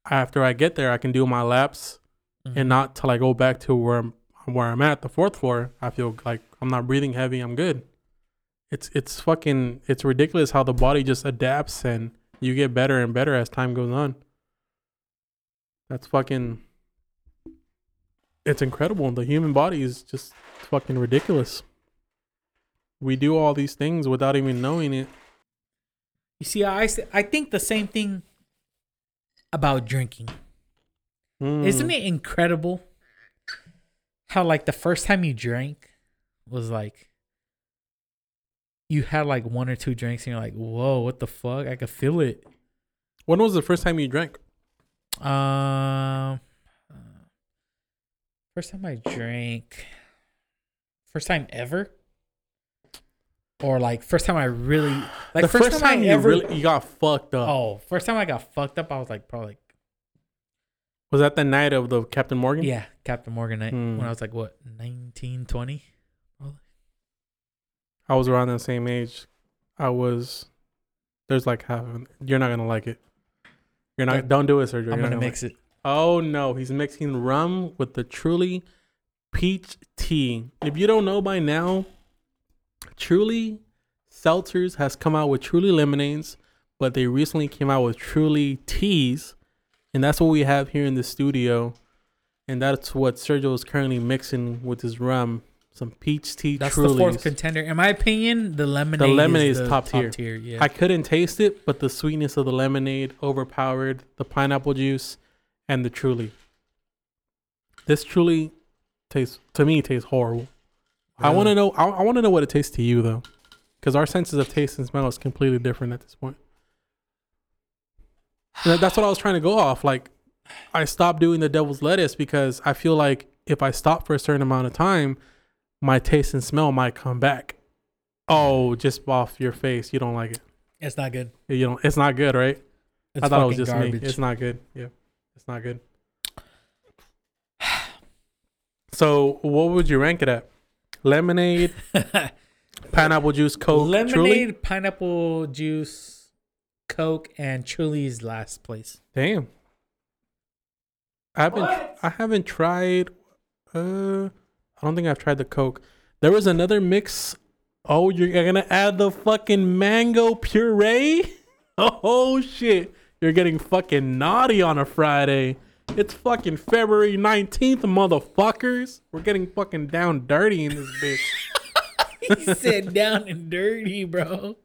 After I get there, I can do my laps Mm-hmm. and not till I go back to where I'm where I'm at the fourth floor. I feel like I'm not breathing heavy. I'm good. It's it's fucking it's ridiculous how the body just adapts and you get better and better as time goes on. That's fucking. It's incredible. The human body is just fucking ridiculous. We do all these things without even knowing it. You see, I I think the same thing about drinking. Mm. Isn't it incredible how like the first time you drank was like you had like one or two drinks and you're like, whoa, what the fuck? I could feel it. When was the first time you drank? Um, uh, first time I drank, first time ever, or like first time I really like the first, time, I you ever. really you got fucked up. oh, first time I got fucked up, I was like probably like Was that the night of the Captain Morgan? yeah, Captain Morgan night Hmm. when I was like what 19, 20? I was around that same age. I was. There's like half. Of, you're not gonna like it. You're not. Don't- Don't do it, Sergio. I'm You're not gonna like mix it. it. Oh no, he's mixing rum with the Truly peach tea. If you don't know by now, Truly Seltzers has come out with Truly lemonades, but they recently came out with Truly teas, and that's what we have here in the studio. And that's what Sergio is currently mixing with his rum. Some peach tea That's Trulies. the fourth contender. In my opinion, the lemonade. The lemonade is is the top tier. Yeah. I couldn't taste it, but the sweetness of the lemonade overpowered the pineapple juice and the truly. This truly tastes to me tastes horrible. I want to know. I, I want to know what it tastes to you though, because our senses of taste and smell is completely different at this point. That's what I was trying to go off. Like, I stopped doing the devil's lettuce because I feel like if I stop for a certain amount of time, my taste and smell might come back. Oh, just off your face, you don't like it. It's not good. You don't. It's not good, right? It's I thought it was just garbage. me. It's not good. Yeah, it's not good. (sighs) So, what would you rank it at? Lemonade, (laughs) pineapple juice, Coke, lemonade, Truly? pineapple juice, Coke, and Truly's last place. Damn. I haven't. I haven't tried. Uh, I don't think I've tried the Coke. There was another mix. Oh, you're gonna add the fucking mango puree? (laughs) Oh shit! You're getting fucking naughty on a Friday. It's fucking February 19th, motherfuckers. We're getting fucking down dirty in this bitch. (laughs) he said down and dirty, bro.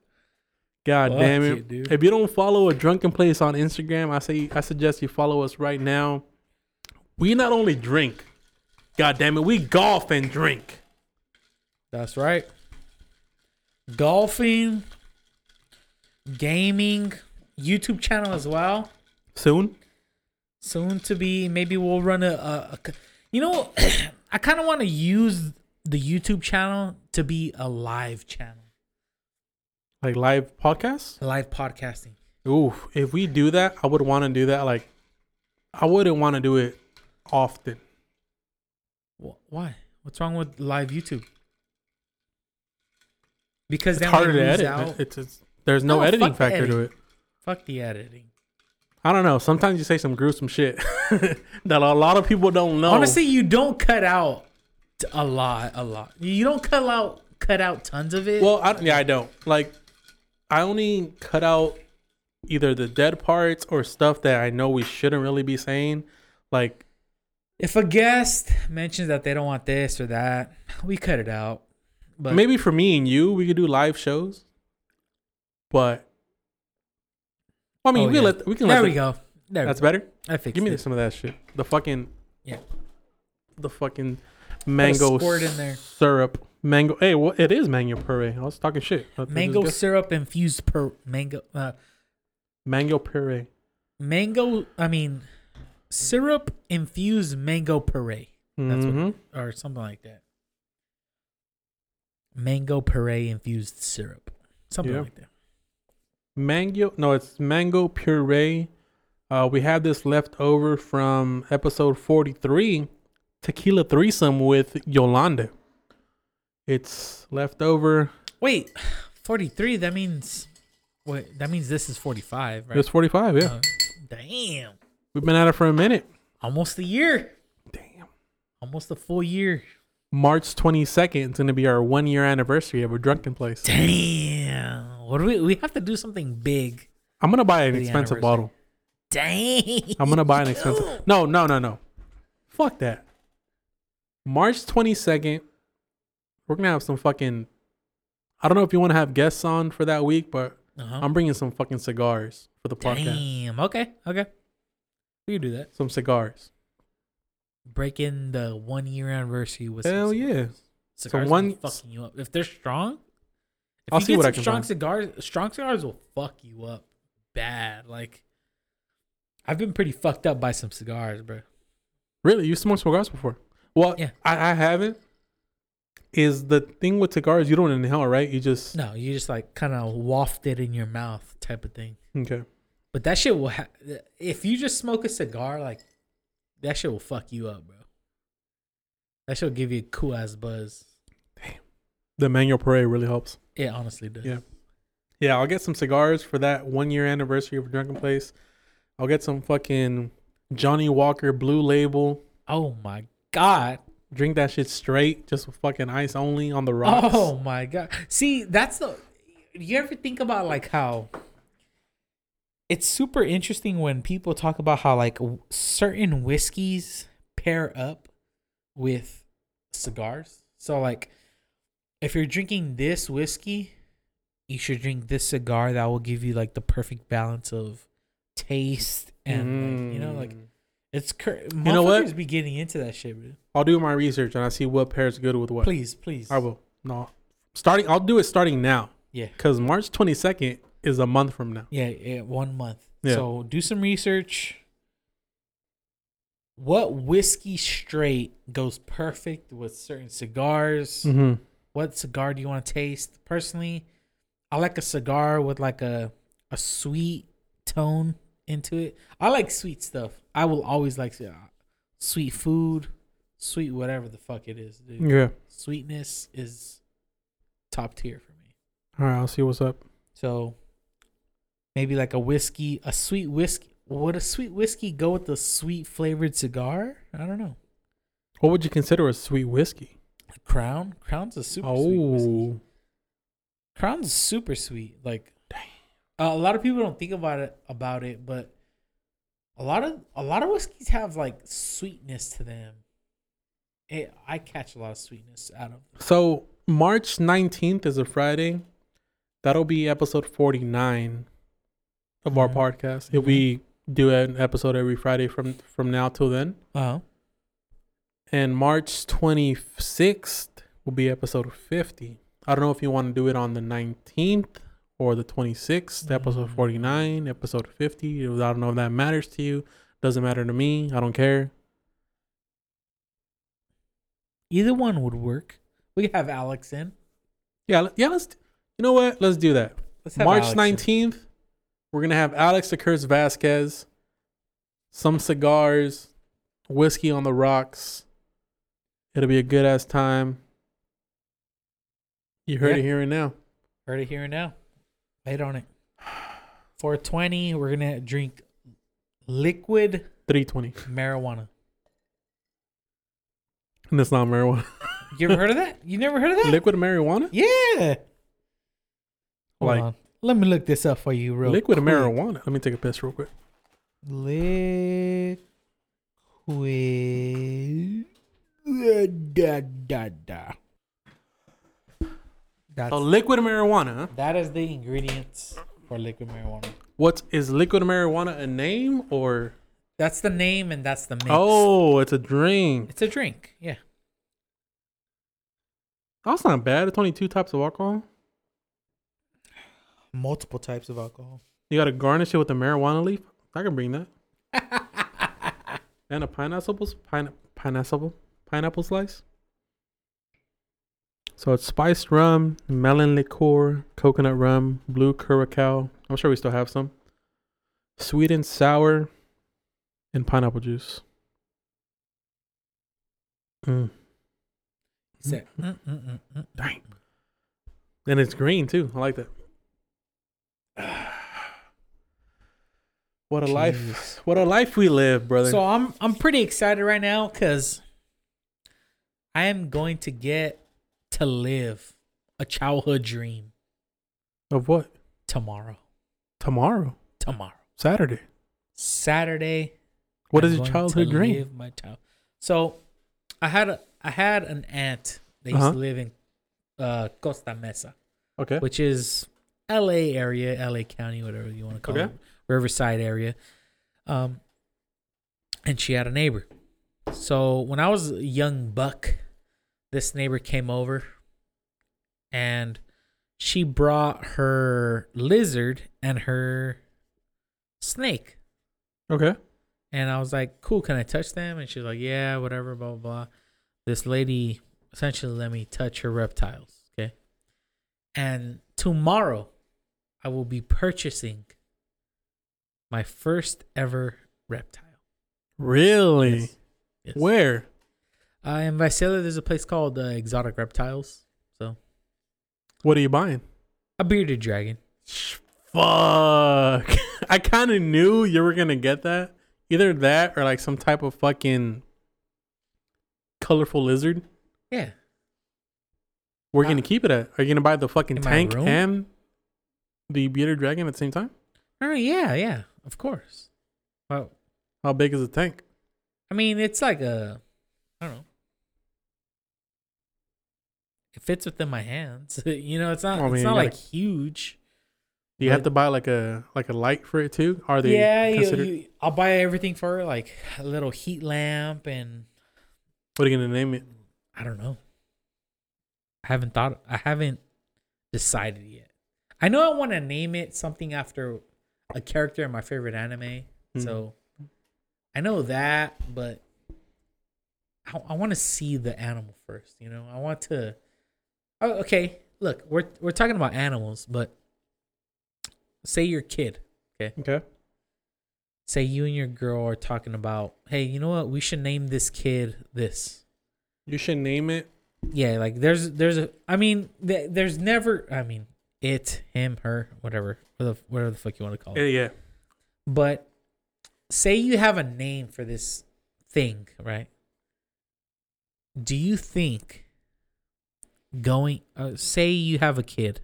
God Fuck damn it! dude. If you don't follow a drunken place on Instagram, I say I suggest you follow us right now. We not only drink, God damn it, we golf and drink. That's right. Golfing, gaming, YouTube channel as well. Soon, Soon to be. Maybe we'll run a, you know, (clears throat) I kind of want to use the YouTube channel to be a live channel, like live podcast, live podcasting. Ooh, if we do that, I would want to do that. Like, I wouldn't want to do it often. Wh- Why? What's wrong with live YouTube? Because It's then harder to edit. out. It's, it's there's no, No, editing factor to it. Fuck the editing. I don't know. Sometimes you say some gruesome shit (laughs) that a lot of people don't know. Honestly, you don't cut out a lot, a lot. You don't cut out cut out tons of it. Well, I, yeah, I don't. Like, I only cut out either the dead parts or stuff that I know we shouldn't really be saying. Like, if a guest mentions that they don't want this or that, we cut it out. But maybe for me and you, we could do live shows. But I mean, Oh, we yeah. let we can there let we the- go. There That's go. better. I fixed Give me it. some of that shit. The fucking Yeah. the fucking mango squirt in there. syrup. Mango. Hey, what? It is mango puree. I was talking shit. Mango syrup infused per mango uh, mango puree. mango. I mean, syrup infused mango puree That's what- Mhm. or something like that. mango puree infused syrup, something Yeah. like that. Mango, no, it's mango puree. Uh, we have this left over from episode 43, Tequila Threesome with Yolanda. It's left over. Wait, forty three. That means, wait, that means this is forty five, right? It's 45, yeah. Uh, damn, We've been at it for a minute. almost a year, Damn. almost a full year. March 22nd is going to be our one year anniversary of a drunken place. Damn, what do we? We have to do something big. I'm to buy an the expensive bottle. Dang. I'm to buy an (laughs) expensive. No, no, no, no. Fuck that. March 22nd, we're to have some fucking. I don't know if you want to have guests on for that week, but Uh-huh. I'm bringing some fucking cigars for the podcast. Damn. Okay. Okay. We can do that. Some cigars. Breaking the one year anniversary with Hell yeah. Cigars one- will be fucking you up. If they're strong, if I'll see what I can strong find. cigars, strong cigars will fuck you up bad. Like, I've been pretty fucked up by some cigars, bro. Really? You smoked cigars before? Well, Yeah. I, I haven't. Is the thing with cigars, you don't inhale, right? You just. No, you just like kind of waft it in your mouth, type of thing. Okay. But that shit will. Ha- if you just smoke a cigar, like that shit will fuck you up, bro. That shit will give you a cool ass buzz. Damn. The manual parade really helps. It honestly does. Yeah. Yeah, I'll get some cigars for that one year anniversary of drunken place. I'll get some fucking Johnnie Walker Blue Label. Oh my god. Drink that shit straight, just with fucking ice only on the rocks. Oh my god. See, that's the you ever think about like how it's super interesting when people talk about how like certain whiskeys pair up with cigars. So like if you're drinking this whiskey, you should drink this cigar that will give you like the perfect balance of taste and like, you know like Mm. it's cur- You know what? be getting into that shit, bro. I'll do my research and I see what pairs good with what. Please, please. I will. No, starting. I'll do it starting now Yeah. because March twenty second is a month from now. Yeah, yeah, one month. Yeah. So do some research. What whiskey straight goes perfect with certain cigars? Mm-hmm. What cigar do you want to taste? Personally, I like a cigar with like a a sweet tone into it. I like sweet stuff. I will always like uh, sweet food, sweet whatever the fuck it is, dude. Yeah. Sweetness is top tier for me. All right. I'll see what's up. So maybe like a whiskey, a sweet whiskey. Would a sweet whiskey go with a sweet flavored cigar? I don't know. What would you consider a sweet whiskey? Crown, Crown's a super sweet whiskey. Oh, Crown's super sweet. Like a lot of people don't think about it about it, but a lot of a lot of whiskeys have like sweetness to them. It, I catch a lot of sweetness out of them. so March nineteenth is a Friday. That'll be episode forty nine of our Mhm. podcast. If we do an episode every Friday from from now till then, Oh, and March twenty sixth will be episode fifty. I don't know if you want to do it on the nineteenth or the twenty sixth, episode Mm. forty nine, episode fifty. I don't know if that matters to you. Doesn't matter to me. I don't care. either one would work. We could have Alex in. Yeah, yeah. Let's. You know what? Let's do that. Let's March nineteenth, we're gonna have Alex the Curse Vasquez, some cigars, whiskey on the rocks. It'll be a good ass time. You heard Yeah. it here and now. Heard it here and now. Wait on it. (sighs) 420, we're gonna drink liquid Three twenty, marijuana. and it's not marijuana. (laughs) You ever heard of that? You never heard of that? Liquid marijuana. yeah. Hold Like- on. Let me look this up for you, real Liquid quick. marijuana. Let me take a piss real quick. Liquid. Da, da, da. That's, So liquid marijuana. That is the ingredients for liquid marijuana. What is liquid marijuana a name or? That's the name and that's the mix. Oh, it's a drink. It's a drink. Yeah. That's not bad. It's only two types of alcohol. Multiple types of alcohol. You got to garnish it with a marijuana leaf. I can bring that. (laughs) and a pineapple, pine, pineapple, pineapple slice. So it's spiced rum, melon liqueur, coconut rum, blue curacao. I'm sure we still have some. Sweet and sour, and pineapple juice. Mm. He said, mm, mm, mm. Dang. And it's green too. I like that. (sighs) What a life! What a life we live, brother. So I'm I'm pretty excited right now because I am going to get to live a childhood dream of what? tomorrow. Tomorrow, Tomorrow, Saturday. Saturday. What I'm is your childhood to dream? live my child. So I had a I had an aunt that used Uh-huh. to live in uh, Costa Mesa, Okay. which is L.A. area, L.A. County, whatever you want to call Okay. it, Riverside area. Um, and she had a neighbor. So when I was a young buck, this neighbor came over, and she brought her lizard and her snake. Okay. And I was like, cool, can I touch them? And she's like, yeah, whatever, blah, blah, blah. This lady essentially let me touch her reptiles. Okay. And tomorrow, I will be purchasing my first ever reptile. Really? Yes. Yes. Where? Uh, in Visalia, there's a place called uh, Exotic Reptiles. So, What are you buying? a bearded dragon. Fuck. (laughs) I kind of knew you were gonna get that. Either that or like some type of fucking colorful lizard. Yeah. Where are you Ah. gonna keep it at? Are you gonna buy the fucking In my tank room? and the bearded dragon at the same time? Oh, yeah, yeah, of course. Well, How big is the tank? I mean, it's like a, I don't know. It fits within my hands. (laughs) you know, it's not. I mean, it's you not gotta- like huge. Do you have to buy like a like a light for it too? Are they yeah, you, considered? you, I'll buy everything for her, like a little heat lamp, and what are you gonna name it? I don't know. I haven't thought. I haven't decided yet. I know I want to name it something after a character in my favorite anime. Hmm. So I know that, but I, I want to see the animal first. You know, I want to. Oh, okay. Look, we're we're talking about animals, but say your kid. Okay. Okay. Say you and your girl are talking about, hey, you know what? We should name this kid this. You should name it. Yeah, like there's there's a. I mean, th- there's never. I mean, it, him, her, whatever, whatever the, whatever the fuck you want to call it. Yeah, yeah. But say you have a name for this thing, right? Do you think going uh, say you have a kid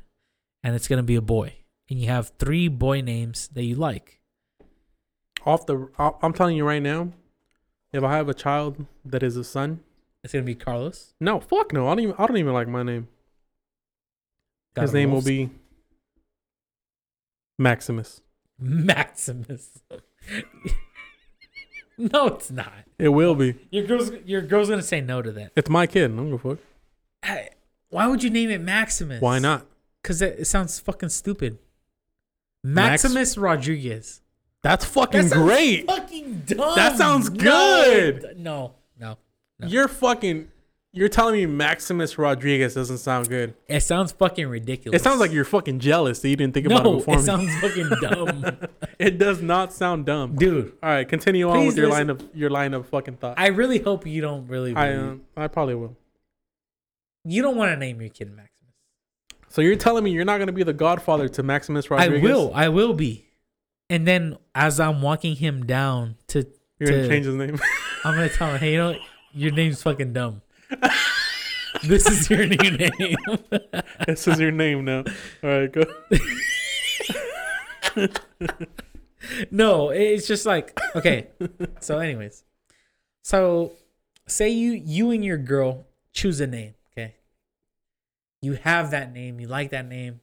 and it's going to be a boy and you have three boy names that you like. Off the, I'm telling you right now, if I have a child that is a son, It's going to be Carlos. no, fuck no. I don't even. I don't even like my name. Got His name will be Maximus. (laughs) Maximus. (laughs) no, it's not. It will be. Your girl's your girl's going to say no to that. It's my kid. I don't give a fuck. Hey, why would you name it Maximus? Why not? Because it, it sounds fucking stupid. Max- Maximus Rodriguez. That's fucking great. Fucking dumb. That sounds good. No, no, no. You're fucking. You're telling me Maximus Rodriguez doesn't sound good. It sounds fucking ridiculous. It sounds like you're fucking jealous that you didn't think about it no. before It me. sounds fucking (laughs) dumb, it does not sound dumb. dude. All right, continue on with your listen. line of your line of fucking thought. I really hope you don't really. I um, I probably will. you don't want to name your kid Maximus. So you're telling me you're not gonna be the godfather to Maximus Rodriguez? I will. I will be. And then as I'm walking him down to, You're gonna change his name. I'm gonna tell him, hey, you know, your name's fucking dumb. (laughs) this is your new name. (laughs) this is your name now. All right, go. (laughs) no, it's just like okay. So, anyways, so say you you and your girl choose a name. Okay, you have that name. You like that name.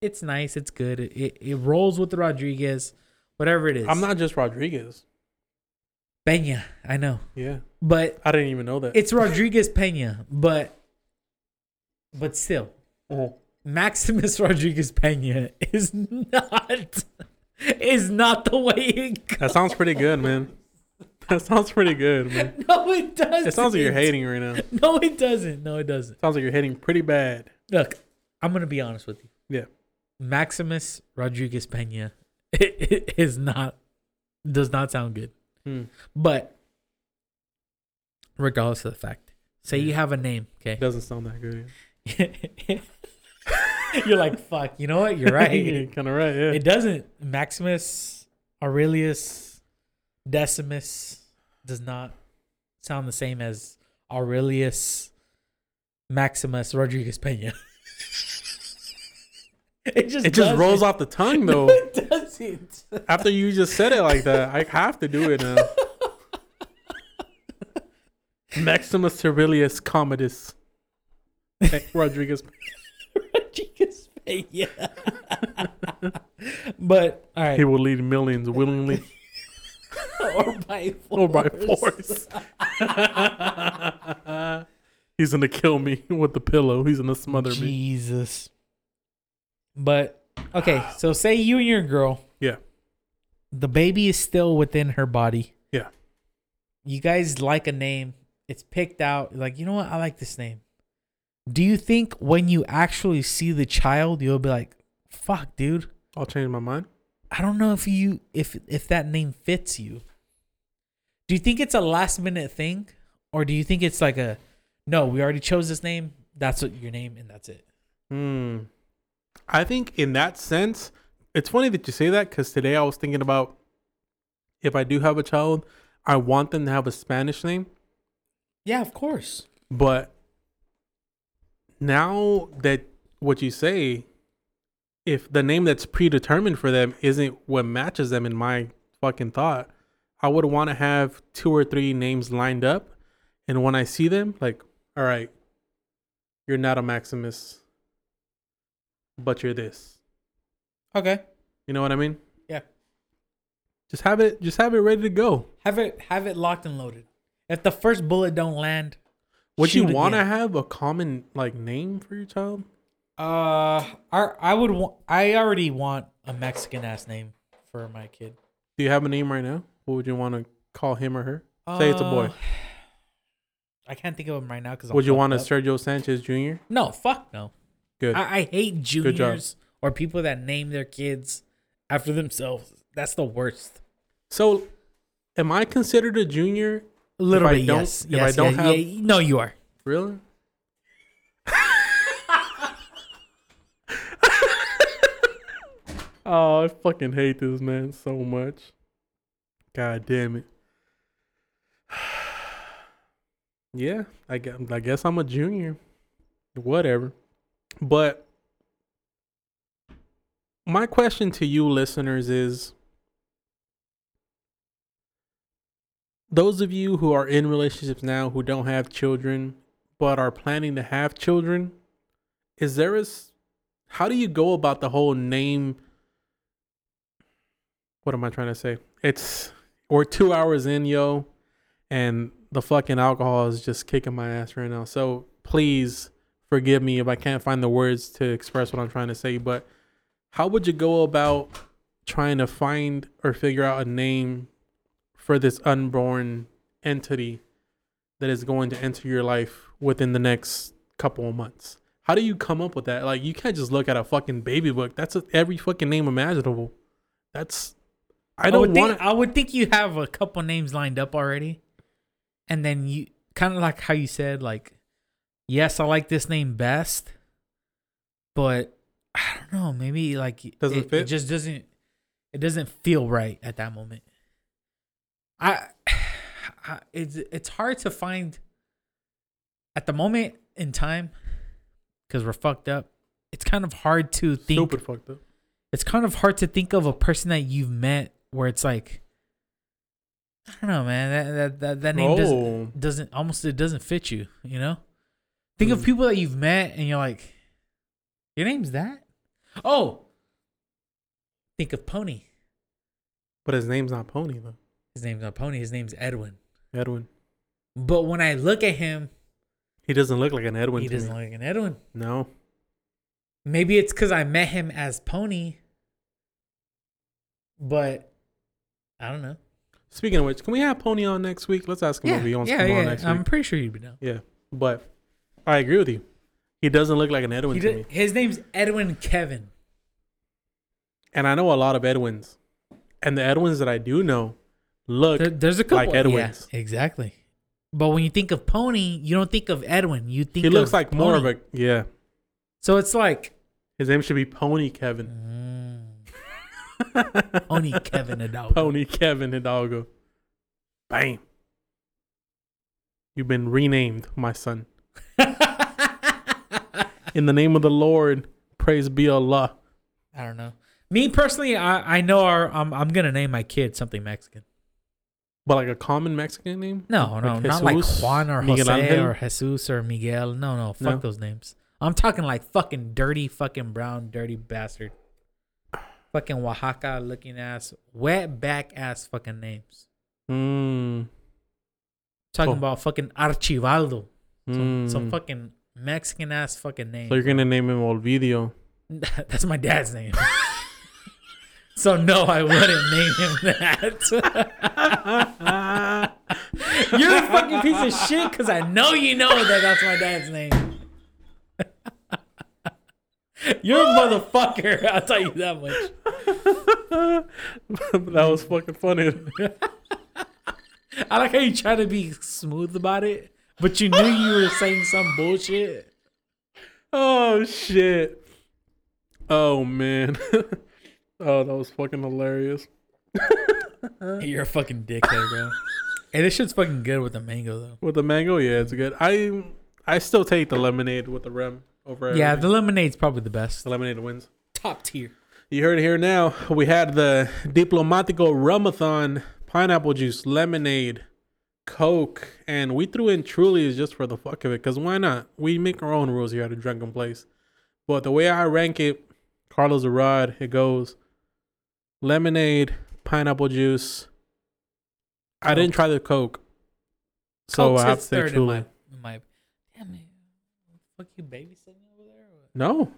It's nice. It's good. It it, it rolls with the Rodriguez, whatever it is. I'm not just Rodriguez. Benya, I know, Yeah, but I didn't even know that. it's Rodriguez Pena. But but still, Oh. Maximus (laughs) Rodriguez Pena is not is not the way it goes. That sounds pretty good, man. That sounds pretty good, man. (laughs) no, it doesn't. It sounds like you're hating right now. (laughs) No, it doesn't. No, it doesn't. Sounds like you're hating pretty bad. Look, I'm gonna be honest with you. Yeah. Maximus Rodriguez Pena is not does not sound good. Hmm. But regardless of the fact, say you have a name, okay? It doesn't sound that good. (laughs) You're like, fuck. You know what? You're right. (laughs) kind of right. Yeah. It doesn't. Maximus Aurelius Decimus does not sound the same as Aurelius Maximus Rodriguez Pena. (laughs) it just It just rolls off the tongue though. it doesn't. After you just said it like that, I have to do it now. Maximus Aurelius Commodus Rodriguez. (laughs) Rodriguez Pena. (laughs) but all right, He will lead millions willingly (laughs) or by force. or by force. He's gonna kill me with the pillow. He's gonna smother me. Jesus. But okay, so say you and your girl. Yeah. The baby is still within her body. Yeah. You guys like a name. It's picked out. Like, you know what? I like this name. Do you think when you actually see the child, you'll be like, fuck, dude. I'll change my mind. I don't know if you if if that name fits you. Do you think it's a last minute thing? Or do you think it's like a no, we already chose this name, that's what your name and that's it. Hmm. I think in that sense, it's funny that you say that because today I was thinking about if I do have a child, I want them to have a Spanish name. Yeah, of course. But now that what you say, if the name that's predetermined for them isn't what matches them in my fucking thought, I would want to have two or three names lined up. And when I see them, like, all right, you're not a Maximus, but you're this. Okay. You know what I mean? Yeah. Just have it just have it ready to go. Have it have it locked and loaded. If the first bullet don't land, Would you want to have a common like name for your child? Uh, I I would want. I already want a Mexican ass name for my kid. Do you have a name right now? What would you want to call him or her? Say it's a boy. Uh, I can't think of him right now because. Would you want a Sergio Sanchez Jr.? No, fuck no. Good. I, I hate juniors or people that name their kids after themselves. That's the worst. so, am I considered a junior? A little If bit, don't- yes. if I yes, don't yeah, have- yeah, no, you are. Really? (laughs) oh, I fucking hate this man so much. God damn it. (sighs) yeah, I guess, I guess I'm a junior. Whatever. But my question to you listeners is those of you who are in relationships now who don't have children but are planning to have children, is there a s- how do you go about the whole name? What am I trying to say? It's we're two hours in, yo, and the fucking alcohol is just kicking my ass right now. So please forgive me if I can't find the words to express what I'm trying to say. But how would you go about trying to find or figure out a name for this unborn entity that is going to enter your life within the next couple of months. How do you come up with that? Like you can't just look at a fucking baby book. That's a, every fucking name imaginable. That's I don't want think, I would think you have a couple names lined up already, and then you kind of like how you said, like, yes, I like this name best, but I don't know, maybe like Doesn't it, fit? It just doesn't. It doesn't feel right at that moment. I, (sighs) I it's it's hard to find at the moment in time because we're fucked up. It's kind of hard to think stupid fucked up. it's kind of hard to think of a person that you've met where it's like I don't know, man. That that that, that name doesn't Oh, doesn't almost it doesn't fit you, you know? Think of Hmm. people that you've met and you're like, Your name's that? Oh. Think of Pony. but his name's not Pony though. His name's not Pony, his name's Edwin. Edwin. But when I look at him, He doesn't look like an Edwin. he doesn't me. look like an Edwin. No. Maybe it's because I met him as Pony. But I don't know. Speaking of which, can we have Pony on next week? Let's ask him Yeah, if he wants yeah, to come yeah. on next week. I'm pretty sure he'd be down. Yeah, but I agree with you. He doesn't look like an Edwin He to did, me, his name's Edwin Kevin. and I know a lot of Edwins, and the Edwins that I do know look There, there's a couple. like Edwins. Yeah, exactly. But when you think of Pony, you don't think of Edwin. You think he looks of like more of a yeah. So it's like His name should be Pony Kevin. mm, Pony Kevin Hidalgo. (laughs) Pony Kevin Hidalgo. Bam. You've been renamed, my son. (laughs) In the name of the Lord, praise be Allah. I don't know. Me personally, I, I know our I'm I'm gonna name my kid something Mexican. But like a common Mexican name? No, no, Like not like Juan or Miguel Jose Angel? or Jesus or Miguel. No, no, fuck No? those names. I'm talking like fucking dirty, fucking brown, dirty bastard. Fucking Oaxaca looking ass, wet back ass fucking names. Mm, Talking Oh. about fucking Archivaldo. Some, some mm. fuck Mexican ass fucking name. So you're gonna name him Olvidio. (laughs) That's my dad's name. (laughs) so no, I wouldn't name him that. (laughs) You're a fucking piece of shit because I know you know that that's my dad's name. (laughs) You're a motherfucker. I'll tell you that much. (laughs) that was fucking funny. I like how you try to be smooth about it, but you knew you were saying some bullshit. oh shit. Oh man. Oh, that was fucking hilarious. (laughs) You're a fucking dickhead, bro. (laughs) Hey, this shit's fucking good with the mango though. With the mango, yeah, it's good. I I still take the lemonade with the rim over. Yeah, everything. the lemonade's probably the best. the lemonade wins. Top tier. You heard it here now. We had the Diplomático Rum-A-Thon, pineapple juice, lemonade, Coke, and we threw in Truly's just for the fuck of it. Cause why not? We make our own rules here at a drunken place. But the way I rank it, Carlos Arad, it goes lemonade, pineapple juice. I didn't oh. try the Coke. So Coke I have to say third in Truly. my, in my damn it. Fuck you babysitting over there? or? No.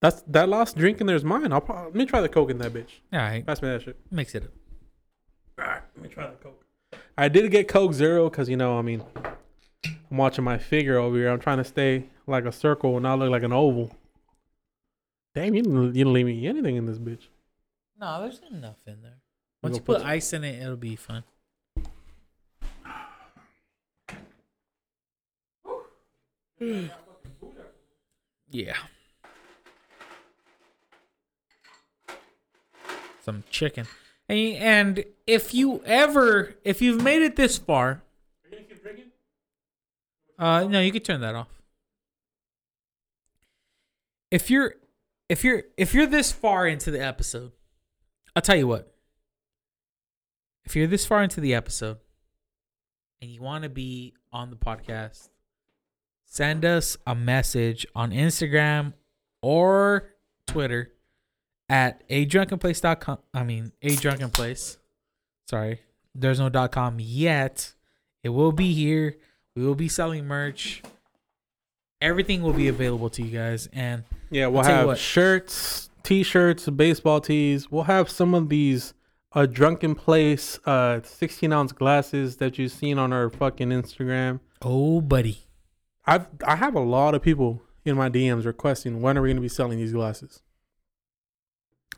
That's that last drink in there is mine. I'll probably, let me try the Coke in that bitch. All right, Pass me that shit. mix it up. All right, let me try the Coke. I did get Coke Zero because you know, I mean, I'm watching my figure over here. I'm trying to stay like a circle and not look like an oval. Damn, you didn't, you didn't leave me anything in this bitch. No, there's enough in there. Once you put put- ice in it, it'll be fun. (sighs) yeah. Some chicken. And, and if you ever, if you've made it this far, uh, no, you can turn that off. If you're, if you're, if you're this far into the episode, I'll tell you what. If you're this far into the episode and you want to be on the podcast, send us a message on Instagram or Twitter at a drunkenplace.com. I mean, a drunken place. Sorry, there's no dot com yet. It will be here. We will be selling merch. Everything will be available to you guys. And Yeah, we'll I'll tell you have shirts, t-shirts, baseball tees. We'll have some of these uh drunken place uh 16 ounce glasses that you've seen on our fucking Instagram. oh, buddy, I've I have a lot of people in my DMs requesting when are we gonna be selling these glasses?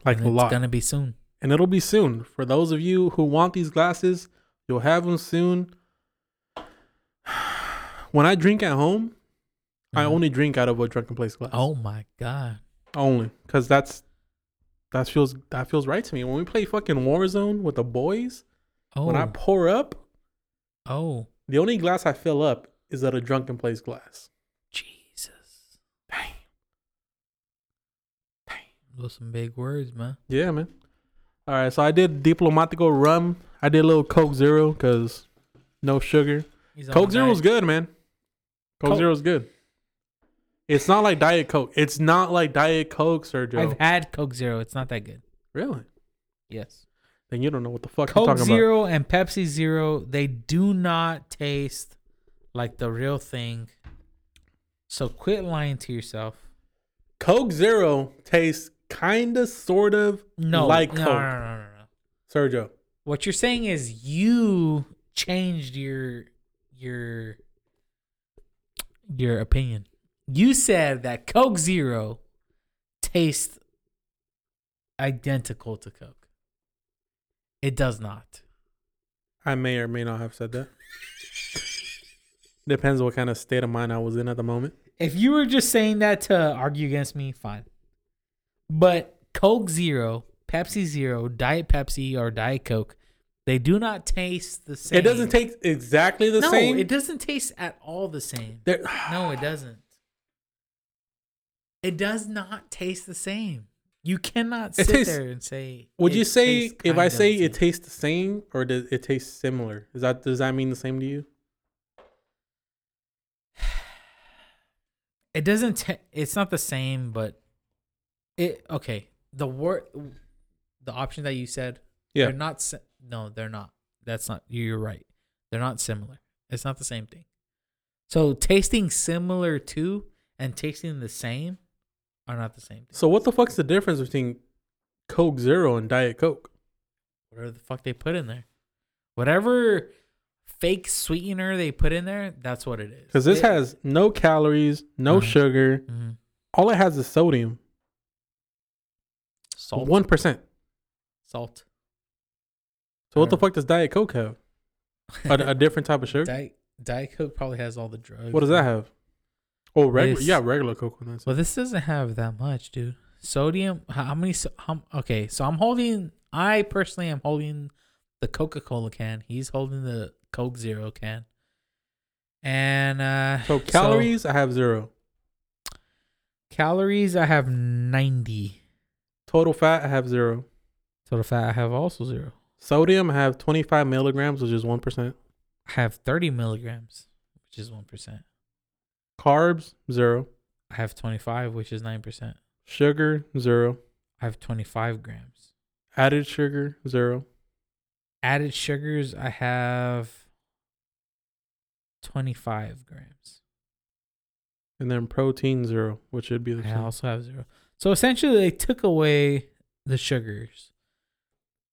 Like And a it's lot. It's gonna be soon. and it'll be soon. For those of you who want these glasses, you'll have them soon. (sighs) When I drink at home, I Mhm. only drink out of a drunken place glass. Oh my god. only because that's that feels that feels right to me. When we play fucking Warzone with the boys, Oh. when I pour up, oh. the only glass I fill up is at a drunken place glass. Jesus. Dang. Those some big words, man. Yeah, man. All right, so I did Diplomático rum. I did a little Coke Zero because no sugar. Coke Zero's diet. good, man. Coke, Coke- Zero's good. It's not like Diet Coke. It's not like Diet Coke, Sergio. I've had Coke Zero. It's not that good. really? Yes. Then you don't know what the fuck I'm talking about. Coke talking Zero and Pepsi Zero, they do not taste like the real thing. So quit lying to yourself. Coke Zero tastes kind of, sort of No, like no, Coke. no, no, no, no, no. Sergio. What you're saying is you changed your your your opinion. You said that Coke Zero tastes identical to Coke. It does not. I may or may not have said that. Depends what kind of state of mind I was in at the moment. If you were just saying that to argue against me, fine. But Coke Zero, Pepsi Zero, Diet Pepsi, or Diet Coke, they do not taste the same. It doesn't taste exactly the no, same. it doesn't taste at all the same. There- No, it doesn't. It does not taste the same. You cannot sit tastes- there and say. Would you say if I say it tastes the same or does it taste similar? Is that does that mean the same to you? (sighs) it doesn't. ta it's not the same, but it okay. The word, the option that you said, Yeah. they're not. si- No, they're not. That's not. You're right. They're not similar. It's not the same thing. So tasting similar to and tasting the same are not the same thing. So what the fuck's the difference between Coke Zero and Diet Coke? whatever the fuck they put in there. Whatever fake sweetener they put in there, that's what it is. Because this It- has no calories, no Mhm. sugar. Mhm. All it has is sodium. salt. One percent. Salt. So what the fuck does Diet Coke have? A, a different type of (laughs) sugar? Diet, Diet Coke probably has all the drugs. What does that have? Oh, regular. Yeah, regular Coke. on that. Well, this doesn't have that much, dude. Sodium. How, many? so- How, okay, so I'm holding. I personally am holding the Coca Cola can. He's holding the Coke Zero can. And uh So calories, I have zero. calories, I have ninety. Total fat, I have zero. Total fat, I have also zero. Sodium, I have 25 milligrams, which is 1%. I have 30 milligrams, which is 1%. Carbs, zero. I have 25, which is 9%. Sugar, zero. I have 25 grams. Added sugar, zero. Added sugars, I have 25 grams. And then protein, zero, which should be the same. I same. also have zero. So essentially, they took away the sugars.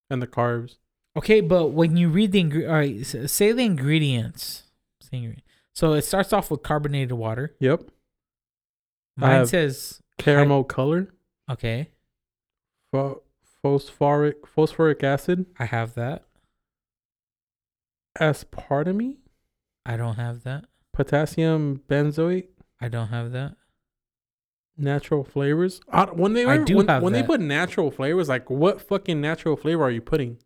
And the carbs. Okay, but when you read the ingre- all right, say the ingredients. Say ingre- So it starts off with carbonated water. Yep. I Mine have- says Caramel color. okay. Pho- phosphoric phosphoric acid. I have that. Aspartame. I don't have that. Potassium benzoate. I don't have that. Natural flavors. I, when they I were- do when, have when they that. put natural flavors, like what fucking natural flavor are you putting?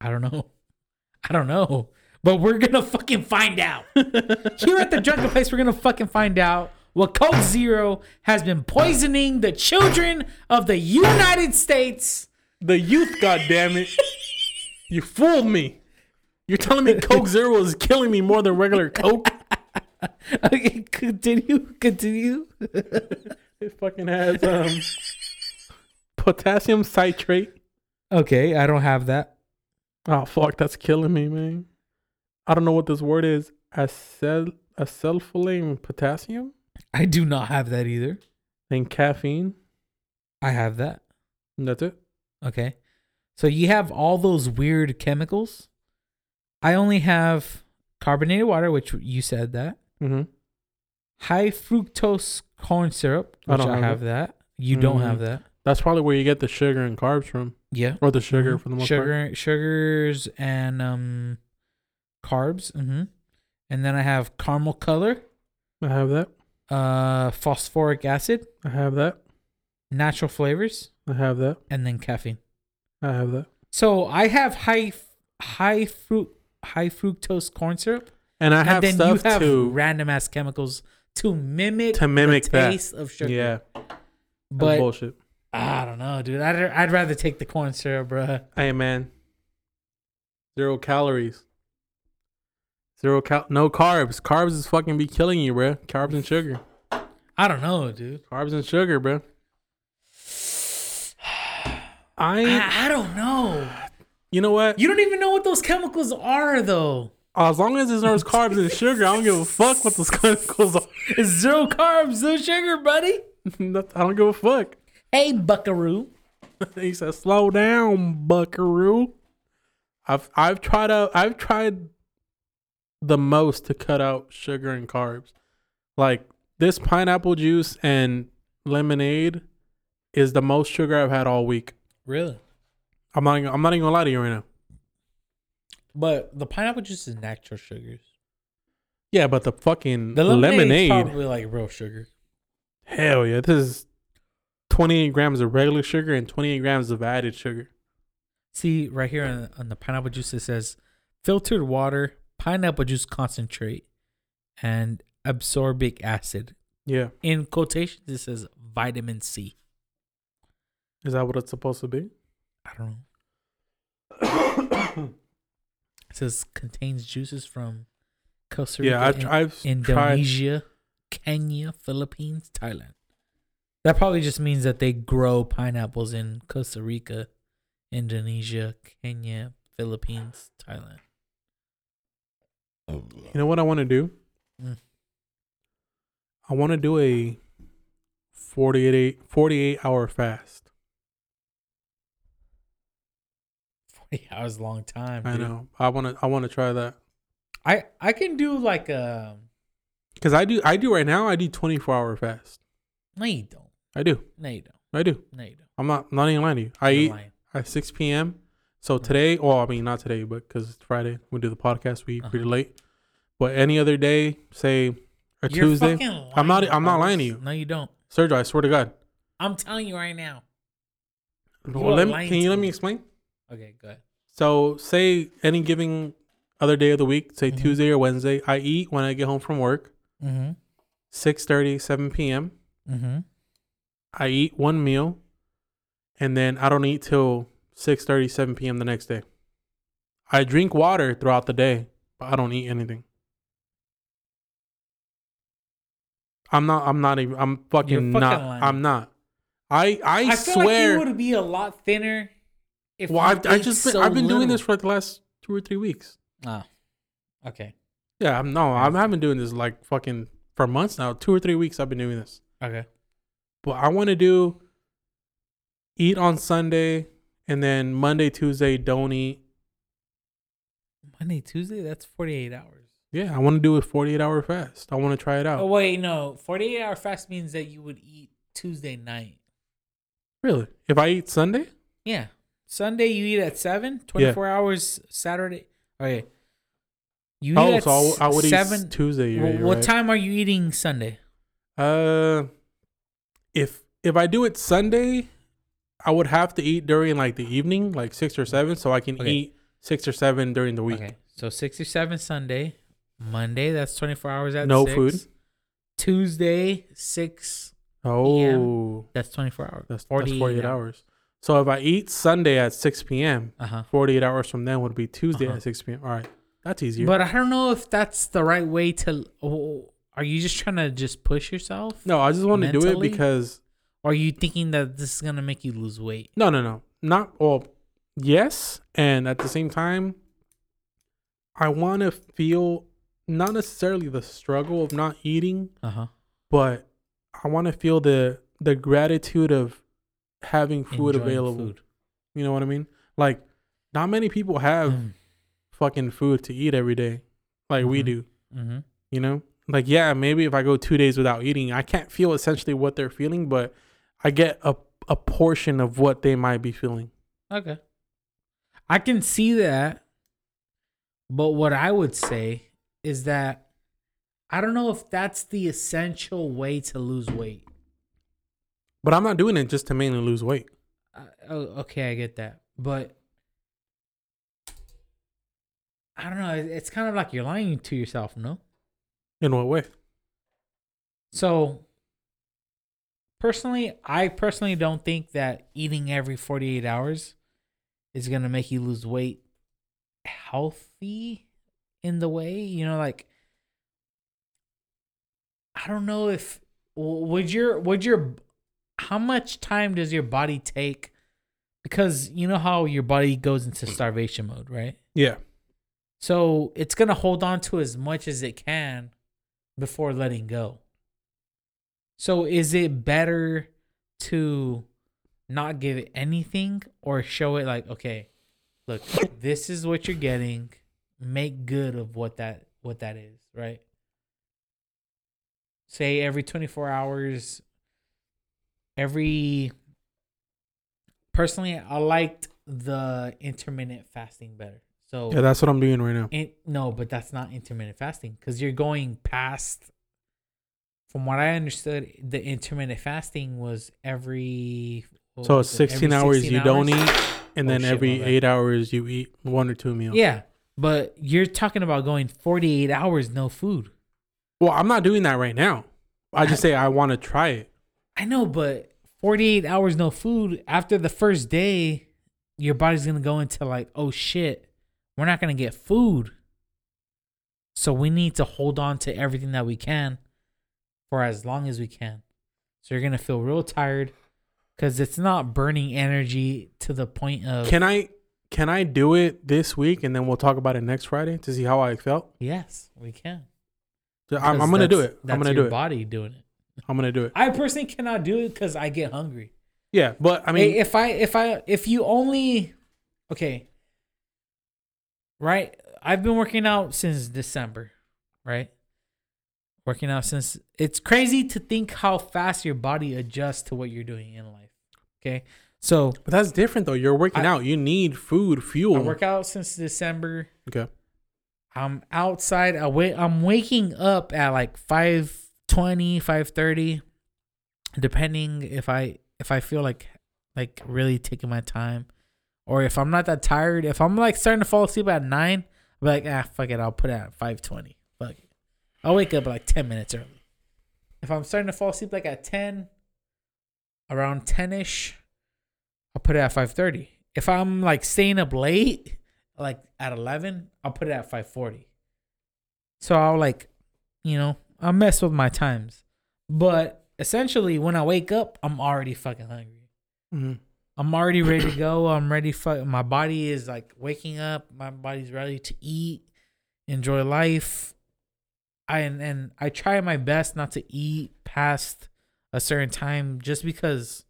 I don't know. (laughs) I don't know. But we're gonna fucking find out. Here at the Drunken Place, we're gonna fucking find out what Coke Zero has been poisoning the children of the United States. The youth, goddammit. you fooled me. You're telling me Coke Zero is killing me more than regular Coke? (laughs) Okay, continue, continue. It fucking has um potassium citrate. Okay, I don't have that. Oh fuck, that's killing me, man. I don't know what this word is. Acel acetylcholine potassium I do not have that either. and caffeine. I have that. And that's it. Okay. So you have all those weird chemicals. I only have carbonated water, which you said that. Mm-hmm. High fructose corn syrup, I which I, don't have have that. You don't have Mhm. that. That's probably where you get the sugar and carbs from, Yeah. or the sugar Mhm. for the most sugar, sugars and um, carbs. hmm And then I have caramel color. I have that. uh, phosphoric acid, I have that. natural flavors, I have that. and then caffeine. I have that. So I have high, high fruit, high fructose corn syrup, And I have and then you stuff have to random ass chemicals to mimic to mimic the that. taste of sugar. Yeah, but bullshit. I don't know, dude. I'd I'd rather take the corn syrup, bruh. Hey man, zero calories. Zero cal, no carbs. Carbs is fucking be killing you, bro. Carbs and sugar. I don't know, dude. Carbs and sugar, bro. (sighs) I, I, I don't know. you know what? You don't even know what those chemicals are, though. As long as there's no (laughs) carbs and sugar, I don't give a fuck what those chemicals are. It's zero carbs, no sugar, buddy. (laughs) I don't give a fuck. Hey, Buckaroo. (laughs) He said, "Slow down, Buckaroo." I've I've tried out I've tried the most to cut out sugar and carbs. Like this pineapple juice and lemonade is the most sugar I've had all week. Really? I'm not I'm not even gonna lie to you right now. But the pineapple juice is natural sugars. Yeah, but the fucking The lemonade, probably like real sugar. hell yeah, this is 28 grams of regular sugar and 28 grams of added sugar. See right here on, on the pineapple juice, it says filtered water, pineapple juice concentrate, and absorbic acid. Yeah, In quotations, it says vitamin C. is that what it's supposed to be? I don't know. It says contains juices from Costa Rica, yeah, I've, I've tried. Indonesia, Kenya, Philippines, Thailand. That probably just means that they grow pineapples in Costa Rica, Indonesia, Kenya, Philippines, Thailand. You know what I want to do? Mm. I want to do a 48, 48 hour fast. 40 (laughs) hours, a long time. I dude. know. I want to. I want to try that I I can do like a. because I do. I do right now. I do 24 hour fast. No, you don't. I do. No, you don't. I do. No, you don't. I'm not. Not even lying to you. I You're eat lying. at 6 p.m. So Mhm. today, well, I mean, not today, but because it's Friday, we do the podcast. We pretty Uh-huh. late. But any other day, say a You're Tuesday, fucking I'm not- lying, I'm not lying to you. No, you don't. Sergio, I swear to God. I'm telling you right now. Well, let me- can you let me explain? Okay, go ahead. So, say any given other day of the week, say Mhm. Tuesday or Wednesday, I eat when I get home from work, Mm-hmm. 6:30, 7 p.m. Mm-hmm. I eat one meal, and then I don't eat till 6:30, 7 p.m. the next day. I drink water throughout the day, but I don't eat anything. I'm not. I'm not even. I'm fucking, fucking not. lying. I'm not. I I, I, feel swear. like you would be a lot thinner if well, you I've I just been, so I've been doing this for like the last two or three weeks. Oh, okay, Yeah, I'm no, I'm, I've been doing this like fucking for months now. Two or three weeks I've been doing this. okay. But I want to do eat on Sunday and then Monday, Tuesday don't eat. Monday, Tuesday. That's forty-eight hours. Yeah, I want to do a 48 hour fast. I want to try it out. Oh wait, no. Forty-eight hour fast means that you would eat Tuesday night. Really? If I eat Sunday? Yeah, Sunday you eat at seven. Twenty-four hours Saturday. Okay. You eat oh, at so I, would seven. eat Tuesday. Wh- You're, you're what right. time are you eating Sunday? Uh, if if I do it Sunday, I would have to eat during like the evening, like six or seven, so I can Okay. eat six or seven during the week. Okay, so six or seven Sunday, Monday that's twenty-four hours at No six. food. Tuesday six. six Oh, that's twenty-four hours. that's, that's 48 48 hours. So if I eat Sunday at 6 p.m., Uh huh. 48 hours from then would be Tuesday Uh-huh. at 6 p.m. All right. That's easier. But I don't know if that's the right way to. Oh, are you just trying to just push yourself? no, I just want to do it because Or are you thinking that this is gonna make you lose weight? no, no, no. Not well, yes, and at the same time I want to feel not necessarily the struggle of not eating, Uh huh. but I want to feel the the gratitude of having food available. You know what I mean? Like not many people have fucking food to eat every day like we Mhm. do. Mm-hmm. You know, like yeah, maybe if I go two days without eating, I can't feel essentially what they're feeling, but I get a a portion of what they might be feeling. Okay. I can see that. But what I would say is that I don't know if that's the essential way to lose weight. But I'm not doing it just to mainly lose weight. Uh, oh, okay, I get that. But I don't know. It's kind of like you're lying to yourself, no? In what way? So, personally, I personally don't think that eating every 48 hours is going to make you lose weight healthy in the way, you know, like I don't know if would your would your how much time does your body take because you know how your body goes into starvation mode, right? Yeah. So it's gonna hold on to as much as it can before letting go. So is it better to not give it anything or show it like, okay, look, this is what you're getting. Make good of what that what that is, right? Say every 24 hours, every personally, I liked the intermittent fasting better. So Yeah, that's what I'm doing right now. in, no, but that's not intermittent fasting because you're going past. From what I understood, the intermittent fasting was every. So was it's it? 16 Every hours you don't eat, and Oh, then shit, every eight hours you eat one or two meals. Yeah, but you're talking about going 48 hours no food. Well, I'm not doing that right now. I just (laughs) say I want to try it. I know, but 48 hours no food after the first day, your body's gonna go into like, oh shit, we're not gonna get food. So we need to hold on to everything that we can for as long as we can. So you're gonna feel real tired because it's not burning energy to the point of Can I can I do it this week and then we'll talk about it next Friday to see how I felt? yes, we can. So I'm, I'm gonna do it. I'm gonna do it. body doing it. (laughs) I'm gonna do it. I personally cannot do it because I get hungry. Yeah, but I mean, if I if I if you only okay, right? I've been working out since December, right? Working out since it's crazy to think how fast your body adjusts to what you're doing in life. Okay, so but that's different though. You're working I- out. You need food, fuel. I work out since December. okay. I'm outside. I wait. I'm waking up at like 5:20, 5:30, depending if I if I feel like like really taking my time, or if I'm not that tired. If I'm like starting to fall asleep at nine, I'll be like, ah, fuck it. I'll put it at 5:20. Fuck it. I'll wake up like 10 minutes early. If I'm starting to fall asleep like at 10, around 10 ish, I'll put it at 5:30. If I'm like staying up late, like at 11 i'll put it at 540 so i'll like you know i'll mess with my times. But essentially when i wake up i'm already fucking hungry. Hmm i'm already ready to go. I'm ready for my body is like waking up. My body's ready to eat enjoy life i and, and i try my best not to eat past a certain time just because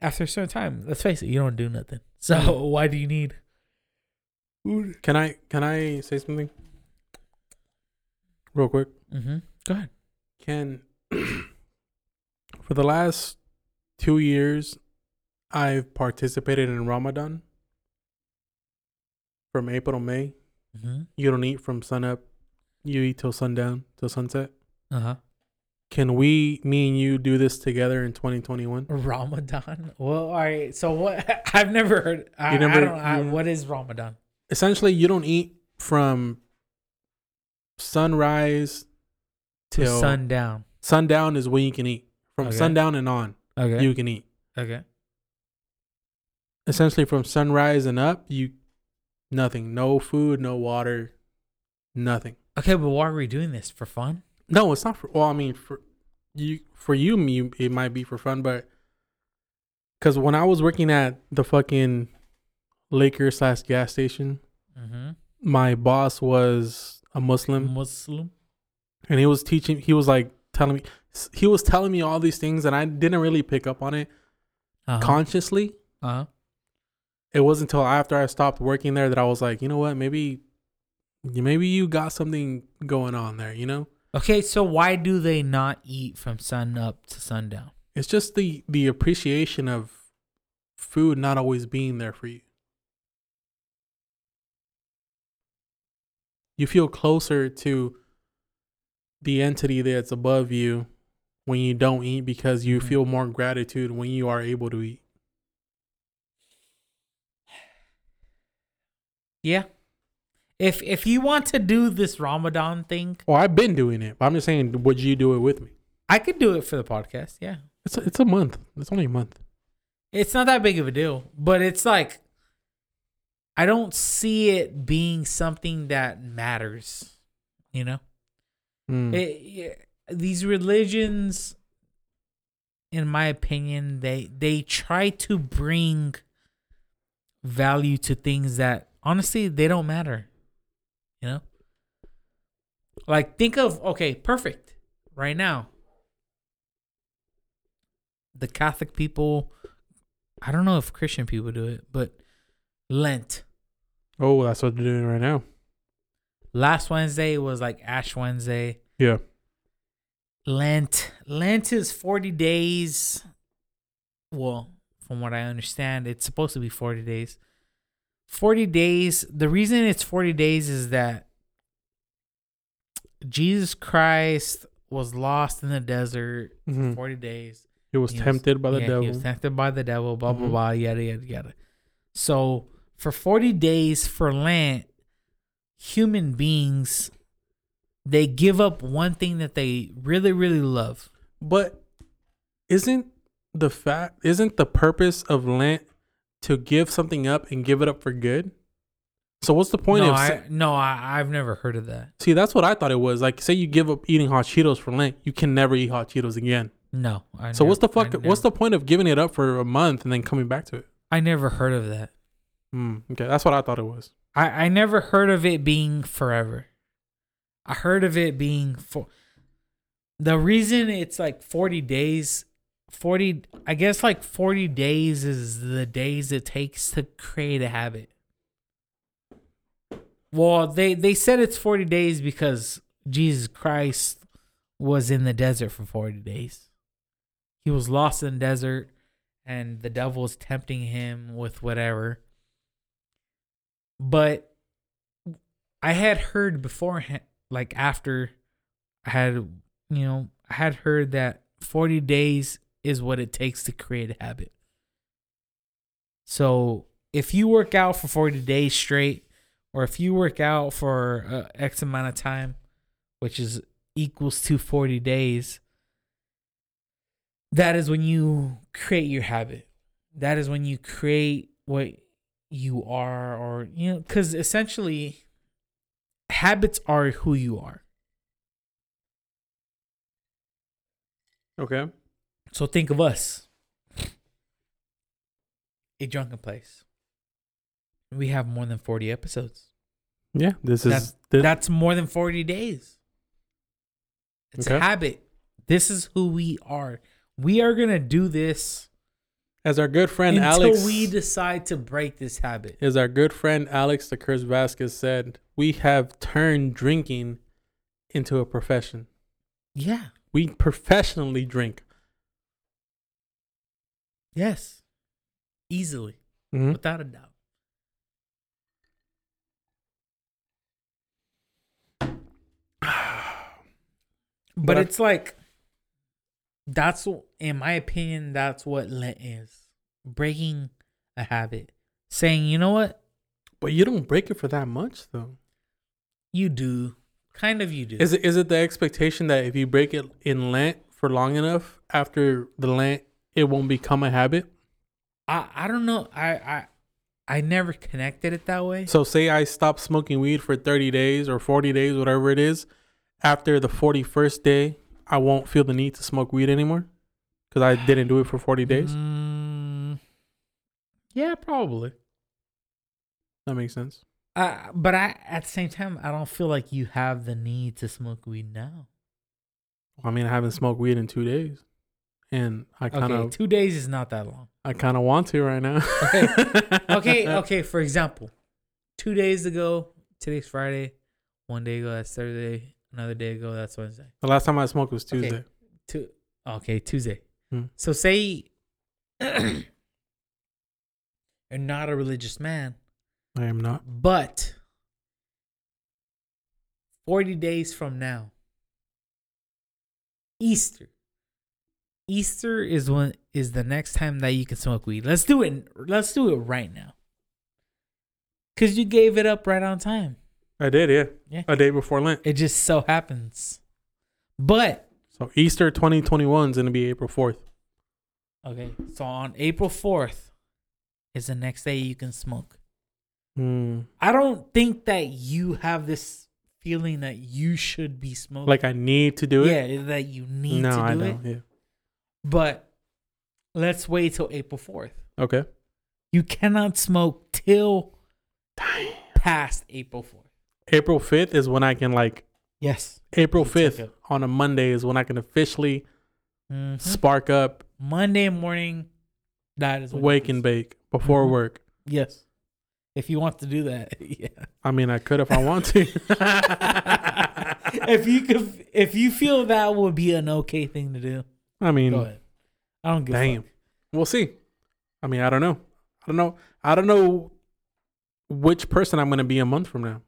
after a certain time let's face it you don't do nothing (laughs) so Mhm. why do you need food Can I can I say something real quick? mm-hmm go ahead Can (clears throat) for the last two years, I've participated in Ramadan from April to May. Mm-hmm. You don't eat from sun up. You eat till sundown, till sunset. uh-huh Can we, me and you, do this together in 2021? ramadan well all right so what (laughs) i've never heard i, You never- I don't I, what is ramadan Essentially, you don't eat from sunrise to till sundown sundown is when you can eat. From Okay. sundown and on, okay you can eat. okay Essentially, from sunrise and up, you nothing. No food, no water, nothing. okay but why are we doing this for fun No, it's not for. Well, I mean, for you, for you, me, it might be for fun, but because when I was working at the fucking liquor slash gas station, mm-hmm. my boss was a Muslim, muslim and he was teaching. He was like telling me, he was telling me all these things, and I didn't really pick up on it uh-huh. consciously. uh-huh It wasn't until after I stopped working there that I was like, you know what, maybe, maybe you got something going on there. You know, okay so why do they not eat from sun up to sundown it's just the the appreciation of food not always being there for you. You feel closer to the entity that's above you when you don't eat because you Mhm. feel more gratitude when you are able to eat. Yeah if if you want to do this ramadan thing Well, I've been doing it, but I'm just saying, would you do it with me? i could do it for the podcast yeah It's a, it's a month. It's only a month. It's not that big of a deal, but it's like I don't see it being something that matters. You know, Mm. It- yeah, these religions, in my opinion, they they try to bring value to things that honestly they don't matter. You know, like think of okay, perfect. Right now, the Catholic people I don't know if Christian people do it, but Lent. Oh, that's what they're doing right now. Last Wednesday was like Ash Wednesday. Yeah. Lent. Lent is 40 days. Well, from what I understand, it's supposed to be 40 days. 40 days. The reason it's 40 days is that Jesus Christ was lost in the desert hmm for 40 days. He was He was- tempted by the Yeah, devil. He was tempted by the devil, blah, blah, Mhm. blah, yada, yada, yada. So for 40 days for Lent, human beings, they give up one thing that they really, really love. But isn't the fact isn't the purpose of Lent to give something up and give it up for good? So what's the point no, of I, no, I, I've never heard of that. See, that's what I thought it was. Like say you give up eating hot Cheetos for Lent, you can never eat hot Cheetos again. No. I So what's the fuck what's the point of giving it up for a month and then coming back to it? I never heard of that. Hmm. okay, that's what I thought it was. I, I never heard of it being forever. I heard of it being for the reason it's like 40 days 40 I guess like 40 days is the days it takes to create a habit. Well, they they said it's 40 days because Jesus Christ was in the desert for 40 days. He was lost in the desert and the devil was tempting him with whatever. But I had heard beforehand, like after I had, you know, I had heard that 40 days is what it takes to create a habit. So if you work out for 40 days straight, or if you work out for uh, X amount of time, which is equals to 40 days, that is when you create your habit. That is when you create what you are, or, you know, because essentially habits are who you are. Okay. So think of us, a drunken place. We have more than 40 episodes. Yeah. This is That's- this, That's more than 40 days. It's a habit. This is who we are. We are going to do this as our good friend until Alex we decide to break this habit. as our good friend Alex the Curse Vasquez said, we have turned drinking into a profession. Yeah. We professionally drink. Yes. Easily. Mhm. Without a doubt. (sighs) But, But it's like that's wh- in my opinion that's what Lent is. Breaking a habit. Saying, "You know what? But you don't break it for that much though. You do. Kind of you do." Is it is it the expectation that if you break it in Lent for long enough, after the Lent, it won't become a habit? I I don't know. I I I never connected it that way. So say I stop smoking weed for 30 days or 40 days, whatever it is. After the 41st day, I won't feel the need to smoke weed anymore because I didn't do it for 40 days. Mm, yeah, probably. That makes sense. Uh, but I at the same time I don't feel like you have the need to smoke weed now. I mean, I haven't smoked weed in two days, and I kind Okay, of, two days is not that long. I kind of want to right now. Okay. (laughs) Okay, okay. For example, two days ago, today's Friday. One day ago, that's Thursday. Another day ago, that's Wednesday. The last time I smoked was Okay. Tuesday. Two. Okay, Tuesday. Hmm. So say (clears throat) you're not a religious man, I am not. but forty days from now, Easter. Easter is when is the next time that you can smoke weed. Let's do it. Let's do it right now. Cause you gave it up right on time. I did, yeah. Yeah. A day before Lent. It just so happens. But So Easter 2021 is gonna be April 4th. okay, so on April fourth is the next day you can smoke. Hmm. I don't think that you have this feeling that you should be smoking. Like I need to do it. yeah, that you need no, to do I it. don't. Yeah. But let's wait till April fourth. Okay. You cannot smoke till Dang. past April fourth. April 5th is when I can like Yes. April 5th on a Monday is when I can officially Mhm. spark up. Monday morning, That is wake and bake before Mhm. work. Yes. If you want to do that, (laughs) yeah. I mean, I could if I want to. (laughs) if you could, if you feel that would be an okay thing to do, I mean. I don't give damn. We'll see. I mean, I don't know. I don't know. I don't know which person I'm gonna be a month from now.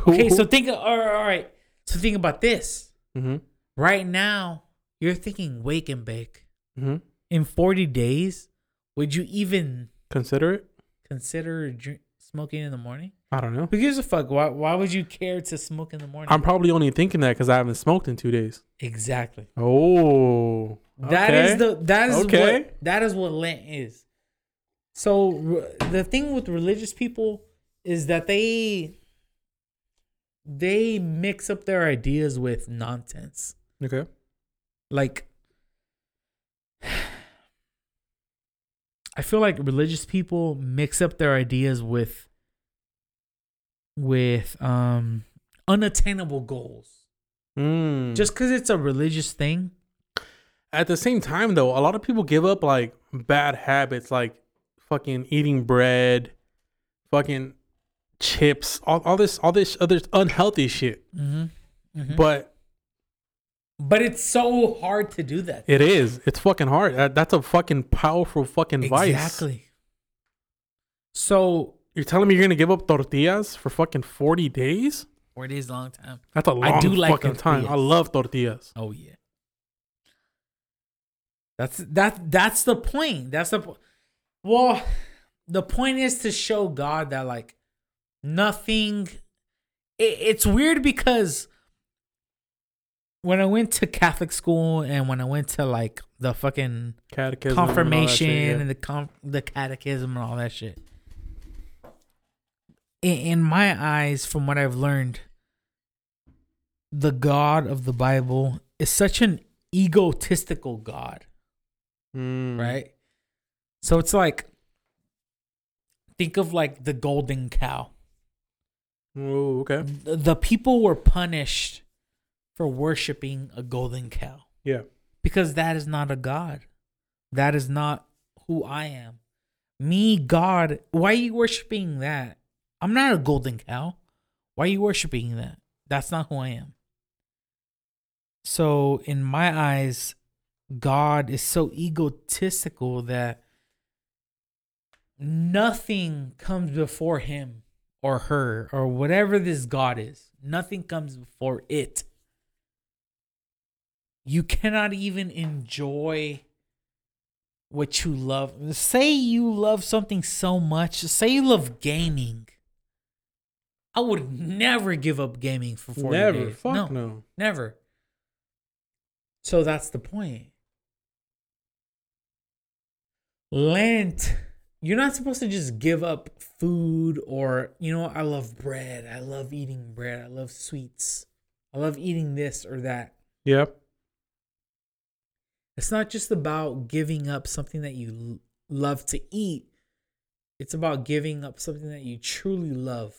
Who- Okay, who- so think. All right. So think about this. Mhm, Right now, you're thinking wake and bake. mhm. In 40 days, would you even consider it. consider smoking in the morning? I don't know. Who gives a fuck? Why? Why would you care to smoke in the morning? I'm probably only thinking that because I haven't smoked in two days. exactly. Oh, That is okay. the that is Okay. what that is what Lent is. So the thing with religious people is that they they mix up their ideas with nonsense. okay. Like (sighs) I feel like religious people mix up their ideas with with um unattainable goals. Mm. Just cuz it's a religious thing. at the same time, though, a lot of people give up like bad habits, like fucking eating bread, fucking chips, all, all this, all this other unhealthy shit. Mhm. Mhm. But But it's so hard to do that. it is, it's fucking hard. That's a fucking powerful fucking vice. Exactly. So You're telling me you're gonna give up tortillas for fucking forty days? four days a long time. That's a long I do like fucking time. I tortillas. love tortillas. Oh yeah. That's that. That's the point. That's the. po- Well, the point is to show God that like nothing. It, it's weird because when I went to Catholic school and when I went to like the fucking Catechism, and all that shit, confirmation yeah. and the com- the catechism and all that shit. In, my eyes, from what I've learned, the God of the Bible is such an egotistical God, Mm. right? So it's like think of like the golden cow. Oh, okay. The, the people were punished for worshiping a golden cow. Yeah. because that is not a god. That is not who I am. Me, God, why are you worshiping that? I'm not a golden cow. Why are you worshiping that? That's not who I am. So, in my eyes, God is so egotistical that nothing comes before him or her or whatever this God is. Nothing comes before it you cannot even enjoy what you love. Say you love something so much. Say you love gaming. I would never give up gaming for 40 Never. days. Fuck no, no. never. So that's the point. Lent, you're not supposed to just give up food or, you know, I love bread. I love eating bread. I love sweets. I love eating this or that. Yep. It's not just about giving up something that you love to eat. It's about giving up something that you truly love.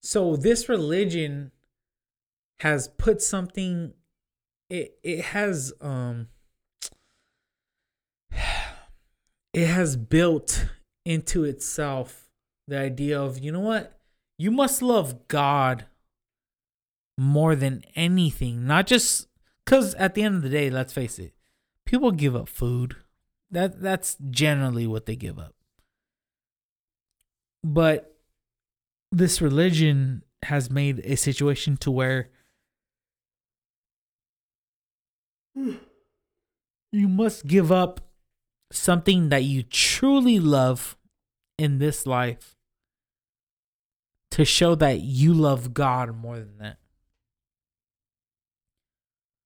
So this religion has put something it it has um (sighs) it has built into itself the idea of you know what? You must love God more than anything, not just because at the end of the day, let's face it, people give up food. That that's generally what they give up. But this religion has made a situation to where you must give up something that you truly love in this life to show that you love God more than that.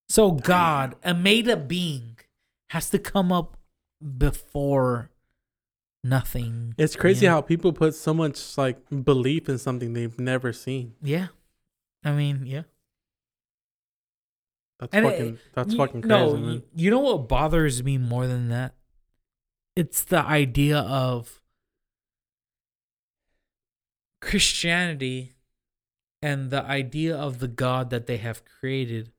So God, a made up being, has to come up before nothing. It's crazy Yeah. how people put so much like belief in something they've never seen. Yeah. I mean, yeah. That's And it- fucking. that's You- fucking crazy, no, man. you- you know what bothers me more than that? It's the idea of Christianity and the idea of the God that they have created.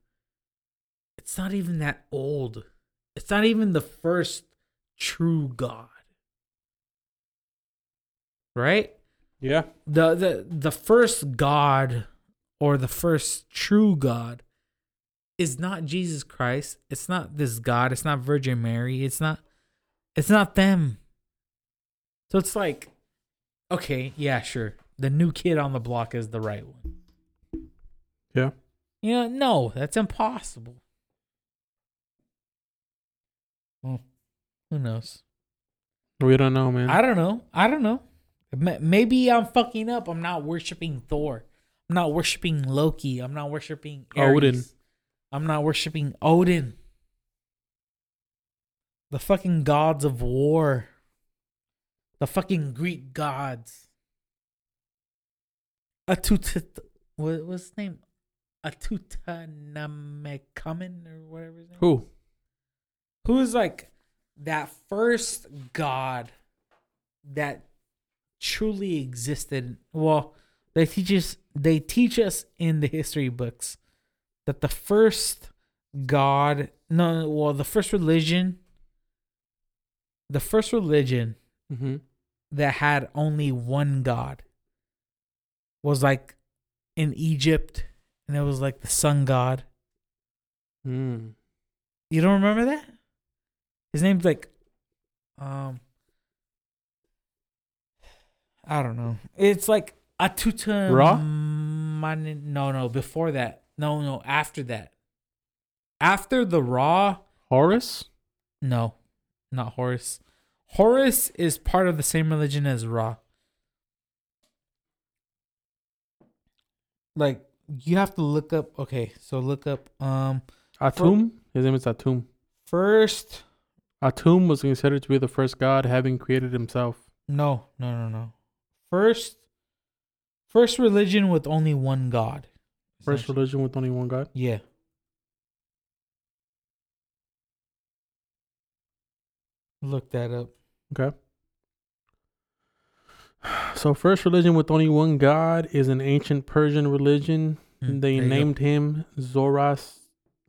It's not even that old. It's not even the first true God. Right? Yeah. The the the first God or the first true God is not Jesus Christ. It's not this God. It's not Virgin Mary. It's not it's not them. So it's like okay, yeah, sure. The new kid on the block is the right one. Yeah. You know, no, that's impossible. Well, who knows? We don't know, man. I don't know. I don't know. Ma- Maybe I'm fucking up. I'm not worshiping Thor. I'm not worshiping Loki. I'm not worshiping Ares. Odin. I'm not worshiping Odin. The fucking gods of war. The fucking Greek gods. Atut what was his name? Atutanomekamen or whatever his name. Who? Who is like that first god that truly existed? Well, they teach us they teach us in the history books that the first god no well the first religion the first religion Mm-hmm. that had only one god was like in Egypt and it was like the sun god. Mm. You don't remember that? His name's like um I don't know. It's like Atuta Ra? Man- no, no, before that. No, no, after that. After the Ra, Horus? no, not Horus. Horus is part of the same religion as Ra. Like you have to look up. Okay, so look up. Um, Atum? His name is Atum. first. Atum was considered to be the first god, having created himself. No, no, no, no. First, first religion with only one god. First religion with only one god. Yeah. Look that up. Okay. So, first religion with only one god is an ancient Persian religion. Mm, they you go. named him Zoras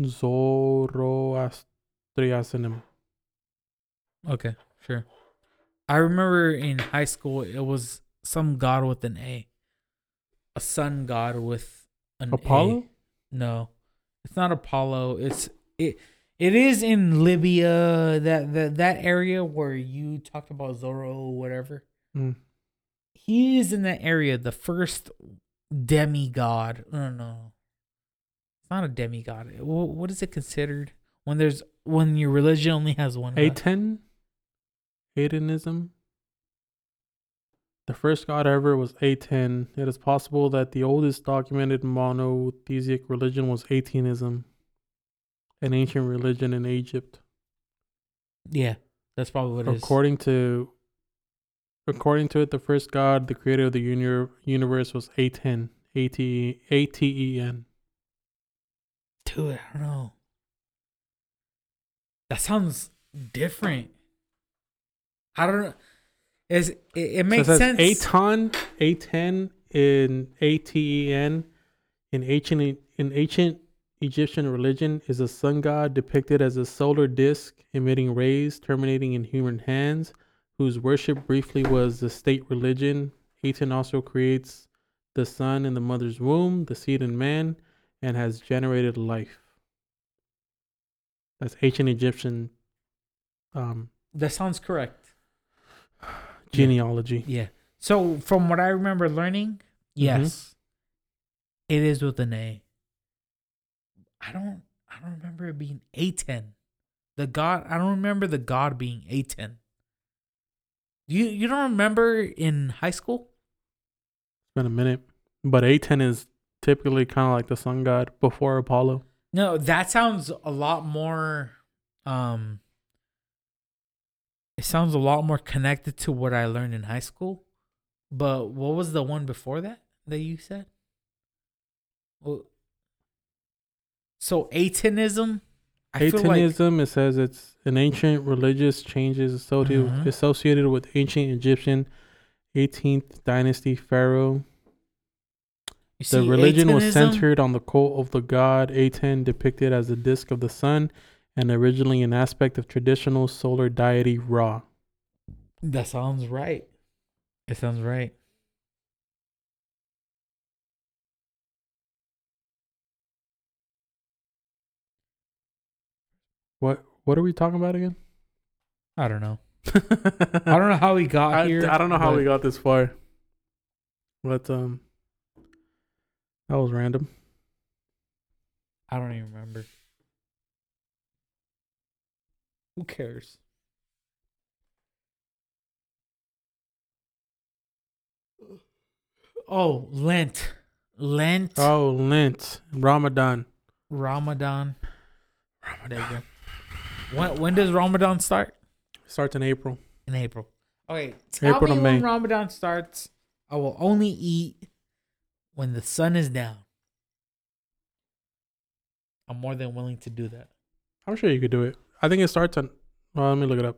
Zoroastrianism. Okay, sure. I remember in high school it was some god with an A. A sun god with an Apollo? A. No. It's not Apollo. It's it it is in Libya, that that that area where you talked about Zorro or whatever. Mm. He is in that area, the first demigod. No, no. It's not a demigod. Wh- What is it considered when there's when your religion only has one? Aten? Atenism? The first god ever was Aten. It is possible that the oldest documented monotheistic religion was Atenism, an ancient religion in Egypt. Yeah, that's probably what it is. According to according to it, the first god, the creator of the uni- universe, was Aten. A T A T E N. Dude, I don't know. That sounds different. I don't Is it, it makes so it sense? Aton, Aten in A T E N in ancient in ancient Egyptian religion is a sun god depicted as a solar disk emitting rays terminating in human hands, whose worship briefly was the state religion. Aten also creates the sun in the mother's womb, the seed in man, and has generated life. That's ancient Egyptian um, that sounds correct. Genealogy. Yeah. So from what I remember learning, yes, it is with an A. I don't. I don't remember it being A ten. The god. I don't remember the god being A ten. You you don't remember in high school? It's been a minute. But Aten is typically kind of like the sun god before Apollo. No, that sounds a lot more um it sounds a lot more connected to what I learned in high school. But what was the one before that that you said? Well, so Atenism, I feel like Atenism, it says it's an ancient religious changes associated, Mhm. associated with ancient Egyptian 18th dynasty pharaoh. you The see religion was centered on the cult of the god Aten, depicted as the disk of the sun, and originally an aspect of traditional solar deity Ra. That sounds right. It sounds right. What what are we talking about again? I don't know. (laughs) I don't know how we got I, here. I don't know how we got this far. But um that was random. I don't even remember. Who cares? Oh, Lent. Lent. Oh, Lent, Ramadan. Ramadan. Go. When, when does Ramadan start? Starts in April. In April. Okay. Tell April me to when May. Ramadan starts. I will only eat when the sun is down. I'm more than willing to do that. I'm sure you could do it. I think it starts on well, let me look it up.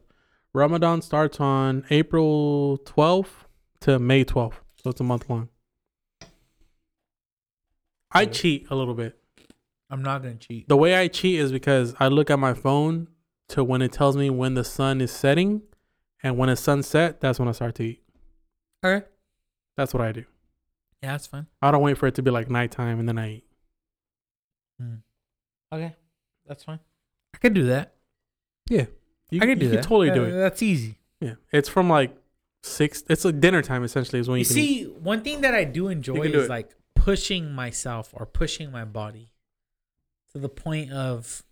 Ramadan starts on April 12th to May 12th. So it's a month long. I Okay. cheat a little bit. I'm not gonna cheat. The way I cheat is because I look at my phone to when it tells me when the sun is setting, and when it's sunset, that's when I start to eat. All right. That's what I do. Yeah, that's fine. I don't wait for it to be like nighttime and then I eat. Hmm. Okay, that's fine. I could do that. You, I could do you that. totally do it. That's easy. Yeah, it's from like six. It's like dinner time essentially is when you, You can see, eat. one thing that I do enjoy do is it. like pushing myself or pushing my body to the point of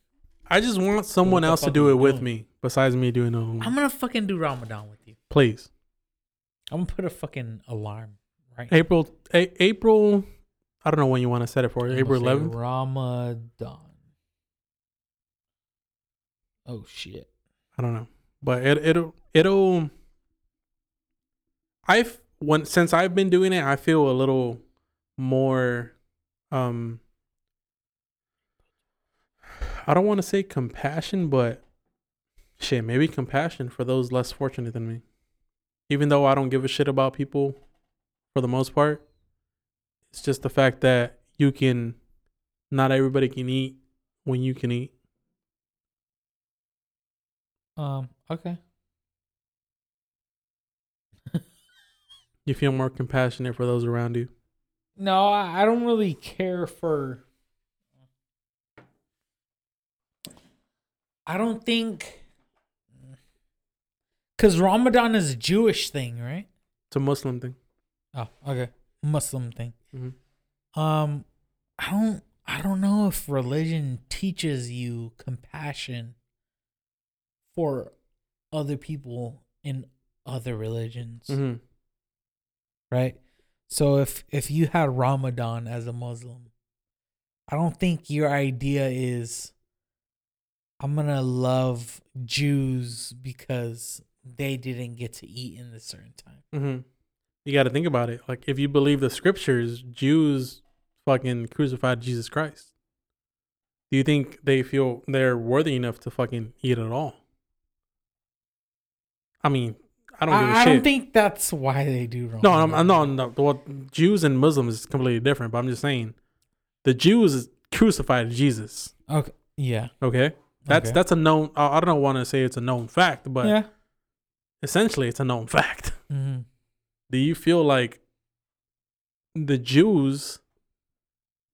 I just want someone else to do it with doing? me besides me doing it. alone. I'm gonna fucking do Ramadan with you. Please, I'm gonna put a fucking alarm right. April. A- April. I don't know when you want to set it for. April 11th. Ramadan. Oh shit. I don't know, but it it'll it'll. I've when since I've been doing it, I feel a little more. Um. I don't want to say compassion, but shit, maybe compassion for those less fortunate than me. Even though I don't give a shit about people, for the most part, it's just the fact that you can. Not everybody can eat when you can eat. Um. Okay. You feel more compassionate for those around you. No, I I don't really care for. I don't think. Because Ramadan is a Jewish thing, right? It's a Muslim thing. Oh, okay. Muslim thing. Mm-hmm. Um, I don't. I don't know if religion teaches you compassion for other people in other religions, Mm-hmm. right? So if if you had Ramadan as a Muslim, I don't think your idea is I'm gonna love Jews because they didn't get to eat in a certain time. Mm-hmm. You got to think about it. Like, if you believe the scriptures, Jews fucking crucified Jesus Christ. Do you think they feel they're worthy enough to fucking eat at all? I mean, I don't give a I, I shit. don't think that's why they do wrong. no, I'm, I'm no, no. What Jews and Muslims is completely different. But I'm just saying, the Jews crucified Jesus. Okay. Yeah. Okay, that's Okay. that's a known. I I don't want to say it's a known fact, but yeah. essentially, it's a known fact. (laughs) hmm do you feel like the Jews,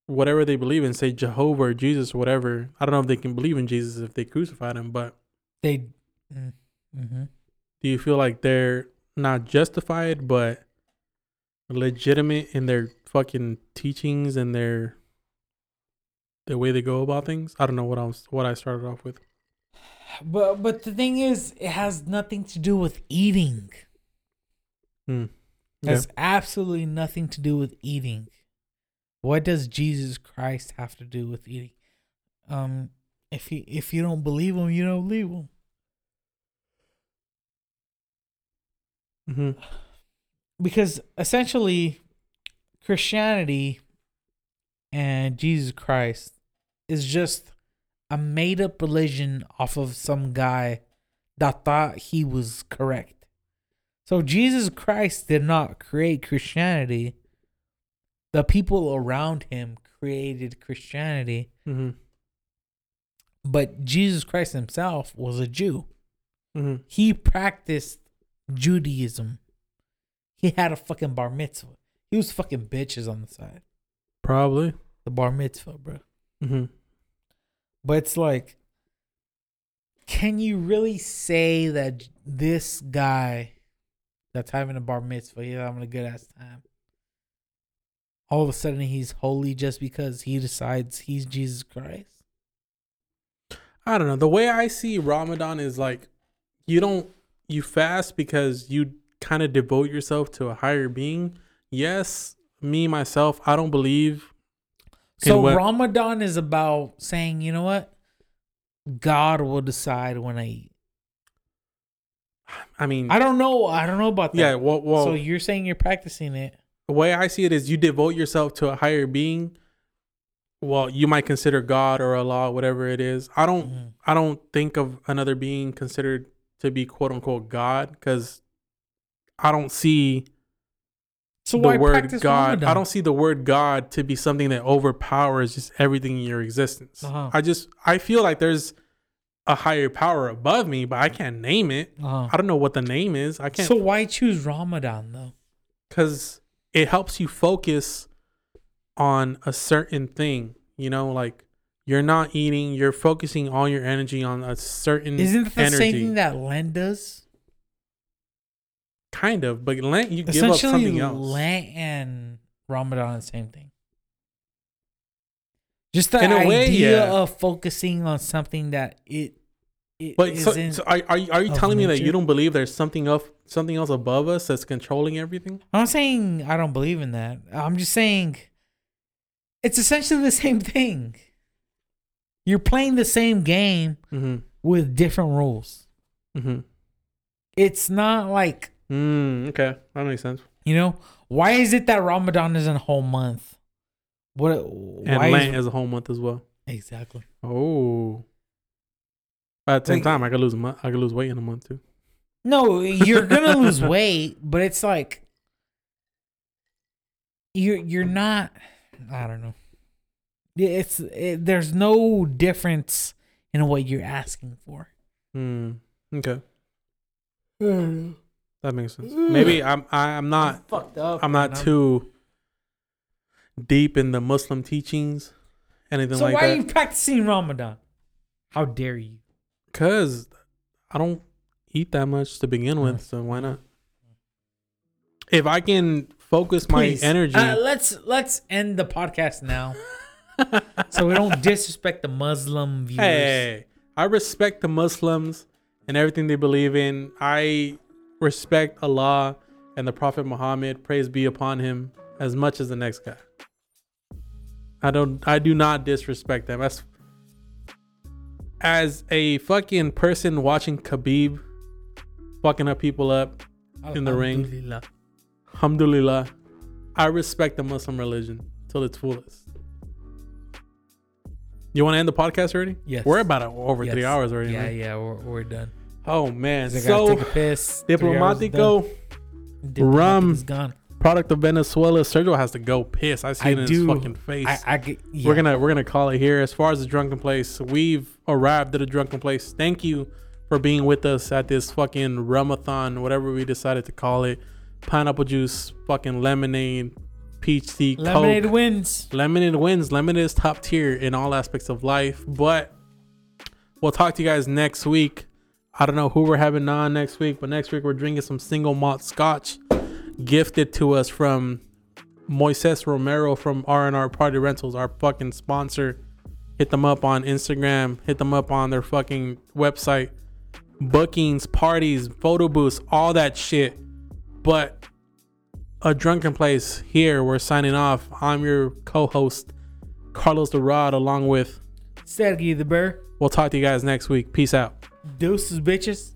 whatever they believe in, say Jehovah or Jesus or whatever, I don't know if they can believe in Jesus if they crucified him, but They. Mm-hmm. Do you feel like they're not justified but legitimate in their fucking teachings and their the way they go about things? I don't know what I was what I started off with. But but the thing is, it has nothing to do with eating. Hmm. It has absolutely nothing to do with eating. What does Jesus Christ have to do with eating? Um, if you if you don't believe him, you don't believe him. Hmm Because essentially, Christianity and Jesus Christ is just a made up religion off of some guy that thought he was correct. So Jesus Christ did not create Christianity. The people around him created Christianity hmm But Jesus Christ himself was a Jew. hmm He practiced Judaism. He had a fucking bar mitzvah. He was fucking bitches on the side. Probably. The bar mitzvah, bro. hmm But it's like, can you really say that this guy that's having a bar mitzvah, he's having a good ass time? All of a sudden, he's holy just because he decides he's Jesus Christ. I don't know. The way I see Ramadan is like you don't you fast because you kind of devote yourself to a higher being. Yes, me myself, I don't believe So what- Ramadan is about saying, you know what? God will decide when I eat. I mean I don't know. I don't know about that. yeah, well, well so you're saying you're practicing it. the way I see it is you devote yourself to a higher being. Well, you might consider God or Allah, whatever it is. I don't Mhm. I don't think of another being considered to be quote unquote God because I don't see So the word God. Ramadan? I don't see the word God to be something that overpowers just everything in your existence. Uh-huh. I just I feel like there's a higher power above me, but I can't name it. Uh-huh. I don't know what the name is. I can't So why choose Ramadan though? because it helps you focus on a certain thing. You know, like you're not eating, you're focusing all your energy on a certain Isn't that the energy. same thing that Lent does? kind of, but Lent you give up something else. Lent and Ramadan is the same thing. Just the In a way, idea yeah. of focusing on something that it, it But so, so are, are you, are you of telling me that you don't believe there's something else something else above us that's controlling everything? I'm not saying I don't believe in that. I'm just saying it's essentially the same thing. You're playing the same game Mm-hmm. with different rules. Mm-hmm. It's not like, Mm, okay, that makes sense. you know, why is it that Ramadan isn't a whole month? What And why Lent is, is a whole month as well. exactly. Oh. But at the same Like- time, I could lose a month. I could lose weight in a month too. No, you're gonna (laughs) lose weight, but it's like you're you're not. I don't know. Yeah, It's it, there's no difference in what you're asking for. Hmm. Okay, that makes sense. Maybe I'm I, I'm not fucked up. I'm not man. too deep in the Muslim teachings, anything So like why that. are you practicing Ramadan? How dare you? Cause I don't eat that much to begin with, so why not? If I can focus my energy, uh, let's let's end the podcast now, (laughs) so we don't disrespect the Muslim viewers. Hey, I respect the Muslims and everything they believe in. I respect Allah and the Prophet Muhammad, praise be upon him, as much as the next guy. I don't I do not disrespect them. As as a fucking person watching Khabib fucking up people up, in the ring. Alhamdulillah. alhamdulillah, I respect the Muslim religion till its fullest. You want to end the podcast already? Yes. We're about over three hours already. Yeah, man. yeah, we're, we're done. Oh man, So take a piss. Three hours is Diplomático, rum. is gone. product of Venezuela. Sergio has to go piss. I see I it in do. his fucking face. I, I get, yeah. We're gonna we're gonna call it here. As far as the drunken place, we've arrived at a drunken place. Thank you for being with us at this fucking Rum-A-Thon, whatever we decided to call it. Pineapple juice, fucking lemonade, peach lemonade Coke. wins. Lemonade wins. Lemonade is top tier in all aspects of life. But we'll talk to you guys next week. I don't know who we're having on next week, but next week we're drinking some single malt scotch gifted to us from Moises Romero from R&R Party Rentals, our fucking sponsor. Hit them up on Instagram. Hit them up on their fucking website. Bookings, parties, photo booths, all that shit. But a drunken place here. We're signing off. I'm your co-host, Carlos the Rod, along with. Sergey the Bear. We'll talk to you guys next week. Peace out. Deuces, bitches.